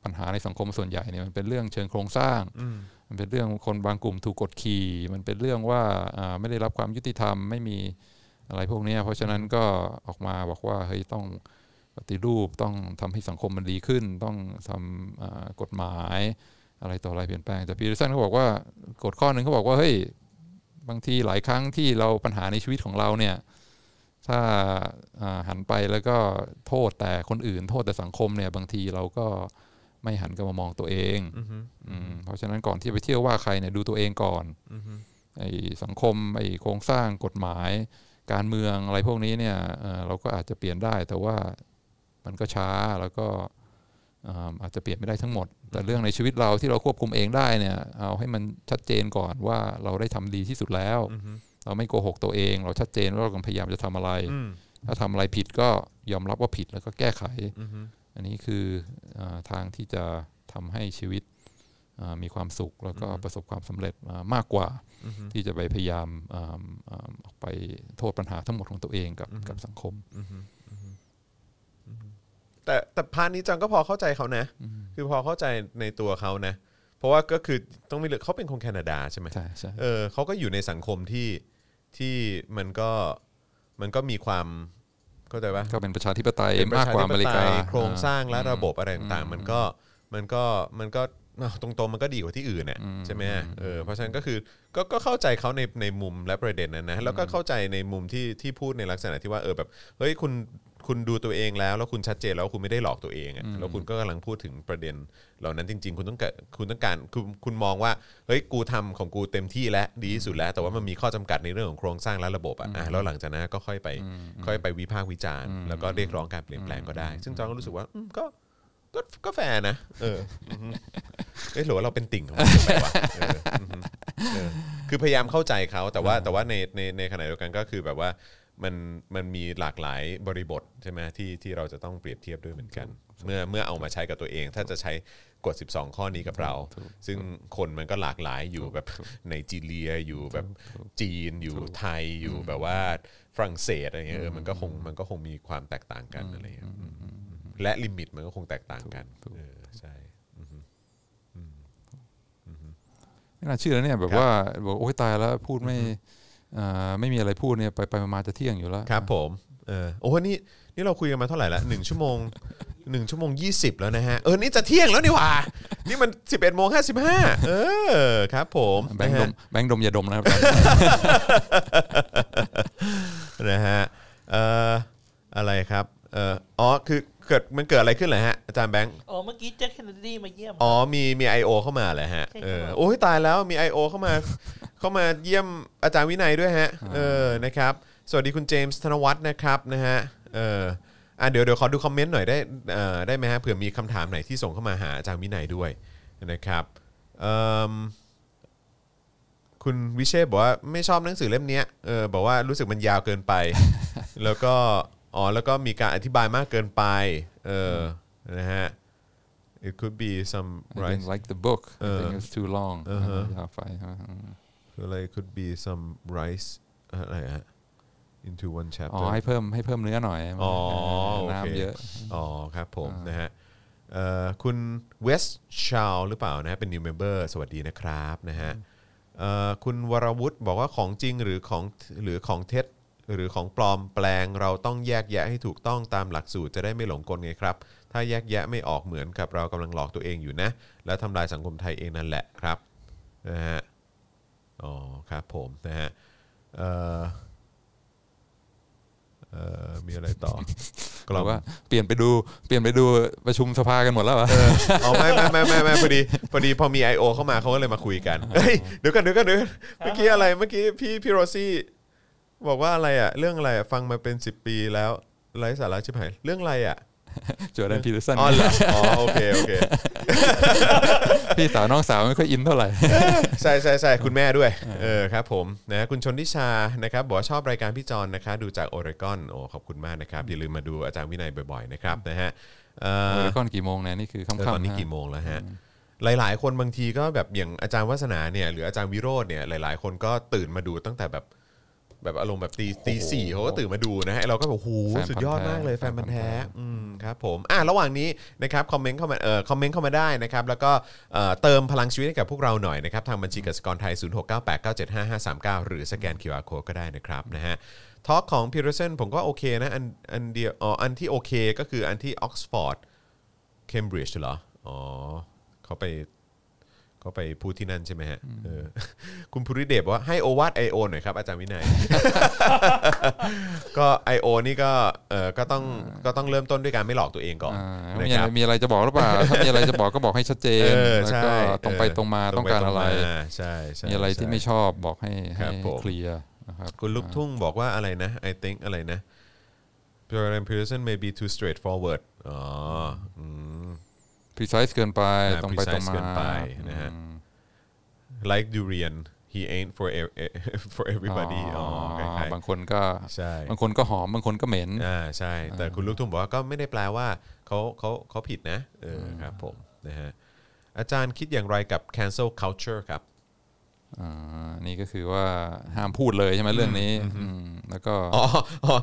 ปัญหาในสังคมส่วนใหญ่เนี่ยมันเป็นเรื่องเชิงโครงสร้างอืมมันเป็นเรื่องคนบางกลุ่มถูกกดขี่ มันเป็นเรื่องว่าอ่าไม่ได้รับความยุติธรรมไม่มีอะไรพวกเนี้ยเพราะฉะนั้นก็ออกมาบอกว่าเฮ้ยต้องปฏิรูปต้องทำให้สังคมมันดีขึ้น ต้องทำอ่ากฎหมายอะไรต่ออะไรเปลี่ยนแปลงแต่พีเตอร์สันเขาบอกว่ากฎข้อหนึ่งเขาบอกว่าเฮ้ยบางทีหลายครั้งที่เราปัญหาในชีวิตของเราเนี่ยถ้าอ่าหันไปแล้วก็โทษแต่คนอื่น โทษแต่สังคมเนี่ยบางทีเราก็ ไม่หันกลับมามองตัวเองอือฮึอืมเพราะฉะนั้นก่อนที่ไปเที่ยวว่าใครเนี่ยดูตัวเองก่อนอือฮึไอ้สังคมไอ้โครงสร้างกฎหมาย การเมืองอะไรพวกนี้เนี่ยเอ่อเราก็อาจจะเปลี่ยนได้ แต่ว่ามันก็ช้าแล้วก็อ่าอาจจะเปลี่ยนไม่ได้ทั้งหมด แต่เรื่องในชีวิตเราที่เราควบคุมเองได้เนี่ย เอาให้มันชัดเจนก่อนว่าเราได้ทำดีที่สุดแล้วอือฮึเราไม่โกหกตัวเอง เราชัดเจนว่าเรากำลังพยายามจะทำอะไรอืมถ้าทำอะไรผิดก็ยอมรับว่าผิดแล้วก็แก้ไข อือฮึอันนี้คืออาทางที่จะทำให้ชีวิตอ่ามีความสุขแล้วก็ประสบความสำเร็จอ่ามากกว่าอือฮึที่จะไปพยายามอ่าอ่าออกไปโทษปัญหาทั้งหมดของตัวเองกับกับสังคมอือฮึอือฮึอือฮึแต่แต่พาร์ทนี้จังก็พอเข้าใจเขานะ คือพอเข้าใจในตัวเขานะ เพราะว่าก็คือต้องมีเลือกเขาเป็นคนแคนาดาใช่ไหมใช่ใช่เออเขาก็อยู่ในสังคมที่ที่มันก็มันก็มีความ เข้าใจปะก็เป็นประชาธิปไตยเป็นประมากชากว่าธิอปเมริไตกายโครงสร้างและอืมระบบอะไรต่างๆมันก็มันก็มันก็เอาตรงๆมันก็ดีกว่าที่อื่นน่ะใช่ไหมเออเพราะฉะนั้นก็คือก็ก็เข้าใจเขาในในมุมและประเด็นนั้นนะแล้วก็เข้าใจในมุมที่ที่พูดในลักษณะที่ว่าเออแบบเฮ้ยคุณ คุณดูตัวเองแล้ว แล้วคุณชัดเจนแล้ววาคุณไม่ได้หลอกตัวเองอะแล้วคุณก็กำลังพูดถึงประเด็น เหล่านั้นจริง ๆ คุณต้องการคุณต้องการคุณคุณมองว่าเฮ้ยกูทำของกูเต็มที่แล้วดีที่สุดแล้ว แต่ว่ามันมีข้อจำกัดในเรื่องของโครงสร้างและระบบอะอะแล้วหลังจากนั้นก็ค่อยไปค่อยไปวิพากษ์วิจารณ์ แล้วก็เรียกร้องการเปลี่ยนแปลงก็ได้ ซึ่งจองก็รู้สึกว่าอืมก็ก็ก็แฟร์นะ เอออือฮึเอ้ยหรือว่าเราเป็นติ่งของมันไปวะเอออือฮึเออคือพยายามเข้าใจเขาแต่ว่าแต่ว่าในในในขณะเดียวกันก็คือแบบว่า มันมันมีหลากหลายบริบทใช่ไหมที่ที่เราจะต้องเปรียบเทียบด้วยเหมือนกัน เมื่อเมื่อเอามาใช้กับตัวเอง ถ้าจะใช้กฎ12 ข้อนี้กับเรา ซึ่งคนมันก็หลากหลายอยู่แบบในจีเรียอยู่แบบจีนอยู่ไทยอยู่แบบว่าฝรั่งเศสอะไรเงี้ยเออมันก็คงมันก็คงมีความแตกต่างกันอะไรเงี้ยอืมและลิมิตมันก็คงแตกต่างกันเออใช่ไม่น่าเชื่อเนี่ยแบบครับว่าบอกโอ้ยตายแล้วพูดไม่อ่า ไม่มีอะไรพูดเนี่ยไปไปมาๆจะเที่ยงอยู่แล้วครับ ผมเออโอ้โหนี่นี่เราคุยกันมาเท่าไหร่ละหนึ่งชั่วโมงหนึ่งชั่วโมงยี่สิบแล้วนะฮะเออนี่จะเที่ยงแล้วนี่หว่า นี่มันสิบเอ็ดโมงห้าสิบห้าเออครับ ผมแบงค์ดมแบงค์ดมอย่าดมนะครับนะฮะเอ่ออะไรครับเอ่ออ๋อคือเกิดมันเกิดอะไรขึ้นเหรอฮะอาจารย์แบงค์อ๋อเมื่อกี้แจ็คเคนเนดีมาเยี่ยมอ๋อมีมี I.O. เข้ามาเหรอฮะใช่ครับเออโอ้ยตายแล้วมี I.O. เข้ามา เข้ามาเยี่ยมอาจารย์วินัยด้วยฮะเออนะครับสวัสดีคุณเจมส์ธนวัฒน์นะครับนะฮะเอออะเดี๋ยวเดี๋ยวขอดูคอมเมนต์หน่อยได้เอ่อได้ไหมฮะเผื่อมีคำถามไหนที่ส่งเข้ามาหาอาจารย์วินัยด้วยนะครับเอิ่มคุณวิเชษบอกว่าไม่ชอบหนังสือเล่มเนี้ยเออบอกว่ารู้สึกมันยาวเกินไป แล้วก็อ๋อแล้วก็มีการอธิบายมากเกินไปเออนะฮะ it could be some I right didn't like the book I เออ think it's too long อ่าฮะยาวไปอืม คืออะไร could be some rice อะไรฮะ into one อ๋อ chapter ให้เพิ่มให้เพิ่มเนื้อหน่อยอ๋อโอเคน้ำเยอะ อ๋อครับผมอ่านนะฮะเอ่อคุณเวสชาวหรือเปล่านะฮะเป็น new member สวัสดีนะครับนะฮะเอ่อคุณวรวุฒิบอกว่าของจริงหรือของหรือของเท็จหรือของปลอมแปลงเราต้องแยกแยะให้ถูกต้องตามหลักสูตรจะได้ไม่หลงกลไงครับ ถ้าแยกแยะไม่ออกเหมือนกับเรากำลังหลอกตัวเองอยู่นะ และทำลายสังคมไทยเองนั่นแหละครับนะฮะ อ๋อครับผมนะฮะเอ่อเอ่อมีอะไรต่อกบล่ออกมว่าเปลี่ยนไปดูเปลี่ยนไปดูประชุมสภากันหมดแล้วเหรออ๋อไม่ไม่ไม่ไม่ไม่พอดีพอดีพอมี I.O. เข้ามาเขาก็เลยมาคุยกันเฮ้ยเดี๋ยวกันเดี๋ยวกันเดี๋ยวกันเมื่อกี้อะไรเมื่อกี้พี่พี่โรซี่บอกว่าอะไรอะ เรื่องอะไรอะฟังมาเป็น 10 ปีแล้วไร้สาระชิบหายเรื่องอะไรอะ จอร์แดนพีเตอร์สันอ๋อเหรออ๋อโอเคโอเคพี่สาวน้องสาวไม่ค่อยอินเท่าไหร่ใช่ใช่ใช่คุณแม่ด้วยเออครับผมนะคุณชนทิชานะครับบอกว่าชอบรายการพี่จอนนะคะ ดูจากโอเรกอนโอ้ขอบคุณมากนะครับ อย่าลืมมาดูอาจารย์วินัยบ่อยๆนะครับนะฮะเอ่อโอเรกอนกี่โมงเนี่ยนี่คือเออค่ำๆตอนนี้ะกี่โมงแล้วฮะหลายๆ คนบางทีก็แบบอย่างอาจารย์วัฒนาเนี่ยหรืออาจารย์วิโรจน์เนี่ยหลาย ๆ คนก็ตื่นมาดูตั้งแต่แบบ แบบอารมณ์แบบตีตีสี่เขาก็ตื่นมาดูนะฮะเราก็แบบโอ้โหแฟนพันธุ์แท้สุดยอดมากเลยแฟนพันธุ์แท้แฟนพันธุ์แท้อืมครับผมอะระหว่างนี้นะครับคอมเมนต์เข้ามาเอ่อคอมเมนต์เข้ามาได้นะครับแล้วก็เอ่อเติมพลังชีวิตให้กับพวกเราหน่อยนะครับทางบัญชีกสิกรไทย 0698975539 หรือสแกน QR Code ก็ได้นะครับนะฮะ talk ของพีเทอร์สันผมก็โอเคนะอันอันเดียวอ๋ออันที่โอเคก็คืออันที่ออกซฟอร์ดเคมบริดจ์เหรออ๋อเขาไป ก็ไปพูดที่นั่นใช่ไหมฮะเออคุณภูริเดชบอกว่าให้โอวาทไอโอหน่อยครับ อาจารย์วินัย ก็ I.O. นี่ก็เออก็ต้องก็ต้องเริ่มต้นด้วยการไม่หลอกตัวเองก่อนอ่านะมีคอะไรรับมีอะไรจะบอกหรือเปล่า ถ้ามีอะไรจะบอกก็บอกให้ชัดเจนเออแล้วใช่ก็ตรงไปเออตรงมาตต้องการอะไร ปตมาใช่ใช่มีอะไรที่ใช่ไม่ชอบบอกให้ครัให้บผม เคลียร์นะครับ คุณลูกทุ่งบอกว่าอะไรนะ I think อะไรนะ Jordan Peterson may be too straightforward อ๋ออืม precise เกินไปอ่าตรงไปตรง precise มาเกินไปนะฮะอืม like durian he ain't for e- for everybody อ๋อคล้ายบางคนก็ๆใช่บางคนก็หอม บางคนก็เหม็นอ่าใช่ แต่คุณลูกทุ่งบอกว่าก็ไม่ได้แปลว่าเขาเขาเขาผิดนะเออครับผมนะฮะอาจารย์คิดอย่างไรกับ cancel culture ครับอ่า นี่ก็คือว่าห้ามพูดเลยใช่ไหมเรื่องนี้อืมแล้วก็อ๋ออ๋อ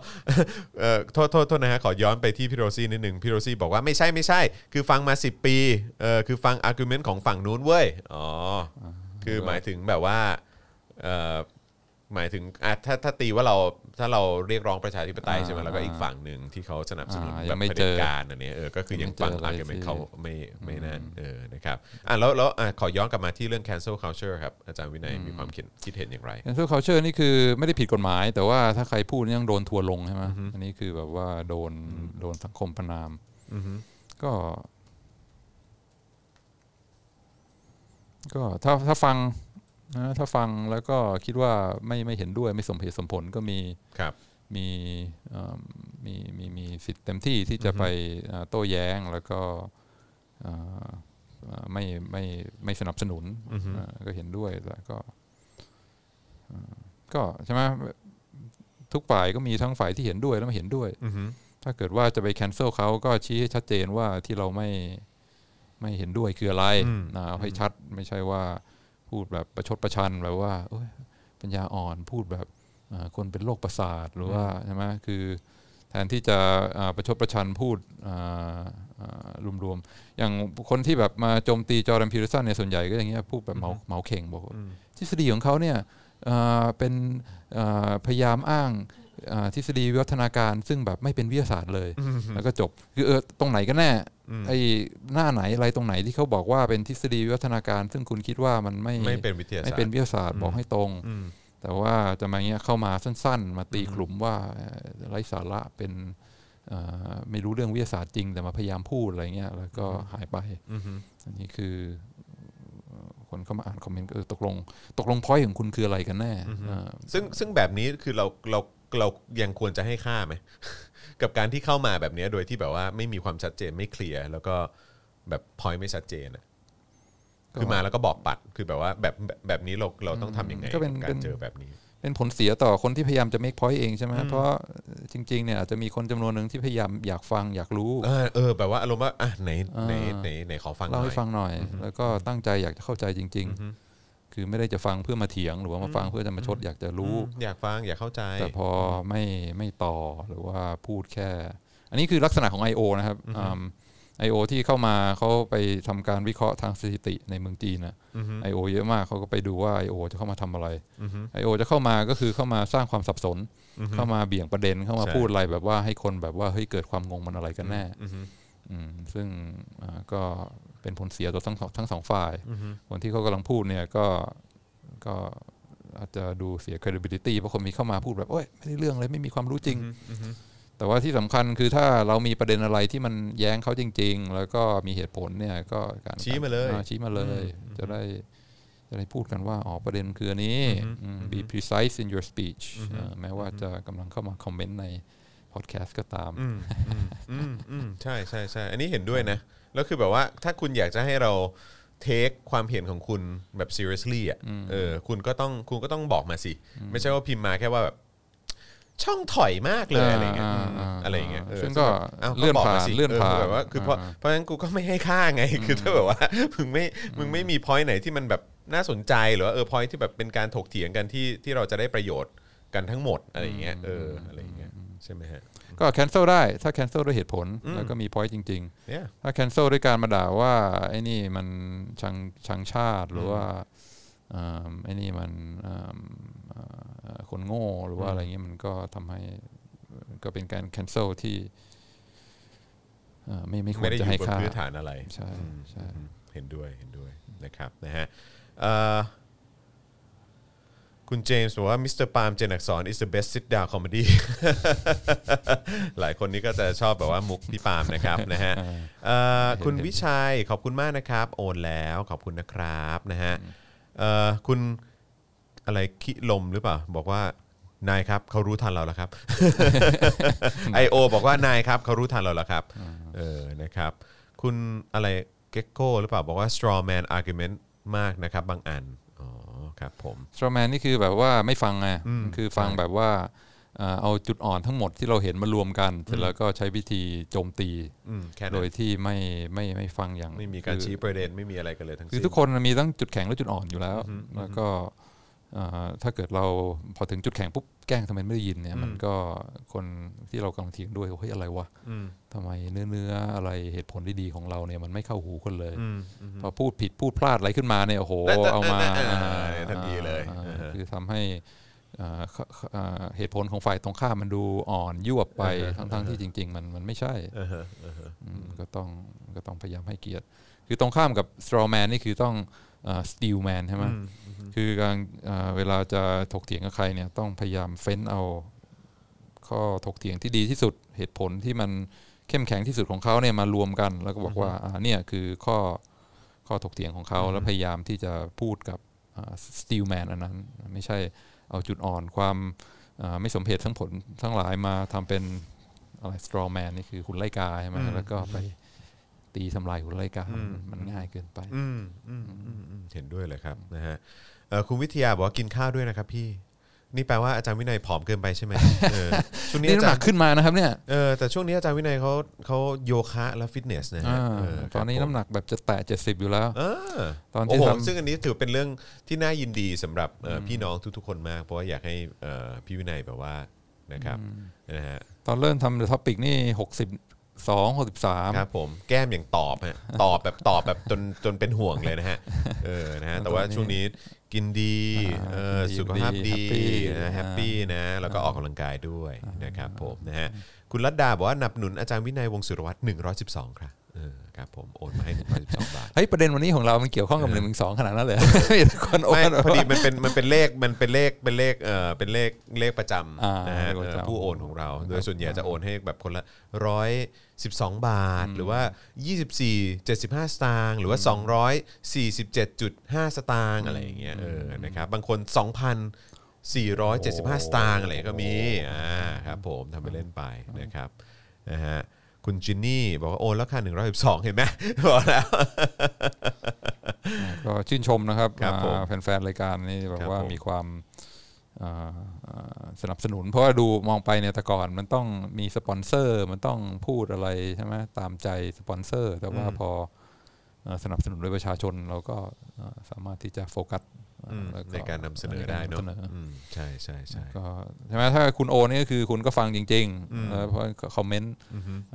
เอ่อโทษโทษโทษนะฮะขอย้อนไปที่พี่โรซี่นิดหนึ่งพี่โรซี่บอกว่าไม่ใช่ไม่ใช่ คือฟังมา 10 ปีเออคือฟัง argument ของฝั่งนู้นเว้ยอ๋อคือหมายถึงแบบว่าเอ่อ หมายถึงอะถ้าถ้าตีว่าเราถ้าเราเรียกร้องประชาธิปไตยใช่ไหมแล้วก็อีกฝั่งหนึ่งที่เขาสนับสนุนอ่าแบยังไม่เจออันเนี้ยเออก็คือยังฟังยังไม่อาเจอร์กิวเมนต์อะไรที่เขาไม่ไม่นั่นเออนะครับอะแล้วแล้วอะขอย้อนกลับมาที่เรื่อง cancel culture ครับอาจารย์วินัยมีความคิดคิดเห็นอย่างไร cancel culture นี่คือไม่ได้ผิดกฎหมาย แต่ว่าถ้าใครพูดนี่ยังโดนทัวร์ลงใช่ไหมอันนี้คือแบบว่าโดนโดนสังคมประนามอือฮึก็ ก็ถ้าถ้าฟัง นะถ้าฟังแล้วก็คิดว่าไม่ไม่เห็นด้วยไม่สมเหตุสมผลก็มีครับมีเอิ่มมีมีมีสิทธิ์เต็มที่ที่จะไปเอ่อโต้แย้งแล้วก็เอ่อเอ่อไม่ไม่ไม่สนับสนุนอือฮึเอ่อก็เห็นด้วยแต่ก็เอ่อก็ใช่ไหมทุกฝ่ายก็มีทั้งฝ่ายที่เห็นด้วยและไม่เห็นด้วยอือฮึถ้าเกิดว่าจะไป cancel เขาก็ชี้ให้ชัดเจนว่าที่เราไม่ไม่เห็นด้วยคืออะไรนะเอาให้ชัดไม่ใช่ว่า พูดแบบประชดประชันแบบว่าโอ้ยปัญญาอ่อนพูดแบบอ่าคนเป็นโรคประสาทหรือว่าใช่ไหมคือแทนที่จะอ่าประชดประชันพูดอ่าอ่ารวมๆ อย่างคนที่แบบมาโจมตีจอร์แดนพีเทอร์สันเนี่ยส่วนใหญ่ก็อย่างเงี้ยพูดแบบเหมาเหมาเข่งบอกว่าทฤษฎีของเขาเนี่ยอ่าเป็นอ่าพยายามอ้างอ่า ทฤษฎีวิวัฒนาการ ซึ่งแบบไม่เป็นวิทยาศาสตร์เลย แล้วก็จบคือเออตรงไหนกันแน่ไอ้หน้าไหนอะไรตรงไหนที่เขาบอกว่าเป็นทฤษฎีวิวัฒนาการ ซึ่งคุณคิดว่ามันไม่ไม่เป็นวิทยาศาสตร์ไม่เป็นวิทยาศาสตร์บอกให้ตรงอืมแต่ว่าจะมาเงี้ยเข้ามาสั้น ๆ มาตีกลุ่มว่าเอ่อไร้สาระเป็นเอ่อไม่รู้เรื่องวิทยาศาสตร์จริง แต่มาพยายามพูดอะไรเงี้ยแล้วก็หายไปอือฮึอันนี้คือเอ่อคนเข้ามาอ่านคอมเมนต์ก็เออตกลง ตกลงพอยของคุณคืออะไรกันแน่อ่าซึ่งซึ่งแบบนี้คือเราเรา เรายังควรจะให้ค่าไหม กับการที่เข้ามาแบบนี้โดยที่แบบว่าไม่มีความชัดเจนไม่เคลียร์แล้วก็แบบพอยไม่ชัดเจนอะคือมาแล้วก็บอกปัดคือแบบว่าแบบแบบแบบนี้เราเราต้องทำยังไงก็เป็นกับกาเป็รนเจอแบบนี้ เป็นผลเสียต่อคนที่พยายามจะ make point เองใช่ไหมเพราะจริง ๆ เนี่ยอาจจะมีคนจำนวนหนึ่งที่พยายามอยากฟังอยากรู้เออเออแบบว่าอารมณ์ว่าอะไหนไหนไหนไหนขอฟังหน่เล่าอยให้ฟังหน่อย แล้วก็ตั้งใจอยากจะเข้าใจจริง ๆ คือไม่ได้จะฟังเพื่อมาเถียง หรือว่ามาฟังเพื่อจะมาชดอยากจะรู้อืมอยากฟังอยากเข้าใจ แต่พอไม่ไม่ต่อหรือว่าพูดแค่ อันนี้คือลักษณะของ I.O. นะครับไอโอที่เข้ามาเขาไปทำการวิเคราะห์ทางสถิติในเมืองจีนนะไอโอเยอะมากเขาก็ไปดูว่า I.O. จะเข้ามาทำอะไร I.O. จะเข้ามาก็คือเข้ามาสร้างความสับสน เข้ามาเบี่ยงประเด็นเข้ามาใช่พูดอะไรแบบว่าให้คนแบบว่าเฮ้ยเกิดความงงมันอะไรกันแน่อือฮึอืมซึ่งอ่าก็ เป็นผลเสียต่อทั้งสองทั้งสองฝ่ายคนที่เขากำลังพูดเนี่ยก็ก็อาจจะดูเสีย credibility เพราะคนมีเข้ามาพูดแบบโอ้ยไม่ได้เรื่องเลยไม่มีความรู้จริง แต่ว่าที่สำคัญคือถ้าเรามีประเด็นอะไรที่มันแย้งเขาจริง ๆ แล้วก็มีเหตุผลเนี่ยก็การชี้มาเลยอ่ชี้มาเลย จะได้จะได้พูดกันว่าอ๋อประเด็นคืออันนี้อืม be precise in your speech อ่าแม้ว่าจะกำลังเข้ามาคอมเมนต์ในพอดแคสต์ก็ตามอืมอืมอืมอืมใช่ใช่ใช่อันนี้เห็นด้วยนะ แล้วคือแบบว่าถ้าคุณอยากจะให้เราเทคความเห็นของคุณแบบ seriously อะเออคุณก็ต้องคุณก็ต้องบอกมาสิ ไม่ใช่ว่าพิมพ์มาแค่ว่าแบบช่องถอยมากเลยอะไรเงี้ยอ่าอืมอ่าอะไรเงี้ยซึ่งก็อ้าวเลื่อนบกมผ่านสิเลื่อนผ่านแบบว่าคือเพราะอ่าเพราะฉะนั้นกูก็ไม่ให้ค่าไง คือถ้าแบบว่ามึงไม่มึงไม่มี point ไหนที่มันแบบน่าสนใจหรือว่าเออ point ที่แบบเป็นการถกเถียงกันที่ที่เราจะได้ประโยชน์กันทั้งหมดอะไรเงี้ยเอออะไรเงี้ยใช่ไหมฮะ ก็ cancel ได้ถ้า cancel ด้วยเหตุผล แล้วก็มี point จริงเนี่ยๆถ้า cancel ด้วยการมาด่าว่าไอ้นี่มันชังชังชาติหรือว่าเอิ่มไอ้นี่มันเอิ่มเอ่อคนโง่หรือว่าอะไรเงี้ยมันก็ทำให้ก็เป็นการ cancel ที่เอ่อไม่ไม่ควรจะให้ค่าไม่ได้อยู่ให้บนพื้นฐานอะไร ใช่ใช่อืมเห็นด้วยเห็นด้วยนะครับนะฮะเอ่อ คุณเจมส์บอกว่ามิสเตอร์ปาล์มเจนอักษร is the best sit down comedy หลายคนนี้ก็จะชอบแบบว่ามุกพี่ปาล์มนะครับนะฮะเอ่อคุณวิชัยขอบคุณมากนะครับ โอนแล้วขอบคุณนะครับนะฮะเอ่อคุณอะไรคิลมหรือเปล่า บอกว่านายครับเขารู้ทันเราแล้วครับไอโอบอกว่านายครับเขารู้ทันเราแล้วครับเออนะครับคุณอะไรเก็กโก้หรือเปล่าบอกว่า straw man argument มากนะครับบางอันอ๋อ ครับผม straw man นี่คือแบบว่าไม่ฟังไงคือฟังแบบว่าเอ่อเอาจุดอ่อนทั้งหมดที่เราเห็นมารวมกัน เสร็จแล้วก็ใช้วิธีโจมตีอืมแค่โดนั้นยที่ไม่ไม่ไม่ฟังอย่าง ไม่มีการคือชี้ประเด็นไม่มีอะไรกันเลยทั้งคือสิ้นทุกคนมีทั้งจุดแข็งและจุดอ่อนอยู่แล้ว แล้วก็เอ่อ ถ้าเกิดเราพอถึงจุดแข็งปุ๊บแกล้งทำไมไม่ได้ยินเนี่ยมันก็คนที่เรากำลังเถียงด้วยเฮ้ยอะไรวะอืมทำไมเนื้อเนื้ออะไรเหตุผลที่ดีของเราเนี่ยมันไม่เข้าหูคนเลยอืมอืมพอพูดผิดพูดพลาดอะไรขึ้นมาเนี่ยโอ้โหแต่แต่เอามาแต่แต่อ่าแต่ทันทีเลยอ่าอ่าฮะคือทำให้อ่าเขอ่าเหตุผลของฝ่ายตรงข้ามมันดูอ่อนยวบไปอ่าฮะทั้งๆที่จริง ๆ มันมันไม่ใช่อ่าฮะอ่าฮะอืมก็ต้องก็ต้องพยายามให้เกียรติ คือตรงข้ามกับ straw man นี่คือต้องอ่า steel man ใช่ไหม คือการอ่าเวลาจะถกเถียงกับใครเนี่ยต้องพยายามเฟ้นเอา ข้อถกเถียงที่ดีที่สุดเหตุผลที่มันเข้มแข็งที่สุดของเขาเนี่ยมารวมกัน แล้วก็บอกว่าอ่าเนี่ยคือข้อข้อถกเถียงของเขาแล้วพยายามที่จะพูดกับอ่า steel man อันนั้น ไม่ใช่เอาจุดอ่อนความอ่าไม่สมเหตุทั้งผลทั้งหลายมาทำเป็นอะไร straw man นี่คือหุ่นไล่กาใช่ไหมแล้วก็ไปตีทำลายหุ่นไล่กามันมันง่ายเกินไปอืมอืมอืมอืมเห็นด้วยเลยครับนะฮะเอ่อ คุณวิทยาบอกว่ากินข้าวด้วยนะครับพี่ นี่แปลว่าอาจารย์วินัยผอมเกินไปใช่ไหมเออช่วงนี้นี่อาน้ำหจารนักย์ขึ้นมานะครับเนี่ยเออแต่ช่วงนี้อาจารย์วินัยเขาเขาโยคะและฟิตเนสนะฮะอ่าเออตอนนี้ครับผมน้ำหนักแบบจะแตะ70 อยู่แล้ว เออตอนที่โอ้โหทำ ซึ่งอันนี้ถือเป็นเรื่องที่น่ายินดีสำหรับเอ่ออพี่น้องทุกๆคนมาก เพราะว่าอยากให้เอ่อพี่วินัยแบบว่านะครับนะฮะตอนเริ่มทำ The Topic นี่ 62 63 ครับผมแก้มอย่างตอบฮะตอบแบบตอบแบบจนจนเป็นห่วงเลยนะฮะเออนะฮะแต่ว่าช่วงนี้ กินดีอ่าเออกินดีสุขภาพดี happy นะ happy นะแล้วก็ออกกำลังกายด้วยนะครับผมนะฮะคุณรัตดาบอกว่าหนับหนุนอาจารย์วินัยวงศ์สุรวัตร112 ครับเออครับผมโอนมาให้112บาทเฮ้ยประเด็นวันนี้ของเรา มันเกี่ยวข้องกับ1นึขนาดนั้นเลยมีแต่คนโอไม่นพอดีมันเป็นมันเป็นเลขมันเป็นเลขเป็นเลขเออเป็นเลขเลขประจอ่าำนะฮะเลขประจำเออผู้โอนของเรา โดยส่วนใหญ่จะโอนให้แบบคนละร้อย สิบสองบาท หรือว่า 24 75 สตางค์หรือว่า 247.5 สตางค์อะไรอย่างเงี้ยเออนะครับบางคน2,000 475 สตางค์อะไรก็มีอ่าครับผมทำไปเล่นไปนะครับนะฮะคุณจินนี่บอกว่าโอนแล้วค่ะ112 เห็นไหมบอกแล้ว ก็ชื่นชมนะครับครับผมอ่าแฟนๆรายการนี้แบครับบว่าผมมีความอ่าอ่า สนับสนุน เพราะว่าดูมองไปเนี่ยแต่ก่อนมันต้องมีสปอนเซอร์ มันต้องพูดอะไรใช่ไหมตามใจสปอนเซอร์ แต่ว่าพอเอ่อสนับสนุนโดยประชาชนเราก็เอ่อสามารถที่จะโฟกัสอืมแล้วในการนำเสนอได้เนาะใกรำสอืมใช่ใช่ใช่ก็ใช่ไหมถ้าคุณโอนนี่ก็คือคุณก็ฟังจริงๆแล้วเพราะคอมเมนต์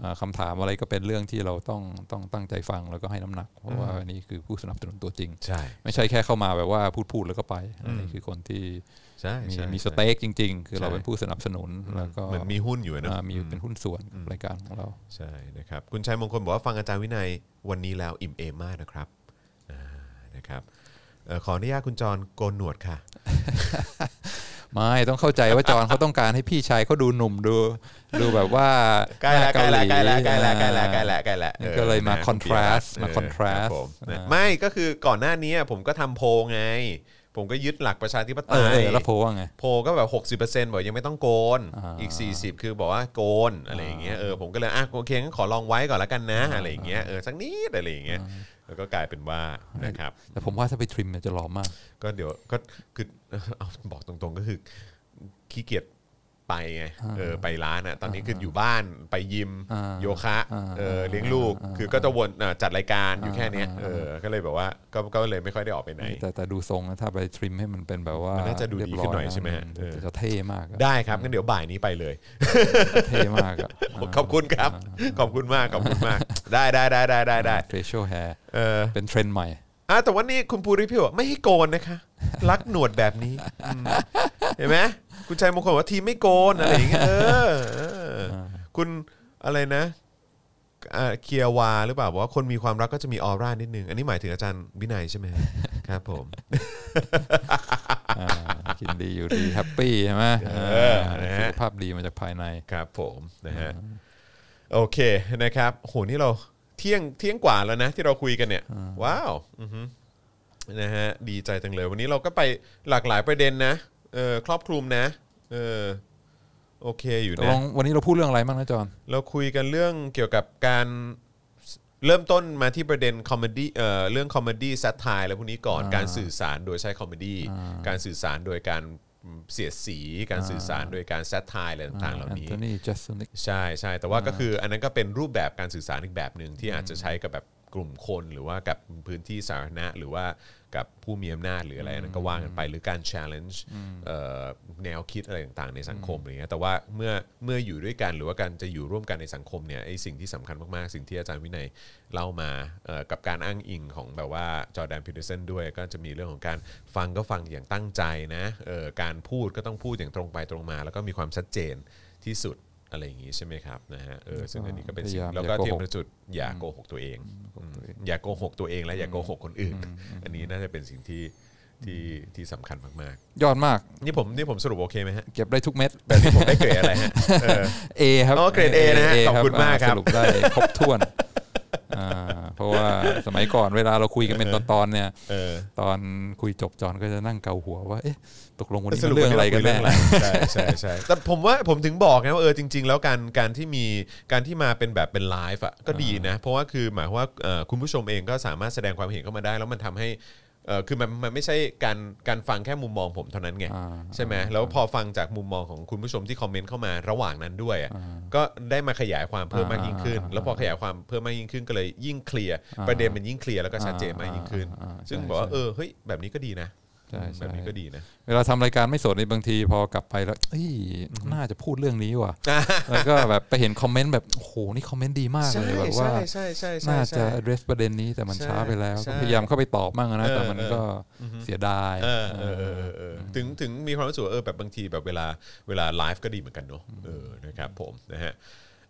อ่าคำถามอะไรก็เป็นเรื่องที่เราต้องต้องตั้งใจฟังแล้วก็ให้น้ำหนัก เพราะว่าอันนี้คือผู้สนับสนุนตัวจริง ใช่ ไม่ใช่แค่เข้ามาแบบว่าพูดพูดแล้วก็ไปอันนี้คือคนที่ ใช่มีใช่มีใช่สเต็กจริง ๆ คือใช่เราเป็นผู้สนับสนุนแล้วก็เหมือนมีหุ้นอยู่อะเนอะอ่ามีเป็นหุ้นส่วนกับรายการของเราใช่นะครับคุณชัยมงคลบอกว่าฟังอาจารย์วินัยวันนี้แล้วอิ่มเอมมากนะครับอ่านะครับเอ่อขออนุญาตคุณจรโกนหนวดค่ะไม่ต้องเข้าใจว่าจอนเขาต้องการให้พี่ชายเขาดูหนุ่มดู ดูแบบว่าใกล้แล้วหน้าใกล้แล้วเาหใกล้แล้วใกล้แล้วใกล้แล้วใกล้แล้วใกล้แล้วนี่ก็เลยมาออ contrast เออมา contrast ครับผมอ่าไม่ก็คือก่อนหน้านี้ผมก็ทำโพลไง ผมก็ยึดหลักประชาธิปไตเออยเออแล้วโพลว่าไง โพลก็แบบ 60%บอกยังไม่ต้องโกนอ่า อีก 40 คือบอกว่าโกนอะไรอย่างเงี้ยเออผมก็เลยอะโอเคงั้นขอลองไว้ก่อนแล้วกันนะอะไรอย่างเงี้ยเออสักนิดอะไรอย่างเงี้ยแล้วก็กลายเป็นว่านะครับ แต่ผมว่าถ้าไปทริมเนี่ยจะหล่อมาก ก็เดี๋ยวก็คือเอาบอกตรงๆก็คือขี้เกียจ ไปไงเออไปร้านอะตอนนี้คืออยู่บ้านไปยิมอ่าโยคะอ่าเออเลี้ยงลูกคือก็จะวนอะจัดรายการอยู่แค่เนี้ยเออก็เลยแบบว่าก็ก็เลยไม่ค่อยได้ออกไปไหน แต่แต่ดูทรงนะถ้าไปทริมให้มันเป็นแบบว่ามันน่าจะดูดีขึ้นหน่อยเรีบร้ใช่ไหมฮะเออจะเท่มากอะได้ครับงั้นเดี๋ยวบ่ายนี้ไปเลยเท่มากอะขอบคุณครับ ขอบคุณมากขอบคุณมาก ได้ได้ได้ได้ได้ได้ facial hair เออเป็นเทรนด์ใหม่อะแต่ว่านี่คุณภูริพี่บอกไม่ให้โกนนะคะ รักหนวดแบบนี้อืมเห็นไหม คุณชัยมงคลบอกว่าทีมไม่โกนอะไรอย่างเงี้ยเออเออ คุณอะไรนะอ่าเคียวาหรือเปล่าบอกว่าคนมีความรักก็จะมีออร่านิดนึง อันนี้หมายถึงอาจารย์วินัยใช่ไหมฮะครับผมอ่ากินดีอยู่ดีแฮปปี้ใช่ไหมเออนะฮะ สุขภาพดีมาจากภายใน ครับผมนะฮะโอเคนะครับโหนี่เราเที่ยงเที่ยงกว่าแล้วนะที่เราคุยกันเนี่ย ว้าวอือฮึนะฮะดีใจจังเลยวันนี้เราก็ไปหลากหลายประเด็นนะ เออครอบคลุมนะ เออโอเคอยู่ลนะองวันนี้เราพูดเรื่องอะไรบ้างนะจอห์นเราคุยกันเรื่องเกี่ยวกับการเริ่มต้นมาที่ประเด็น comedy เอ่อเรื่อง comedy satire แล้วพวกนี้ก่อนการสื่อสารโดยใช้ comedyการสื่อสารโดยการเสียดสีการสื่อสารโดยการซัตไทร์อะไรต่างๆเหล่าแอนนี้โทนีเจสนิกใช่ใช่แต่ว่าก็คืออันนั้นก็เป็นรูปแบบการสื่อสารอีกแบบหนึ่งที่อาจจะใช้กับแบบกลุ่มคนหรือว่ากับพื้นที่สาธารณะหรือว่า กับผู้มีอำนาจหรืออะไรนั้นก็ว่ากันไปหรือการ challenge เอ่อแนวคิดอะไรต่างๆ ในสังคมอะไรเงี้ยแต่ว่าเมื่อเมื่ออยู่ด้วยกันหรือว่าการจะอยู่ร่วมกันในสังคมเนี่ยไอ้สิ่งที่สำคัญมากๆ สิ่งที่อาจารย์วินัยเล่ามาเอ่อกับการอ้างอิงของแบบว่าจอร์แดนพีเตอร์สันด้วยก็จะมีเรื่องของการฟังก็ฟังอย่างตั้งใจนะเอ่อการพูดก็ต้องพูดอย่างตรงไปตรงมา แล้วก็มีความชัดเจนที่สุด อะไรอย่างงี้ใช่ไหมครับนะฮะเออซึ่งอันนี้ก็เป็นสิ่งพยายามแล้วก็อย่าโกที่หกสำคัญที่สุดอย่าโกหกตัวเองอืมอย่าโกหกตัวเองและอย่าโกหกคนอื่น อันนี้น่าจะเป็นสิ่งที่ที่ที่สำคัญมากยอดมากๆนี่ผมนี่ผมสรุปโอเคไหมฮะ เก็บได้ทุกเม็ดแบบนี้ผมได้เกรดอะไรฮะเออ A ครับอ๋อเกรด A นะฮะ A ขอบคุณมากครับสรุปได้ครบถ้วนอ่า เพราะว่าสมัยก่อนเวลาเราคุยกันเป็นตอนๆเนี่ยเออตอนคุยจบจอนก็จะนั่งเกาหัวว่าเอ๊ะตกลงวันนี้สมันรุปเรื่องอะไรกันแน่ว่าเรื่องอะไรใช่ใช่ใช่แต่ผมว่าผมถึงบอกนะว่าเออจริง ๆ แล้วการการที่มีการที่มาเป็นแบบเป็นไลฟ์อะก็ดีนะ เพราะว่าคือหมายความว่าเอ่อคุณผู้ชมเองก็สามารถแสดงความเห็นเข้ามาได้ แล้วมันทำให้ เออคือมันมันไม่ใช่การการฟังแค่มุมมองผมเท่านั้นไงอ่าใช่ไหมแล้วพอฟังจากมุมมองของคุณผู้ชมที่คอมเมนต์เข้ามาระหว่างนั้นด้วยอะก็ได้มาขยายความเพิ่มมากยิ่งขึ้น อ่าแล้วพอขยายความเพิ่มมากยิ่งขึ้นก็เลยยิ่งเคลียร์ประเด็นมันยิ่งเคลียร์แล้วก็ชัดเจนมากยิ่งขึ้น อ่าอ่าซึ่งใช่บอกว่าใช่ เออเฮ้ยแบบนี้ก็ดีนะ ใช่ใช่แบบนี้ก็ดีนะ เวลาทำรายการไม่สดในบางทีพอกลับไปแล้วเอ้ยน่าจะพูดเรื่องนี้ว่ะ แล้วก็แบบไปเห็นคอมเมนต์แบบโอ้โหนี่คอมเมนต์ดีมากเลยแบบว่าใช่ใช่ใช่ใช่น่าใช่จะ address ประเด็นนี้แต่มันใช่ช้าไปแล้วใช่ก็พยายามเข้าไปตอบมั่งนะเออแต่มันก็เสียดายเออเออเออเออเออถึงถึงมีความรู้สึกว่าเออแบบบางทีแบบเวลาเวลาไลฟ์ก็ดีเหมือนกันเนาะเออนะครับผมนะฮะ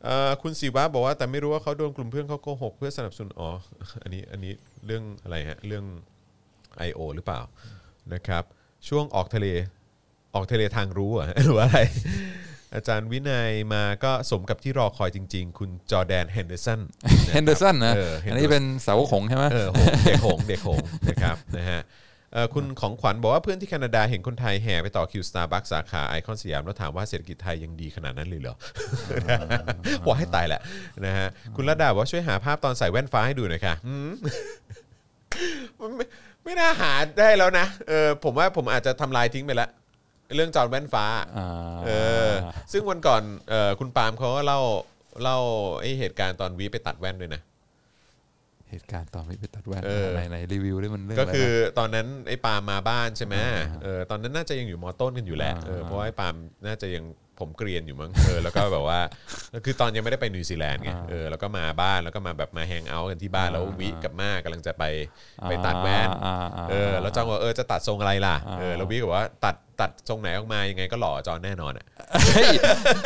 เอ่อคุณศิวะบอกว่าแต่ไม่รู้ว่าเขาโดนกลุ่มเพื่อนเขาโกหกเพื่อสนับสนุนอ๋ออันนี้อันนี้เรื่องอะไรฮะเรื่อง I.O. หรือเปล่า นะครับ ช่วงออกทะเลออกทะเลทางรู้เหรอะหรือว่าอะไร อาจารย์วินัยมาก็สมกับที่รอคอยจริง ๆ คุณจอร์แดนเฮนเดอร์สันเฮนเดอร์สันนะเอออันนี้เป็นสาวกหงส์ใช่ไหมเออหงส์แดงหงส์แดงหงนะครับนะฮะเอ่อคุณของขวัญบอกว่าเพื่อนที่แคนาดาเห็นคนไทยแห่ไปต่อคิวสตาร์บัคสาขาไอคอนสยามแล้วถามว่าเศรษฐกิจไทยยังดีขนาดนั้นเลยเหรอว่าให้ตายแหละนะฮะคุณระดาบอกว่าช่วยหาภาพตอนใส่แว่นฟ้าให้ดูหน่อยค่ะอืมมัน ไม่ไม่น่าหาได้แล้วนะเออผมว่าผมอาจจะทำลายทิ้งไปแล้วเรื่องจอห์นแว่นฟ้าอ่า เออซึ่งวันก่อนเออคุณปาล์มเขาก็เล่าเล่าไอ้เหตุการณ์ตอนวิไปตัดแว่นด้วยนะ เหตุการณ์ตอนไม่ไปตัดแว่นเออในในรีวิวนี่มันเรื่องก็อะไรนะคือตอนนั้นไอ้ปาล์มมาบ้านใช่ไหมเออตอนนั้นน่าจะยังอยู่มอต้นกันอยู่แหละอ่า เออเพราะว่าไอ้ปาล์มน่าจะยัง ผมเกรียนอยู่มั้งเออแล้วก็แบบว่าคือตอนยังไม่ได้ไปนิวซีแลนด์ไงเออแล้วก็มาบ้านแล้วก็มาแบบมา hang out กันที่บ้านแล้ววิกับม่ากำลังจะไปไปตัดแว่นอ่าอ่าเออแล้วจอห์นว่าเออจะตัดทรงอะไรล่ะเออแล้ววิก็บอกว่าตัดตัดทรงไหนออกมายังไงก็หล่อจอห์นแน่นอนอะเฮ้ย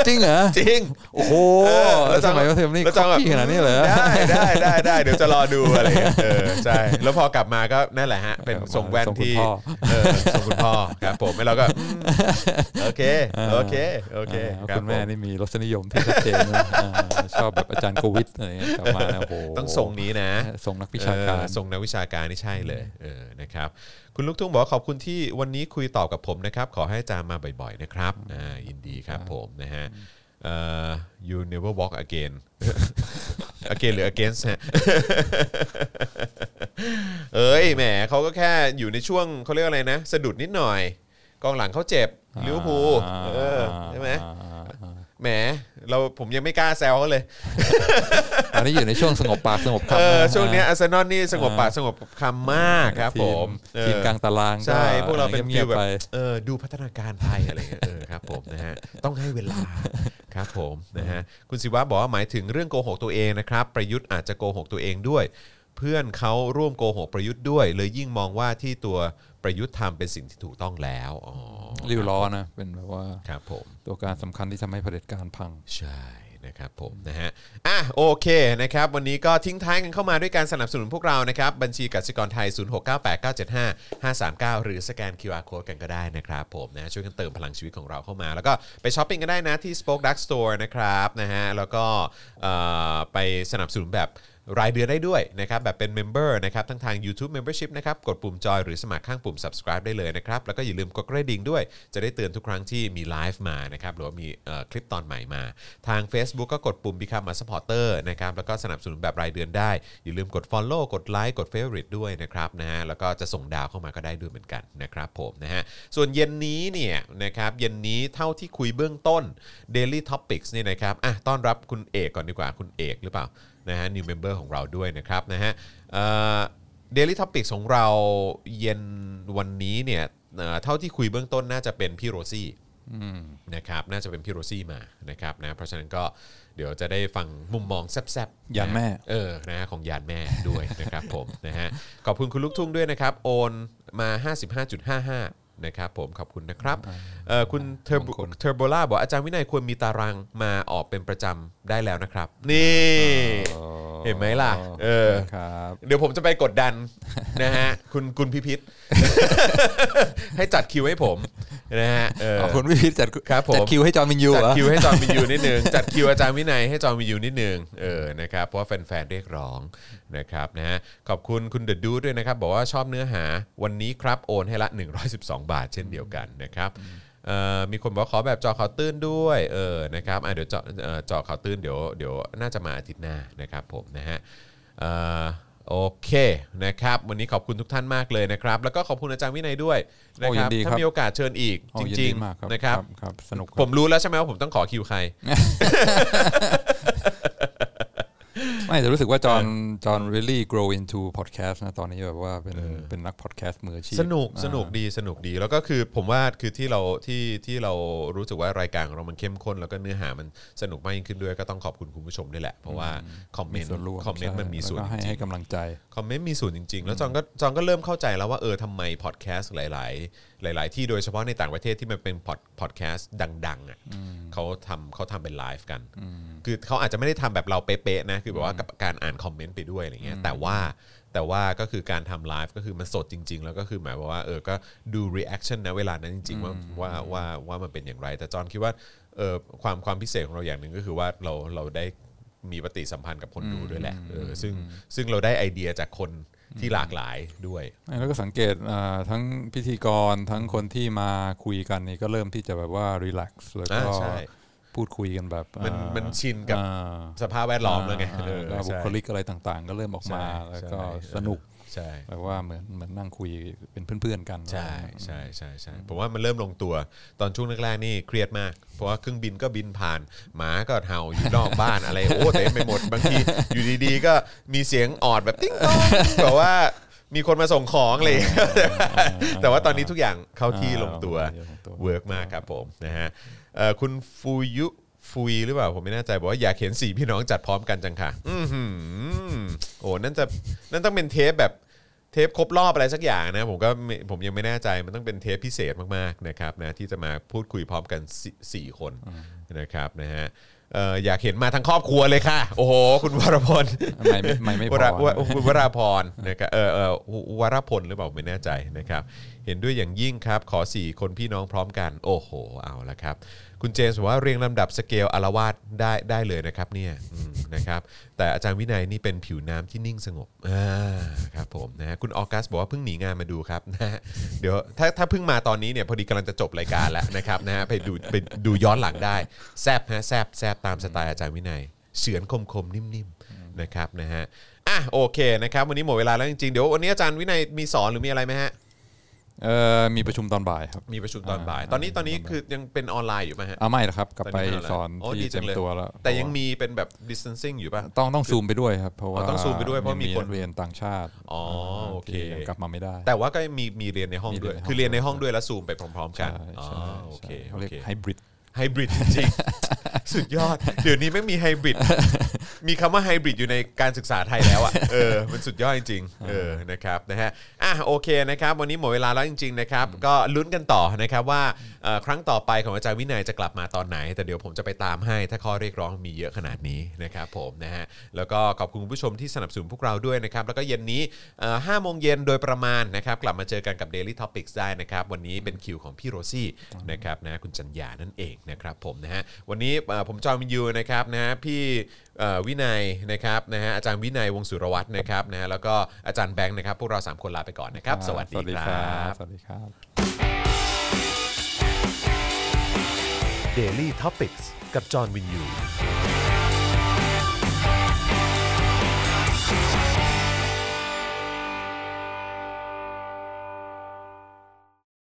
จริงเหรอจริงโอ้โหเออแล้วสมัยว่าเทมนี่แล้วคจอองแบบปี้ขนาดนี้เลยได้ได้ได้ได้เดี๋ยวจะรอดูอะไรเงี้ยเออใช่แล้วพอกลับมาก็นั่นแหละฮะ เป็นทรงแว่นทรงคุณที่พ่อเออทรงคุณพ่อครับผมแล้วเราก็อืมโอเคโอเคโอเคอ่ารับคุณแม่ผนี่มีรสนิยมที่ชัดเจนนะอ่าชอบแบบอาจารย์โควิดอะไรเงี้ยกลับมานะโอ้โหต้องทรงนี้นะทรงนักวิชาการเออทรงนักวิชาการนี่ใช่เลยเออนะครับ คุณลูกทุ่งบอกขอบคุณที่วันนี้คุยตอบกับผมนะครับ ขอให้อาจารย์มาบ่อยๆนะครับอ่ายินดีครับผมนะฮะเอ่อ you never walk again again หรือ against ฮะเอ้ยแหมเขาก็แค่อยู่ในช่วงเขาเรียกอะไรนะ สะดุดนิดหน่อย กองหลังเขาเจ็บลิเวอร์พูลเออใช่ไหม แหมเราผมยังไม่กล้าแซวเขาเลย อันนี้อยู่ในช่วงสงบปากสงบเอคำอนะช่วงเนี้อาร์เซนอลนี่สงบปากสงบคำมากครับผมทีทีมเออกลางตารางใช่พวกเราเป็นเงีฟิยลบแบๆบไปเออดูพัฒนาการไปอะไรเงี้ยเออครับผมนะฮะต้องให้เวลาครับผมนะฮะคุณศิวะบอกว่าหมายถึงเรื่องโกหกตัวเองนะครับ ประยุทธ์อาจจะโกหกตัวเองด้วย เพื่อนเขาร่วมโกหกประยุทธ์ด้วย เลยยิ่งมองว่าที่ตัว ประยุทธ์ทำเป็นสิ่งที่ถูกต้องแล้วอ๋อริ้วล้อนะเป็นแบบว่าครับผมตัวการสำคัญที่ทำให้เผด็จการพังใช่นะครับผมนะฮะอะโอเคนะครับวันนี้ก็ทิ้งท้ายกันเข้ามาด้วยการสนับสนุนพวกเรานะครับบัญชีกสิกรไทย 0698975539 หรือสแกน QR Code กันก็ได้นะครับผมนะช่วยกันเติมพลังชีวิตของเราเข้ามา แล้วก็ไปช้อปปิ้งกันได้นะที่ SpokeDark Store นะครับนะฮะแล้วก็เอ่อไปสนับสนุนแบบ รายเดือนได้ด้วยนะครับแบบเป็น member นะครับทั้งทาง YouTube Membership นะครับกดปุ่มจอยหรือสมัครข้างปุ่ม subscribe ได้เลยนะครับแล้วก็อย่าลืมกดกระดิ่งด้วย จะได้เตือนทุกครั้งที่มีไลฟ์มานะครับหรือว่ามีเอ่อคลิปตอนใหม่มา ทาง Facebook ก็กดปุ่ม Become a supporter นะครับแล้วก็สนับสนุนแบบรายเดือนได้ อย่าลืมกด Follow กดไลค์กด Favorite ด้วยนะครับนะฮะแล้วก็จะส่งดาวเข้ามาก็ได้ด้วยเหมือนกันนะครับผมนะฮะส่วนเย็นนี้เนี่ยนะครับเย็นนี้เท่าที่คุยเบื้องต้น Daily Topics เนี่ยนะครับอะต้อนรับคุณเอกก่อนดีกว่าคุณเอกหรือเปล่า นะฮะ new member ของเราด้วยนะครับนะฮะ Daily Topic ของเราเย็นวันนี้เนี่ยเอ่อเท่าที่คุยเบื้องต้นน่าจะเป็นพี่โรซี่นะครับน่าจะเป็นพี่โรซี่มานะครับนะเพราะฉะนั้นก็เดี๋ยวจะได้ฟังมุมมองแซบๆยานแม่เออนะฮะของยานแม่ด้วยนะครับผมนะฮะขอบคุณคุณลูกทุ่งด้วยนะครับ โอนมา 55.55 นะครับผมขอบคุณนะครับเอ่อคุณเทอร์มงคลเทอร์โบล่าบอกอาจารย์วินัยควรมีตารางมาออกเป็นประจำได้แล้วนะครับ นี่เห็นไหมล่ะเออครับเดี๋ยวผมจะไปกดดันนะฮะคุณคุณพิพิธให้จัดคิวให้ผมนะฮะเออขอบคุณพี่พิษจัดครับผมจัดคิวให้จอห์นวิญญูจัดเหรอคิวให้จอห์นวิญญูนิดนึงจัดคิวอาจารย์วินัยให้จอห์นวิญญูนิดนึงเออนะครับเพราะว่าแฟนๆเรียกร้อง นะครับนะฮะขอบคุณคุณเดอะดูด้วยนะครับ บอกว่าชอบเนื้อหาวันนี้ครับโอนให้ละ 112 บาท เช่นเดียวกันนะครับเอ่อมีคนบอกว่าขอแบบเจาะข่าวตื้นด้วยเออนะครับอะเดี๋ยวเจาะเอ่อเจาะข่าวตื้นเดี๋ยวเดี๋ยวน่าจะมาอาทิตย์หน้านะครับผมนะฮะเอ่อโอเคนะครับวันนี้ขอบคุณทุกท่านมากเลยนะครับ แล้วก็ขอบคุณอาจารย์วินัยด้วยนะโอ้คยิรับนดีถ้าครับมีโอกาสเชิญอีกโอ้จยินริดีงมากครับๆนะครับครับสนุกคผรับมรู้แล้วใช่ไหมว่าผมต้องขอคิวใคร ไม่แต่รู้สึกว่าจอห์นจอห์น really grow into podcast นะตอนนี้แบบว่าเป็นเป็นนัก podcast มืออาชีพสนุกอ่าสนุกดีสนุกดีแล้วก็คือผมว่าคือที่เราที่ที่เรารู้สึกว่ารายการของเรามันเข้มข้น แล้วก็เนื้อหามันสนุกมากยิ่งขึ้นด้วยก็ต้องขอบคุณคุณผู้ชมด้วยแหละ เพราะว่าคอมเมมีนต์ส่วนร่วมคอมเมนต์มันมีส่วนแล้วก็ให้จริให้งกำลังใจๆคอมเมนต์มีส่วนจริง ๆ แล้วจอห์นก็จอห์นก็เริ่มเข้าใจแล้วว่าเออทำไมพอดแคสต์หลาย ๆ หลาย ๆ ที่โดยเฉพาะในต่างประเทศที่มันเป็นพอดพอดแคสต์ดังๆอะเขาทำเขาทำเป็นไลฟ์กัน คือเขาอาจจะไม่ได้ทำแบบเราเป๊ะๆนะคือแบบว่ากับการอ่านคอมเมนต์ไปด้วยอะไรเงี้ยแต่ว่าแต่ว่าก็คือการทำไลฟ์ก็คือมันสดจริง ๆ แล้วก็คือหมายความว่าเออก็ดู reaction นะเวลานั้นจริง ๆ ว่าว่าว่าว่ามันเป็นอย่างไร แต่จอห์นคิดว่าเออความความพิเศษของเราอย่างหนึ่งก็คือว่าเราเราได้มีปฏิสัมพันธ์กับคนดูด้วยแหละเออซึ่งซึ่งเราได้ไอเดียจากคน ที่หลากหลายด้วยแล้วก็สังเกตอ่าทั้งพิธีกรทั้งคนที่มาคุยกันนี่ก็เริ่มที่จะแบบว่ารีแลกซ์แล้วก็อ่าใช่พูดคุยกันแบบมันอ่ามันชินกับอ่าสภาพแวดล้อมแล้วไงาเออแล้วบุใช่คลิกอะไรต่างๆ ก็เริ่มออกมาใช่แล้วก็ใช่สนุก ใช่แบบว่าเหมือนเหมือนนั่งคุยเป็นเพื่อนๆกันใช่ใช่ใช่ใช่ผมว่ามันเริ่มลงตัวตอนช่วงแรกๆนี่เครียดมาก เพราะว่าเครื่องบินก็บินผ่าน หมาก็เห่าอยู่นอกบ้านอะไรโอ้เต็มไปหมดบางทีอยู่ดีๆ ก็มีเสียงออดแบบติ๊งต้องแบบว่ามีคนมาส่งของเลย แต่ว่าตอนนี้ทุกอย่างเข้าที่ลงตัวอ่าลงตัว work มากครับผมนะฮะเอ่อคุณฟูยุ ฟุยหรือเปล่าผมไม่แน่ใจบอกว่าอยากเห็นสี่พี่น้องจัดพร้อมกันจังค่ะอือหือโอ้นั่นจะนั่นต้องเป็นเทปแบบเทปครบรอบอะไรสักอย่างนะผมก็ไม่ผมยังไม่แน่ใจมันต้องเป็นเทปพิเศษมากๆนะครับนะที่จะมาพูดคุยพร้อมกันสี่สี่คนนะครับนะฮะเอ่ออยากเห็นมาทั้งครอบครัวเลยค่ะ โอ้โห คุณวรพลไม่ไม่ไม่ไม่พวอราว่าคุณวราพรนะครับเออเออวราพลหรือเปล่าไม่แน่ใจนะครับ เห็นด้วยอย่างยิ่งครับ ขอ 4 คนพี่น้องพร้อมกัน โอ้โห เอาละครับ คุณเจมส์บอกว่าเรียงลำดับสเกลอารวาสได้ได้เลยนะครับเนี่ยอืมนะครับแต่อาจารย์วินัยนี่เป็นผิวน้ำที่นิ่งสงบอ่าครับผมนะฮะคุณออกัสบอกว่าเพิ่งหนีงานมาดูครับนะฮะเดี๋ยวถ้าถ้าเพิ่งมาตอนนี้เนี่ยพอดีกำลังจะจบรายการแล้วนะครับนะฮะไปดูไปดูย้อนหลังได้แซบฮะแซบแซบตามสไตล์อาจารย์วินัย เฉือนคมคมๆนิ่มๆนะครับนะฮะอะโอเคนะครับวันนี้หมดเวลาแล้วจริงๆเดี๋ยววันนี้อาจารย์วินัยมีสอนหรือมีอะไรไหมฮะ เอ่อมีประชุมตอนบ่ายครับ มีประชุมตอนบ่าย ตอนนี้ตอนนี้คือยังเป็นออนไลน์อยู่ไหมฮะ อ่าไม่ละครับ กลับไปตอนนี้ไม่เอาแล้วสอนโอ้ที่ดีจัเต็งมเลยตัวแล้วแต่ยังมีเป็นแบบ distancing อยู่ป่ะ ต้องต้องซูมไปด้วยครับ เพราะว่าต้องซูมไปด้วยเพราะมีคนนักเรียนต่างชาติอ๋อโอเค ที่ยังกลับมาไม่ได้ แต่ว่าก็มีมีเรียนในห้องมีเรีด้วยยนในห้อง คือเรียนในห้องด้วยแล้วซูมไปพร้อม ๆ กันใช่อ๋อใช่โอเคใช่เขาโอเรียกเคไฮบริด ไฮบริดจริงๆ สุดยอด เดี๋ยวนี้ไม่งมีไฮบริด มีคำว่าไฮบริดอยู่ในการศึกษาไทยแล้วอะ เออ มันสุดยอดจริงๆ เออ นะครับ นะฮะ อะ โอเคนะครับ วันนี้หมดเวลาแล้วจริง ๆ นะครับ ก็ลุ้นกันต่อนะครับว่าเอ่อครั้งต่อไปของอาจารย์วินัยจะกลับมาตอนไหน แต่เดี๋ยวผมจะไปตามให้ ถ้าข้อเรียกร้องมีเยอะขนาดนี้นะครับผมนะฮะ แล้วก็ขอบคุณคุณผู้ชมที่สนับสนุนพวกเราด้วยนะครับ แล้วก็เย็นนี้ห้าโมงเย็นโดยประมาณนะครับ กลับมาเจอกันกับ Daily Topics ได้นะครับ วันนี้เป็นคิวของพี่โรซี่นะครับนะ คุณจันยานั่นเองนะครับผมนะฮะวันนี้เอ่อผมจอมินยูนะครับนะฮะพี่เอ่อวินัยนะครับนะฮะอาจารย์วินัยวงศ์สุรวัตรนะครับนะฮะแล้วก็อาจารย์แบงค์นะครับพวกเราสามคนลาไปก่อนนะครับ สวัสดีครับสวัสดีครับ Daily t o p i c กกับจอห์นวินยู